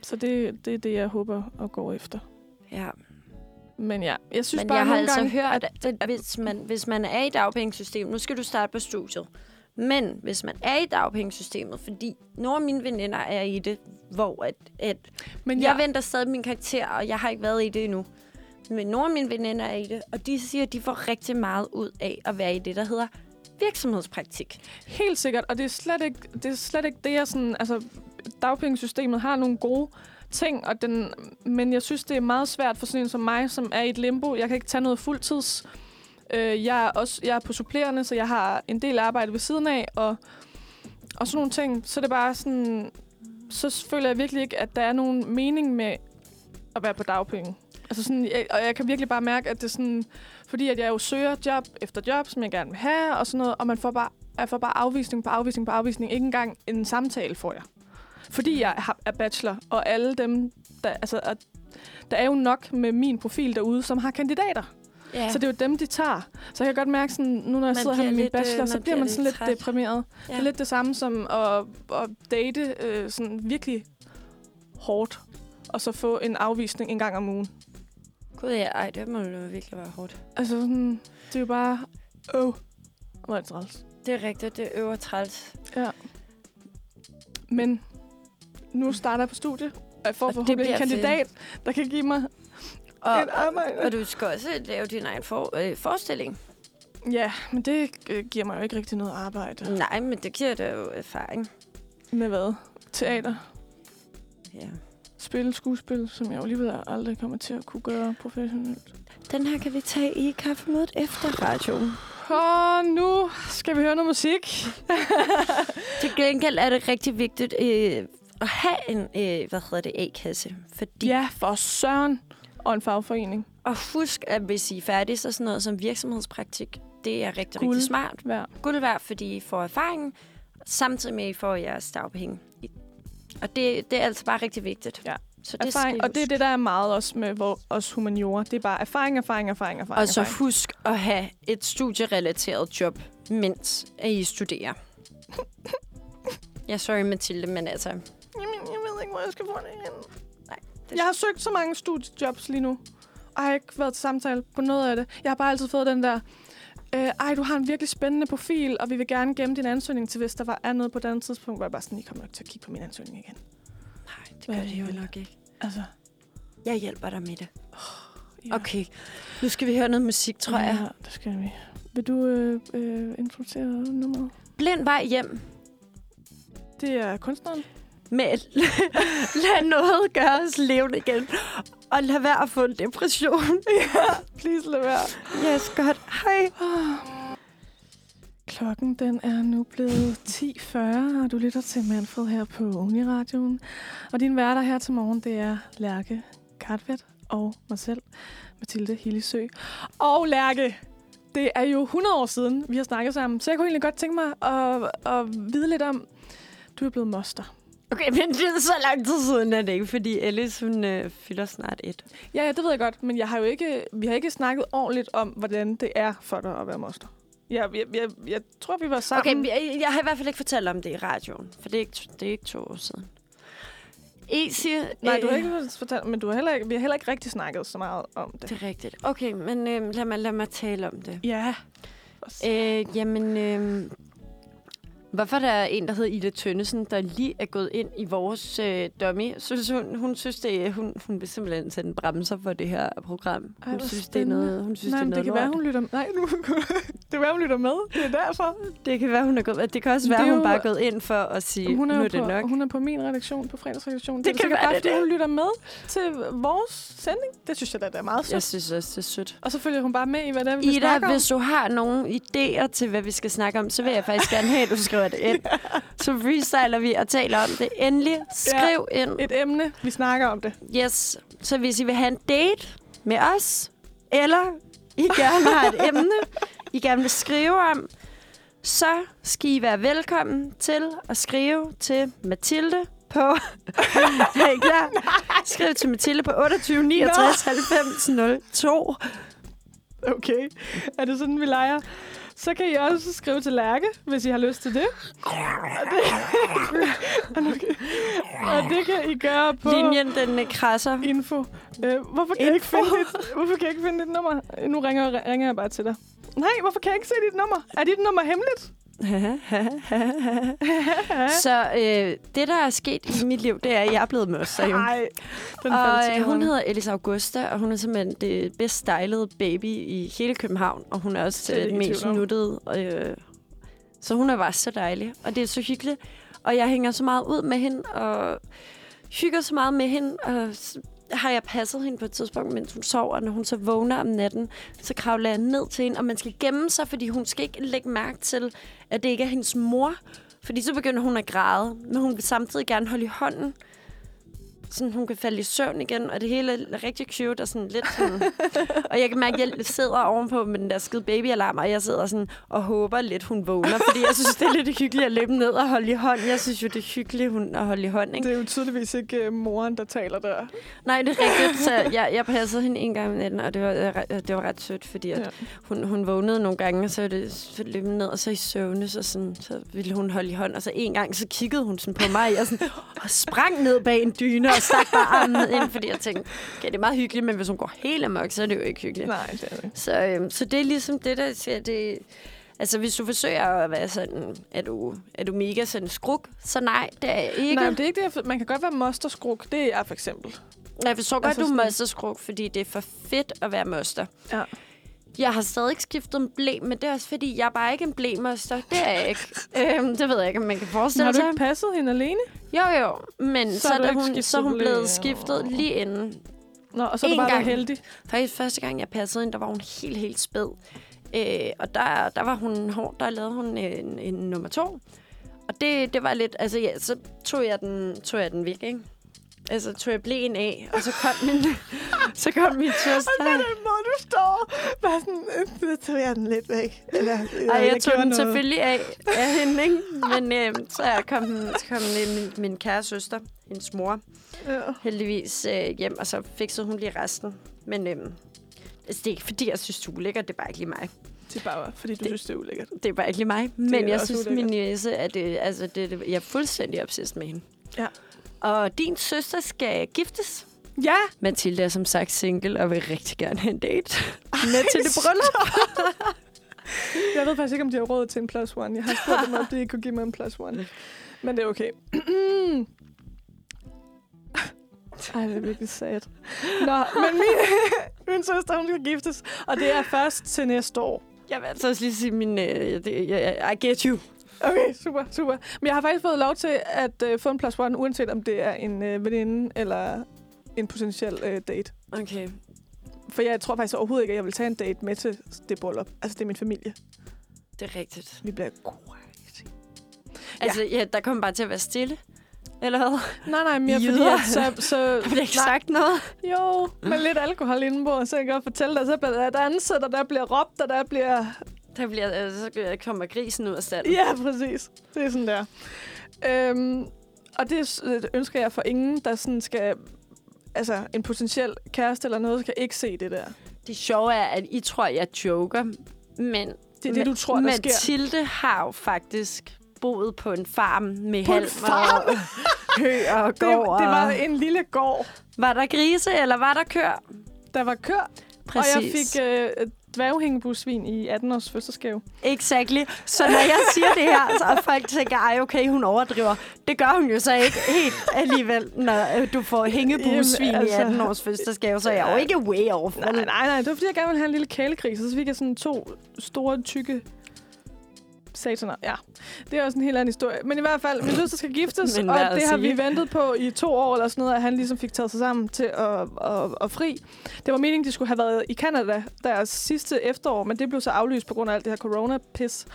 Speaker 2: Så det, det er det, jeg håber at gå efter.
Speaker 3: Ja.
Speaker 2: Men ja, jeg synes
Speaker 3: Men
Speaker 2: bare
Speaker 3: jeg har altså
Speaker 2: gange,
Speaker 3: hørt, at, at hvis, man, hvis man er i dagpengesystemet, nu skal du starte på studiet, men hvis man er i dagpengesystemet, fordi nogle af mine veninder er i det, hvor at, at
Speaker 2: men
Speaker 3: jeg
Speaker 2: jeg,
Speaker 3: venter stadig min karakter, og jeg har ikke været i det endnu. Men nogle af mine veninder er i det, og de siger, at de får rigtig meget ud af at være i det, der hedder virksomhedspraktik.
Speaker 2: helt sikkert, og det er slet ikke det, er slet ikke det jeg sådan, altså dagpengesystemet har nogle gode ting, og den, men jeg synes, det er meget svært for sådan en som mig, som er i et limbo. Jeg kan ikke tage noget fuldtids. Øh, jeg, er også, jeg er på supplerende, så jeg har en del arbejde ved siden af, og, og sådan nogle ting. Så det er bare sådan, så føler jeg virkelig ikke, at der er nogen mening med at være på dagpenge. Altså sådan, jeg, og jeg kan virkelig bare mærke, at det er sådan, fordi at jeg jo søger job efter job, som jeg gerne vil have, og sådan noget, og man får bare, jeg får bare afvisning på afvisning på afvisning. Ikke engang en samtale får jeg. Fordi jeg er bachelor, og alle dem, der, altså, at, der er jo nok med min profil derude, som har kandidater.
Speaker 3: Ja.
Speaker 2: Så det er jo dem, de tager. Så jeg kan godt mærke, sådan, nu når jeg
Speaker 3: Man
Speaker 2: sidder her med min
Speaker 3: øh,
Speaker 2: bachelor, så
Speaker 3: man
Speaker 2: bliver man sådan lidt
Speaker 3: træt.
Speaker 2: deprimeret.
Speaker 3: Ja.
Speaker 2: Det er lidt det samme som at, at date øh, sådan virkelig hårdt, og så få en afvisning en gang om ugen.
Speaker 3: Gud ja, ej, det må jo virkelig være hårdt.
Speaker 2: Altså sådan, det er jo bare, åh, oh, hvor er det træls.
Speaker 3: Det er rigtigt, det er øver træls.
Speaker 2: Ja. Men nu starter jeg på studie, og jeg får forhåbentlig en kandidat, der kan give mig
Speaker 3: Og,
Speaker 2: et arbejde.
Speaker 3: og du skal også lave din egen for, øh, forestilling.
Speaker 2: Ja, men det øh, giver mig jo ikke rigtig noget arbejde.
Speaker 3: Nej, men det giver dig jo erfaring.
Speaker 2: Med hvad? Teater,
Speaker 3: Ja.
Speaker 2: spil, skuespil, som jeg jo alligevel aldrig kommer til at kunne gøre professionelt.
Speaker 3: Den her kan vi tage i kaffemødet efter radioen.
Speaker 2: Og nu skal vi høre noget musik.
Speaker 3: Til gengæld er det rigtig vigtigt øh, at have en, øh, hvad hedder det, A-kasse. Fordi,
Speaker 2: Ja, for søren. Og en fagforening.
Speaker 3: Og husk, at hvis I er færdige, så sådan noget som virksomhedspraktik, det er rigtig,
Speaker 2: Guld.
Speaker 3: rigtig smart.
Speaker 2: Hver.
Speaker 3: Guld værd, fordi I får erfaring, samtidig med, at I får jeres dagpenge. Og det, det er altså bare rigtig vigtigt.
Speaker 2: Ja.
Speaker 3: Så det
Speaker 2: Erfaring, og det er det, der er meget også med hvor, os humaniorer. Det er bare erfaring, erfaring, erfaring, erfaring.
Speaker 3: Og så
Speaker 2: erfaring.
Speaker 3: husk at have et studierelateret job, mens I studerer. <laughs> Ja, sorry Mathilde, men altså...
Speaker 2: Jamen, jeg ved ikke, hvor jeg skal få det hen.
Speaker 3: Nej, det-
Speaker 2: Jeg har søgt så mange studiejobs lige nu. Og har ikke været til samtale på noget af det. Jeg har bare altid fået den der... Øh, ej, du har en virkelig spændende profil, og vi vil gerne gemme din ansøgning til, hvis der var noget på et andet tidspunkt, hvor jeg bare sådan, I kommer nok til at kigge på min ansøgning igen.
Speaker 3: Nej, det gør det jo nok ikke.
Speaker 2: Altså,
Speaker 3: Jeg hjælper dig med det.
Speaker 2: ja.
Speaker 3: Okay, nu skal vi høre noget musik, tror jeg.
Speaker 2: Ja, det skal vi. Vil du øh, øh, introducere nummeret?
Speaker 3: Blind vej hjem
Speaker 2: Det er kunstneren.
Speaker 3: Med <laughs> lad noget gøre os levende igen. Og lad være at få en depression. <laughs>
Speaker 2: Please lad være.
Speaker 3: yes, godt. Hej.
Speaker 2: Klokken den er nu blevet 10.40, og du lytter til Manfred her på Uniradioen. Og din værter her til morgen, det er Lærke Kartvedt og mig selv, Mathilde Hillesø. Og Lærke, det er jo 100 år siden, vi har snakket sammen, så jeg kunne egentlig godt tænke mig at, at vide lidt om, du er blevet moster.
Speaker 3: Okay, men det er så lang tid siden, er det ikke, fordi Alice, hun øh, fylder snart et.
Speaker 2: Ja, ja, det ved jeg godt, men jeg har jo ikke, vi har ikke snakket ordentligt om, hvordan det er for dig at være moster. Jeg, jeg, jeg, jeg tror, vi var sammen.
Speaker 3: Okay, jeg, jeg har i hvert fald ikke fortalt om det i radioen, for det er ikke, det er ikke to år siden. Easy,
Speaker 2: Nej, du har
Speaker 3: øh,
Speaker 2: ikke fortalt, men du har heller ikke, vi har heller ikke rigtig snakket så meget om det.
Speaker 3: Det er rigtigt. Okay, men øh, lad, mig, lad mig tale om det.
Speaker 2: Ja.
Speaker 3: Øh, jamen, øh, hvorfor der er en, der hedder Ida Tønnesen, der lige er gået ind i vores øh, dummy? Synes hun, hun synes, det, hun, hun vil simpelthen sætte en bremser for det her program.
Speaker 2: Ej,
Speaker 3: hun synes, det er noget, hun synes,
Speaker 2: Nej,
Speaker 3: det er noget
Speaker 2: det kan være,
Speaker 3: lort.
Speaker 2: hun lytter Nej, nu, <laughs> det kan være, hun lytter med. Det er derfor.
Speaker 3: Det kan være, hun er gået. Det kan også
Speaker 2: Det
Speaker 3: være,
Speaker 2: er
Speaker 3: hun
Speaker 2: jo-
Speaker 3: bare er gået ind for at sige,
Speaker 2: Hun er,
Speaker 3: nu er det
Speaker 2: på,
Speaker 3: nok.
Speaker 2: hun er på min redaktion, på fredagsredaktionen.
Speaker 3: Det
Speaker 2: er
Speaker 3: kan være,
Speaker 2: bare,
Speaker 3: det
Speaker 2: fordi
Speaker 3: det.
Speaker 2: hun lytter med til vores sending. Det synes jeg da, det er meget sødt.
Speaker 3: Jeg synes også, det er sødt.
Speaker 2: Og så følger hun bare med i, hvad det er, vi
Speaker 3: Ida,
Speaker 2: om.
Speaker 3: hvis du har nogle idéer til, hvad vi skal snakke om, så vil jeg faktisk gerne have, at du skriver det ind. <laughs> Så freestyler vi og taler om det. Endelig skriv ind.
Speaker 2: Et emne, vi snakker om det.
Speaker 3: Yes. Så hvis I vil have en date med os, eller I gerne har et emne, I gerne vil skrive om, så skal I være velkommen til at skrive til Mathilde på... <laughs> er I klar? Skriv til Mathilde på 28 69 90 02.
Speaker 2: Okay. Er det sådan, vi leger? Så kan I også skrive til Lærke, hvis I har lyst til det. Og det, og det kan I gøre på
Speaker 3: Linjen, den krasser.
Speaker 2: info. Øh, hvorfor, kan jeg ikke
Speaker 3: Info.
Speaker 2: finde dit, hvorfor kan jeg ikke finde dit nummer? Nu ringer, ringer jeg bare til dig. Nej, hvorfor kan jeg ikke se dit nummer? Er dit nummer hemmeligt? <laughs>
Speaker 3: så øh, det, der er sket i mit liv, det er, at jeg er blevet jo.
Speaker 2: Nej,
Speaker 3: Og øh, hun hedder Elis Augusta, og hun er simpelthen det bedst stylede baby i hele København. Og hun er også
Speaker 2: Det er
Speaker 3: øh, den
Speaker 2: i
Speaker 3: mest nuttede. Øh, så hun er bare så dejlig, og det er så hyggeligt. Og jeg hænger så meget ud med hende, og hygger så meget med hende. Og har jeg passet hende på et tidspunkt, mens hun sover, og når hun så vågner om natten, så kravler jeg ned til hende, og man skal gemme sig, fordi hun skal ikke lægge mærke til, at det ikke er hendes mor. Fordi så begynder hun at græde, men hun vil samtidig gerne holde i hånden, sådan hun kan falde i søvn igen, og det hele er rigtig cute og sådan lidt sådan... <laughs> og jeg kan mærke, at jeg sidder ovenpå med den der skide babyalarm, og jeg sidder sådan og håber lidt, hun vågner, fordi jeg synes, det er lidt hyggeligt at løbe ned og holde i hånd. Jeg synes jo, det er hyggeligt hun at holde i hånd, ikke?
Speaker 2: Det er jo tydeligvis ikke uh, moren, der taler der.
Speaker 3: Nej, det er rigtigt. Så jeg, jeg passede hende en gang om natten, og det var, øh, det var ret sødt, fordi at
Speaker 2: Ja.
Speaker 3: hun, hun vågnede nogle gange, og så, det, så løb ned, og så i søvne, så, sådan, så ville hun holde i hånd. Og så en gang, så kiggede hun sådan på mig, og sådan, og sprang ned bag en dyne, og stak bare armen ind, fordi jeg tænkte, okay, det er meget hyggeligt, men hvis hun går helt amok, så er det jo ikke hyggeligt.
Speaker 2: Nej, det er det ikke.
Speaker 3: Så, øhm, så det er ligesom det, der siger, det... Altså, hvis du forsøger at være sådan, er du, er du mega sådan skruk, så nej, det er ikke.
Speaker 2: Nej, det er ikke det. jeg- Man kan godt være mosterskruk. Det er jeg for eksempel.
Speaker 3: Jeg forstår godt,
Speaker 2: Altså
Speaker 3: du er mosterskruk, fordi det er for fedt at være moster.
Speaker 2: Ja.
Speaker 3: Jeg har stadig ikke skiftet en blæ, men det er også fordi, jeg er bare ikke en blæmoster. Det er jeg ikke. øhm, det ved jeg ikke, om man kan forestille
Speaker 2: har du
Speaker 3: sig.
Speaker 2: ikke passet hende alene?
Speaker 3: Jo, jo. Men så,
Speaker 2: Så ikke
Speaker 3: hun, så hun blevet skiftet lige inden.
Speaker 2: Nå, og så er du
Speaker 3: En
Speaker 2: bare
Speaker 3: gang.
Speaker 2: heldig.
Speaker 3: Faktisk første gang, jeg passede hende, der var hun helt, helt spæd. Øh, og der, der var hun hård. Der lavede hun en, en nummer to. Og det, det var lidt... Altså, ja, så tog jeg den, tog jeg den væk, ikke? Altså, tog jeg blæen af, og så kom min, <laughs> så kom min tøster.
Speaker 2: Og er den måde, du står. Bare sådan, øh, så tog jeg den lidt væk. Eller, eller
Speaker 3: Ej, jeg tog
Speaker 2: gjorde
Speaker 3: den
Speaker 2: noget.
Speaker 3: selvfølgelig af, af hende, ikke? Men øh, så kom, så kom min, min kære søster, hendes mor,
Speaker 2: Ja.
Speaker 3: heldigvis øh, hjem, og så fiksede hun lige resten. Men øh, altså, det er ikke, fordi jeg synes, du er ulækker. Det er bare ikke lige mig.
Speaker 2: Det er bare, fordi du
Speaker 3: Det-
Speaker 2: synes, det er ulækkert.
Speaker 3: Det er bare ikke lige mig. Men jeg synes,
Speaker 2: ulækkert.
Speaker 3: min niece, at det, altså, det, det, jeg er fuldstændig obsessed med hende.
Speaker 2: Ja.
Speaker 3: Og din søster skal giftes.
Speaker 2: Ja!
Speaker 3: Mathilde er som sagt single og vil rigtig gerne have en date med til det bryllup. <laughs>
Speaker 2: Jeg ved faktisk ikke, om de har råd til en plus one. Jeg har spurgt dem, om de ikke kunne give mig en plus one. Men det er okay. <clears throat> Ej, det er virkelig sad. Nå, men min, <laughs> min søster, hun skal giftes. Og det er først til næste år.
Speaker 3: Jeg vil altså også lige sige, min, jeg, I get you.
Speaker 2: Okay, super, super. Men jeg har faktisk fået lov til at øh, få en plus one, uanset om det er en øh, veninde eller en potentiel øh, date.
Speaker 3: Okay.
Speaker 2: For jeg tror faktisk overhovedet ikke, at jeg vil tage en date med til det bryllup. Altså, det er min familie.
Speaker 3: Det er rigtigt.
Speaker 2: Vi bliver crazy.
Speaker 3: Altså, ja, der kommer bare til at være stille. Eller hvad?
Speaker 2: Nej, nej, mere fordi,
Speaker 3: Jyder.
Speaker 2: at så, så <laughs>
Speaker 3: Der bliver ikke
Speaker 2: nej,
Speaker 3: sagt noget.
Speaker 2: Jo, med lidt alkohol indenbords, så jeg kan godt fortælle dig, så bliver der danset, og der bliver råbt, og der bliver...
Speaker 3: Der bliver, altså, så kommer grisen ud af stallen.
Speaker 2: Ja, præcis. Det er sådan der. Øhm, og det øh, ønsker jeg for ingen, der sådan skal... Altså, en potentiel kæreste eller noget, skal ikke se det der.
Speaker 3: Det sjove er, at I tror, jeg joker, men
Speaker 2: De Det er det, du tror, der sker.
Speaker 3: Mathilde har jo faktisk boet på en farm med
Speaker 2: På
Speaker 3: halm og <laughs> hø og
Speaker 2: Det,
Speaker 3: gård.
Speaker 2: det var
Speaker 3: og-
Speaker 2: en lille gård,
Speaker 3: var der grise, eller var der køer?
Speaker 2: der var kør.
Speaker 3: Præcis.
Speaker 2: Og jeg fik øh, dværghængebusvin i 18 års fødselsgave.
Speaker 3: Exactly. Så når jeg siger det her, så er folk tænker, ej okay, hun overdriver. Det gør hun jo så ikke helt alligevel, når øh, du får hængebusvin
Speaker 2: Jamen, altså-
Speaker 3: i 18 års fødselsdagsgave, så er jeg jo ikke way off.
Speaker 2: Nej, nej, nej. Det var, fordi jeg gerne ville have en lille kælegris, og så fik jeg sådan to store, tykke sataner. Ja, det er også en helt anden historie. Men i hvert fald, min søster skal giftes, <laughs> og
Speaker 3: at
Speaker 2: det har vi ventet på i to år eller sådan noget, at han ligesom fik taget sig sammen til at, at, at fri. Det var meningen, de skulle have været i Canada deres sidste efterår, men det blev så aflyst på grund af alt det her corona-pis.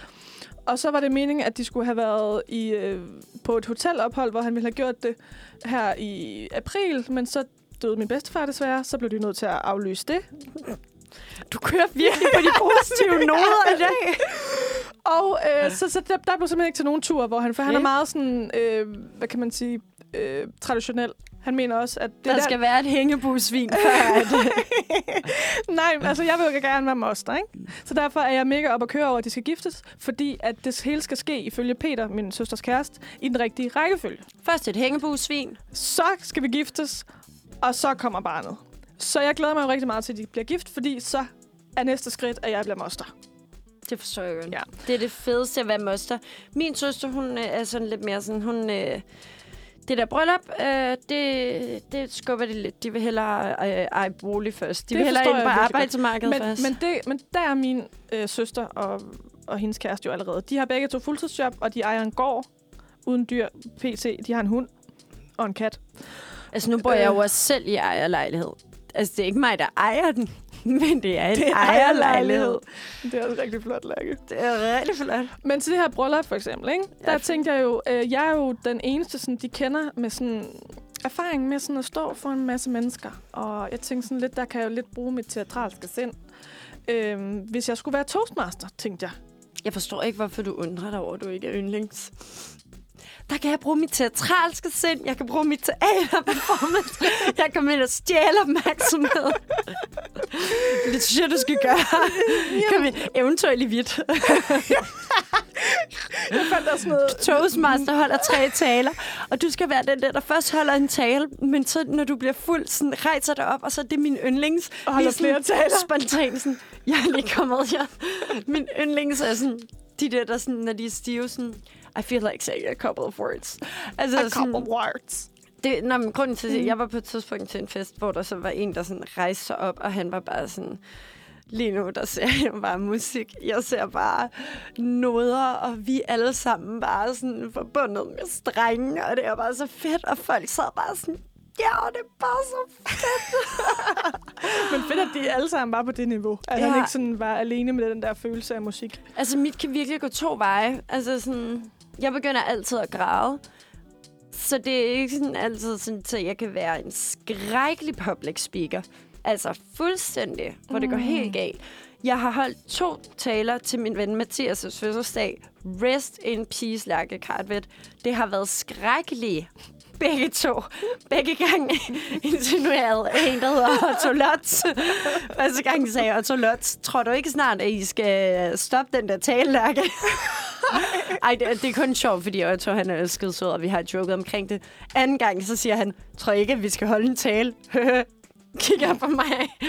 Speaker 2: Og så var det meningen, at de skulle have været i, øh, på et hotelophold, hvor han ville have gjort det her i april, men så døde min bedstefar desværre, så blev de nødt til at aflyse det.
Speaker 3: Du kører virkelig på de <laughs> positive noder i dag.
Speaker 2: Og øh, så, så der, der blev simpelthen ikke til nogen tur, hvor han, for han er meget sådan, øh, hvad kan man sige, øh, traditionel. Han mener også, at det
Speaker 3: Der
Speaker 2: der,
Speaker 3: skal være et hængebusvin, før at... <laughs>
Speaker 2: Nej, altså jeg vil jo gerne være moster, ikke? Så derfor er jeg mega op at køre over, at de skal giftes, fordi at det hele skal ske, ifølge Peter, min søsters kæreste, i den rigtige rækkefølge.
Speaker 3: Først et hængebusvin.
Speaker 2: Så skal vi giftes, og så kommer barnet. Så jeg glæder mig jo rigtig meget til, at de bliver gift, fordi så er næste skridt, at jeg bliver moster.
Speaker 3: Det forstår jeg godt.
Speaker 2: Ja.
Speaker 3: Det er det fedeste at være moster. Min søster, hun øh, er sådan lidt mere sådan, hun... Øh, det der bryllup, øh, det, det skubber de lidt. De vil hellere øh, eje bolig først. De
Speaker 2: Det
Speaker 3: vil hellere ind på arbejdsmarkedet
Speaker 2: Men,
Speaker 3: først.
Speaker 2: men, det, men der er min øh, søster og, og hendes kæreste jo allerede. De har begge to fuldtidsjob, og de ejer en gård uden dyr. PT, de har en hund og en kat.
Speaker 3: Altså, nu bor jeg jo
Speaker 2: Øh.
Speaker 3: også selv i ejerlejlighed. Altså, det er ikke mig, der ejer den, <laughs> men det er en
Speaker 2: Det er
Speaker 3: ejerlejlighed.
Speaker 2: Det er også rigtig flot, Lærke.
Speaker 3: Det er rigtig flot.
Speaker 2: Men til det her bryllup for eksempel, ikke? der
Speaker 3: Ja.
Speaker 2: tænkte jeg jo, øh, jeg er jo den eneste, sådan, de kender med sådan erfaring med sådan at stå for en masse mennesker. Og jeg tænkte sådan lidt, der kan jeg jo lidt bruge mit teatralske sind. Øhm, hvis jeg skulle være toastmaster, tænkte jeg.
Speaker 3: Jeg forstår ikke, hvorfor du undrer dig over, at du ikke er yndlings. Der kan jeg bruge mit teatralske sind. Jeg kan bruge mit teaterperformance. Jeg kan med at stjæle opmærksomhed. <laughs> Det synes jeg, du skal gøre. Kom ind. Eventuelt i hvidt. <laughs>
Speaker 2: Jeg fandt sådan noget...
Speaker 3: Toastmaster holder tre taler, og du skal være den der, der først holder en tale, men så når du bliver fuld, sådan, rejser dig op, og så er det min yndlings.
Speaker 2: Og holder
Speaker 3: sådan
Speaker 2: flere taler.
Speaker 3: Spontan sådan, jeg er lige kommet her. Min yndlings er sådan, de der, der sådan, når de er stive, sådan, I feel like saying a couple of words. Altså,
Speaker 2: A couple of words.
Speaker 3: det, nå, men grunden til det,
Speaker 2: Mm.
Speaker 3: jeg var på et tidspunkt til en fest, hvor der så var en, der sådan rejste sig op, og han var bare sådan, lige nu, der ser jeg bare musik. Jeg ser bare noder, og vi alle sammen bare sådan forbundet med strenge, og det er bare så fedt, og folk sad bare sådan, ja, det er bare så <laughs>
Speaker 2: Men fedt, at de alle sammen var på det niveau. At ja. Han ikke sådan var alene med den der følelse af musik.
Speaker 3: Altså, mit kan virkelig gå to veje. Altså, sådan, jeg begynder altid at græde. Så det er ikke sådan altid sådan, at jeg kan være en skrækkelig public speaker. Altså fuldstændig, hvor det går
Speaker 2: Mm.
Speaker 3: helt galt. Jeg har holdt to taler til min ven Mathias' fødselsdag. Rest in peace, Lærke Kartvedt. Det har været skrækkelige. Begge to. Begge gange insinueret en, der hedder Otto Lotz. Første gang sagde jeg, Otto Lotz, tror du ikke snart, at I skal stoppe den der tale, Lærke? Ej, det, er- det er kun sjovt, fordi Otto han er skide sød, og vi har joket omkring det. Anden gang, så siger han, tror ikke, at vi skal holde en tale? <laughs> Kigger på mig.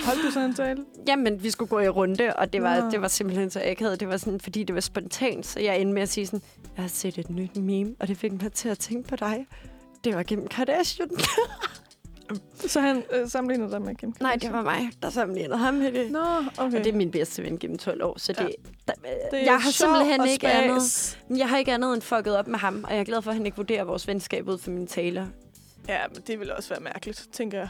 Speaker 2: Holdt du sådan en tale?
Speaker 3: Jamen, vi skulle gå i runde, og det var,
Speaker 2: Nå.
Speaker 3: det var simpelthen så akavet. Det var sådan, fordi det var spontant, så jeg endte med at sige sådan, jeg har set et nyt meme, og det fik mig til at tænke på dig. Det var gennem Kardashian. <laughs>
Speaker 2: Så han øh, sammenlignede dig med Kim
Speaker 3: Nej,
Speaker 2: Kardashian?
Speaker 3: det var mig, der sammenlignede ham med det.
Speaker 2: Nå, okay.
Speaker 3: Og det er min bedste ven gennem 12 år, så det,
Speaker 2: Ja.
Speaker 3: der,
Speaker 2: Det er
Speaker 3: jeg har simpelthen ikke andet. Jeg har ikke andet end fucket op med ham, og jeg er glad for, at han ikke vurderer vores venskab ud for mine taler.
Speaker 2: Ja, men det ville også være mærkeligt, tænker jeg.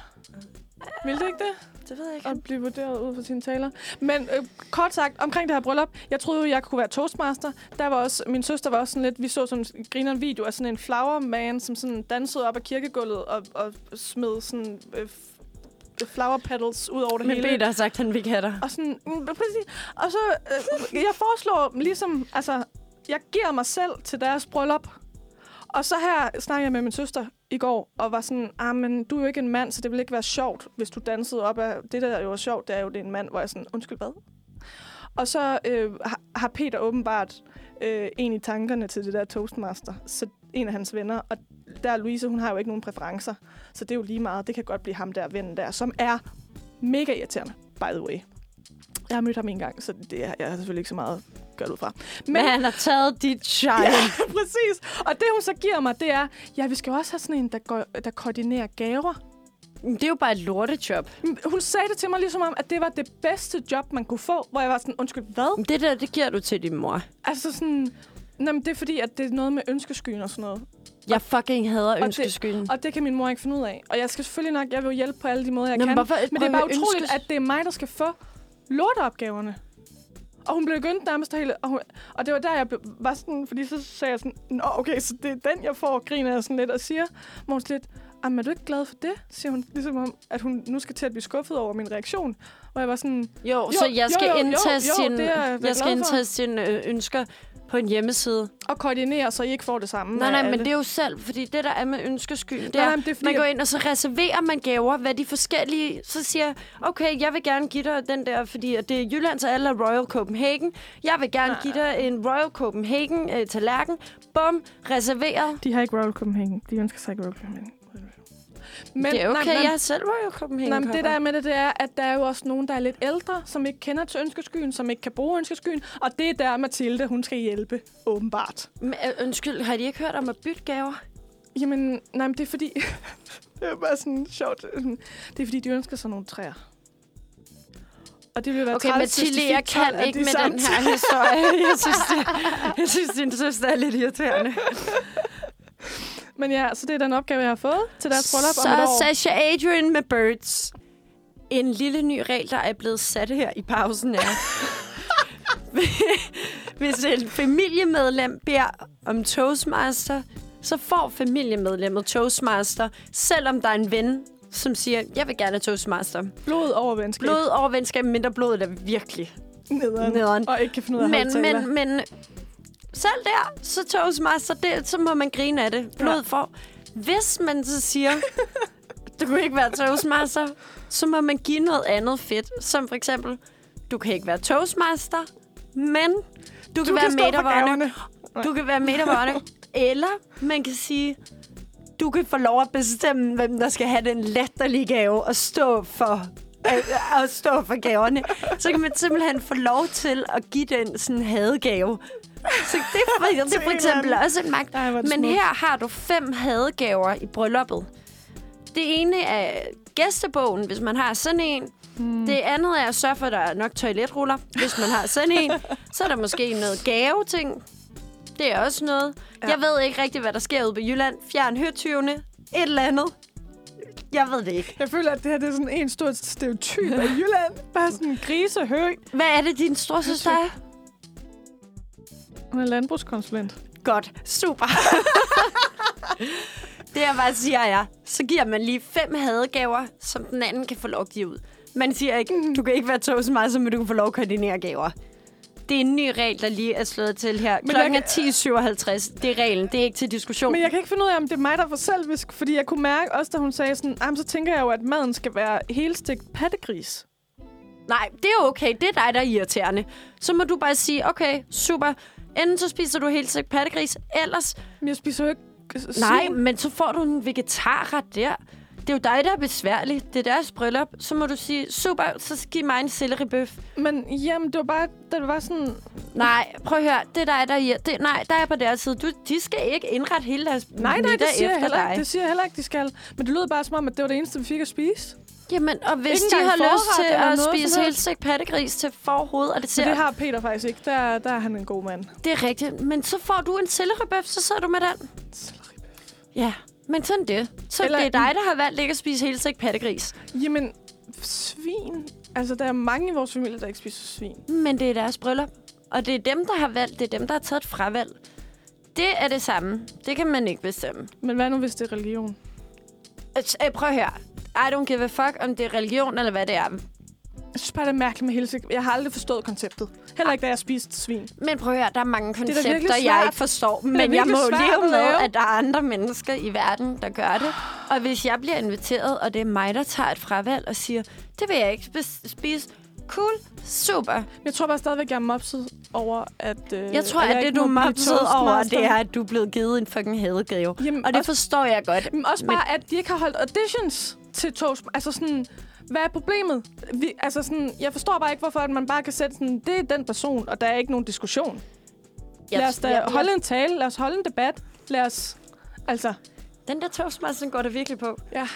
Speaker 2: Vil det ikke det?
Speaker 3: Det ved jeg ikke.
Speaker 2: At blive vurderet ud fra sine taler. Men øh, kort sagt, omkring det her bryllup, jeg troede jo, jeg kunne være toastmaster. Der var også, min søster var også sådan lidt, vi så sådan en grineren video af sådan en flower man, som sådan dansede op ad kirkegulvet og, og smed sådan øh, f- flower petals ud over det
Speaker 3: Men
Speaker 2: hele.
Speaker 3: Peter har sagt, at han vil ikke have dig.
Speaker 2: Og sådan, mm, præcis. Og så, øh, jeg foreslår ligesom, altså, jeg giver mig selv til deres bryllup. Og så her snakkede jeg med min søster i går, og var sådan, ah, men du er jo ikke en mand, så det vil ikke være sjovt, hvis du dansede op af... Det, der jo er sjovt, det er jo, det er en mand, hvor jeg er sådan, undskyld, hvad? Og så øh, har, Peter åbenbart øh, en i tankerne til det der Toastmaster. Så en af hans venner. Og der Louise, hun har jo ikke nogen præferencer. Så det er jo lige meget. Det kan godt blive ham der vennen der, som er mega irriterende, by the way. Jeg har mødt ham en gang, så det er jeg har selvfølgelig ikke så meget gør ud fra.
Speaker 3: Men, Men han har taget dit shine.
Speaker 2: Ja, <laughs> præcis. Og det, hun så giver mig, det er, ja, vi skal jo også have sådan en, der, går, der koordinerer gaver.
Speaker 3: Det er jo bare et lortejob.
Speaker 2: Hun sagde det til mig ligesom om, at det var det bedste job, man kunne få, hvor jeg var sådan, undskyld, hvad?
Speaker 3: Det der, det giver du til din mor.
Speaker 2: Altså sådan, nej, men det er fordi, at det er noget med ønskeskyen og sådan noget.
Speaker 3: Jeg fucking hader
Speaker 2: det-
Speaker 3: ønskeskyen.
Speaker 2: Og det kan min mor ikke finde ud af. Og jeg skal selvfølgelig nok, jeg vil jo hjælpe på alle de måder, jeg
Speaker 3: Nå, men
Speaker 2: kan.
Speaker 3: hvorfor-
Speaker 2: men det er bare utroligt,
Speaker 3: ønskes-
Speaker 2: at det er mig, der skal få lorteopgaverne. Og hun blev begyndt nærmest hele... Og, hun, og det var der, jeg blev, var sådan... Fordi så sagde jeg sådan... Nå, okay, så det er den, jeg får. Og griner jeg sådan lidt og siger... Hvor hun lidt... Jamen, er du ikke glad for det? Siger hun. Ligesom om, at hun nu skal til at blive skuffet over min reaktion. Hvor jeg var sådan...
Speaker 3: Jo,
Speaker 2: Jo,
Speaker 3: så jeg skal
Speaker 2: jo, jo,
Speaker 3: indtaste
Speaker 2: jo,
Speaker 3: sin,
Speaker 2: jeg
Speaker 3: jeg skal indtaste sine øh, ønsker på en hjemmeside.
Speaker 2: Og koordinere, så I ikke får det samme.
Speaker 3: Nej, nej, men
Speaker 2: alle.
Speaker 3: det er jo selv, fordi det der er med ønskeskyen, det
Speaker 2: Nej,
Speaker 3: er,
Speaker 2: nej, det er
Speaker 3: man går ind, og så reserverer man gaver, hvad de forskellige, så siger okay, jeg vil gerne give dig den der, fordi det er Jylland, så alle er Royal Copenhagen. Jeg vil gerne give dig en Royal Copenhagen øh, tallerken. Bum, reserveret.
Speaker 2: De har ikke Royal Copenhagen. De ønsker sig ikke Royal Copenhagen. Men,
Speaker 3: det er okay,
Speaker 2: nej, nej,
Speaker 3: jeg selv Royal Copenhagen.
Speaker 2: Nej, men det der med det, det er, at der er jo også nogen, der er lidt ældre, som ikke kender til ønskeskyen, som ikke kan bruge ønskeskyen. Og det er der, Mathilde, hun skal hjælpe, åbenbart.
Speaker 3: Men, øh, undskyld, har de ikke hørt om at bytte gaver?
Speaker 2: Jamen, nej, men det er fordi... <laughs> det er bare sådan sjovt. Det er fordi, de ønsker sig nogle træer. Og det vil være
Speaker 3: Okay,
Speaker 2: træls,
Speaker 3: Mathilde, jeg
Speaker 2: 12
Speaker 3: kan ikke
Speaker 2: de
Speaker 3: med
Speaker 2: samme
Speaker 3: den her historie. <laughs> Jeg synes, det, jeg synes, din søster er lidt irriterende. <laughs>
Speaker 2: Men ja, så det er den opgave, jeg har fået til deres bryllup
Speaker 3: Så
Speaker 2: om et år.
Speaker 3: Sasha Adrian med Birds. En lille ny regel, der er blevet sat her i pausen, er... <laughs> Hvis et familiemedlem beder om Toastmaster, så får familiemedlemmet Toastmaster, selvom der er en ven, som siger, jeg vil gerne have Toastmaster.
Speaker 2: Blod over venskab.
Speaker 3: Blod over venskab, mindre blodet er virkelig
Speaker 2: nederen.
Speaker 3: nederen.
Speaker 2: Og ikke kan finde ud af
Speaker 3: Men, men, men selv der, så Toastmaster, det, så må man grine af det. Blod
Speaker 2: Ja.
Speaker 3: for. Hvis man så siger, <laughs> du kan ikke være Toastmaster, så må man give noget andet fedt. Som for eksempel, du kan ikke være Toastmaster, men du kan
Speaker 2: du
Speaker 3: være
Speaker 2: kan
Speaker 3: of honor.
Speaker 2: gaverne.
Speaker 3: Du kan være honor. <laughs> Eller man kan sige, du kan få lov at bestemme, hvem der skal have den latterlige gave og stå for øh, at stå for gaverne. Så kan man simpelthen få lov til at give den sådan hadegave. Så <laughs> det er for, det er for eksempel også en magt.
Speaker 2: Ej,
Speaker 3: Men
Speaker 2: smukt.
Speaker 3: her har du fem hadegaver i brylluppet. Det ene er gæstebogen, hvis man har sådan en. Mm. Det andet er at sørge for, at der er nok toiletruller, hvis man har sådan en. <laughs> Så er der måske noget gaveting. Det er også noget. Ja. Jeg ved ikke rigtig, hvad der sker ude på Jylland. Fjern høtyvene. Et eller andet. Jeg ved det ikke.
Speaker 2: Jeg føler, at det her det er sådan en stor stereotyp af Jylland. Bare sådan en grisehø.
Speaker 3: Hvad er det, din storsøster er?
Speaker 2: Hun er landbrugskonsulent.
Speaker 3: Godt. Super. det jeg bare siger er, så giver man lige fem hadegaver, som den anden kan få lov at give ud. Man siger ikke, du kan ikke være toastmaster, men du kan få lov at koordinere gaver. Det er en ny regel, der lige er slået til her.
Speaker 2: Men
Speaker 3: Klokken er
Speaker 2: jeg
Speaker 3: 10.57. Det er reglen. Det er ikke til diskussion.
Speaker 2: Men jeg kan ikke finde ud af, om det er mig, der får selvisk. Fordi jeg kunne mærke også, da hun sagde sådan, "Ej, men så tænker jeg jo, at maden skal være helstegt pattegris.
Speaker 3: Nej, det er okay. Det er dig, der er irriterende. Så må du bare sige, okay, super. Enten så spiser du helt sikkert pattegris, ellers...
Speaker 2: Men jeg spiser jo ikke s-
Speaker 3: Nej,
Speaker 2: svin.
Speaker 3: men så får du en vegetarret der. Det er jo dig, der er besværlig. Det er deres bryllup. Så må du sige, super, så giv mig en selleribøf.
Speaker 2: Men jamen, det var bare, det var sådan...
Speaker 3: Nej, prøv at høre. Det er dig, der er... Det, nej, der er på deres side. Du, de skal ikke indrette hele deres
Speaker 2: Nej, nej, det siger,
Speaker 3: efter
Speaker 2: heller,
Speaker 3: dig.
Speaker 2: det siger jeg heller ikke, de skal. Men det lød bare som om, at det var det eneste, vi fik at spise.
Speaker 3: Jamen, og hvis de har lyst til at spise helt stegt pattegris til forhoved, og det ser...
Speaker 2: det har Peter faktisk ikke. Der, der er han en god mand.
Speaker 3: Det er rigtigt. Men så får du en selleribøf, så sidder du med den. Ja, men sådan det. Så
Speaker 2: Eller-
Speaker 3: det er dig, der har valgt ikke at spise helt stegt pattegris.
Speaker 2: Jamen, svin. Altså, der er mange i vores familie, der ikke spiser svin.
Speaker 3: Men det er deres bryllup. Og det er dem, der har valgt. Det er dem, der har taget et fravalg. Det er det samme. Det kan man ikke bestemme.
Speaker 2: Men hvad nu, hvis det er religion?
Speaker 3: Altså, øh, prøv at høre. I don't give a fuck, om det er religion eller hvad det er.
Speaker 2: Jeg synes bare, det er mærkeligt med helse. Jeg har aldrig forstået konceptet. Heller ikke, da jeg spiste svin.
Speaker 3: Men prøv at høre, der er mange koncepter,
Speaker 2: virkelig
Speaker 3: jeg ikke forstår.
Speaker 2: er
Speaker 3: Men jeg må leve
Speaker 2: at
Speaker 3: med, at der er andre mennesker i verden, der gør det. Og hvis jeg bliver inviteret, og det er mig, der tager et fravalg og siger, det vil jeg ikke sp- spise, Cool. Super.
Speaker 2: Men jeg tror bare stadigvæk, jeg er mopset over, at... Øh,
Speaker 3: Jeg tror,
Speaker 2: jeg
Speaker 3: at det, du er mopset over, det er, at du er blevet givet en fucking hadegave.
Speaker 2: Jamen,
Speaker 3: Og det
Speaker 2: også,
Speaker 3: forstår jeg godt.
Speaker 2: men også bare, at de ikke har holdt auditions til Toast. Altså sådan, hvad er problemet? Vi, altså sådan, jeg forstår bare ikke, hvorfor at man bare kan sætte sådan, det er den person, og der er ikke nogen diskussion.
Speaker 3: Jeg-
Speaker 2: lad os da
Speaker 3: jeg-
Speaker 2: holde en tale, lad os holde en debat, lad os... Altså,
Speaker 3: Den der toastmaster går der virkelig på.
Speaker 2: ja.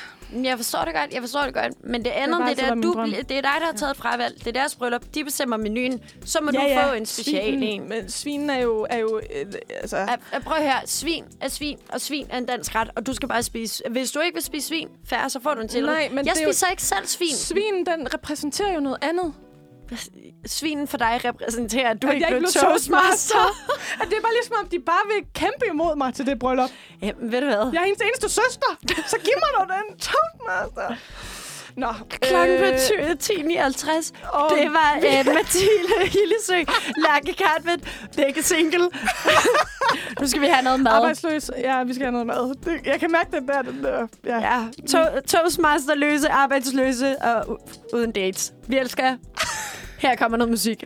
Speaker 3: Jeg forstår det godt, jeg forstår det godt. Men det andet, det, det, der, du, det er dig, der har taget et fravalg. Det er deres bryllup. De bestemmer menuen. Så må
Speaker 2: ja,
Speaker 3: du
Speaker 2: ja.
Speaker 3: få en special
Speaker 2: Svinen-
Speaker 3: en.
Speaker 2: Men svinen er jo... Er jo øh, altså,
Speaker 3: At, at prøv her. Svin er svin, og svin er en dansk ret, og du skal bare spise... Hvis du ikke vil spise svin, færre, så får du en til.
Speaker 2: Nej, men
Speaker 3: jeg
Speaker 2: det er jo-
Speaker 3: spiser ikke selv svin.
Speaker 2: svinen, den repræsenterer jo noget andet.
Speaker 3: Svinen for dig repræsenterer, at du
Speaker 2: At
Speaker 3: ikke blev toastmaster. <laughs>
Speaker 2: At det er bare ligesom, om de bare vil kæmpe imod mig til det bryllup.
Speaker 3: Jamen, ved du hvad?
Speaker 2: Jeg er hendes eneste søster. Så giv mig nu den toastmaster. Nå.
Speaker 3: Klokken blev
Speaker 2: øh,
Speaker 3: 10.59.
Speaker 2: og
Speaker 3: Det var uh, Mathilde Hillesø, Lærke Cartvet, begge single. nu skal vi have noget mad.
Speaker 2: Arbejdsløs. Ja, vi skal have noget mad. Det, jeg kan mærke den der. Den der ja.
Speaker 3: Ja, to- toastmasterløse, arbejdsløse og uden dates. Vi elsker. Her kommer noget musik.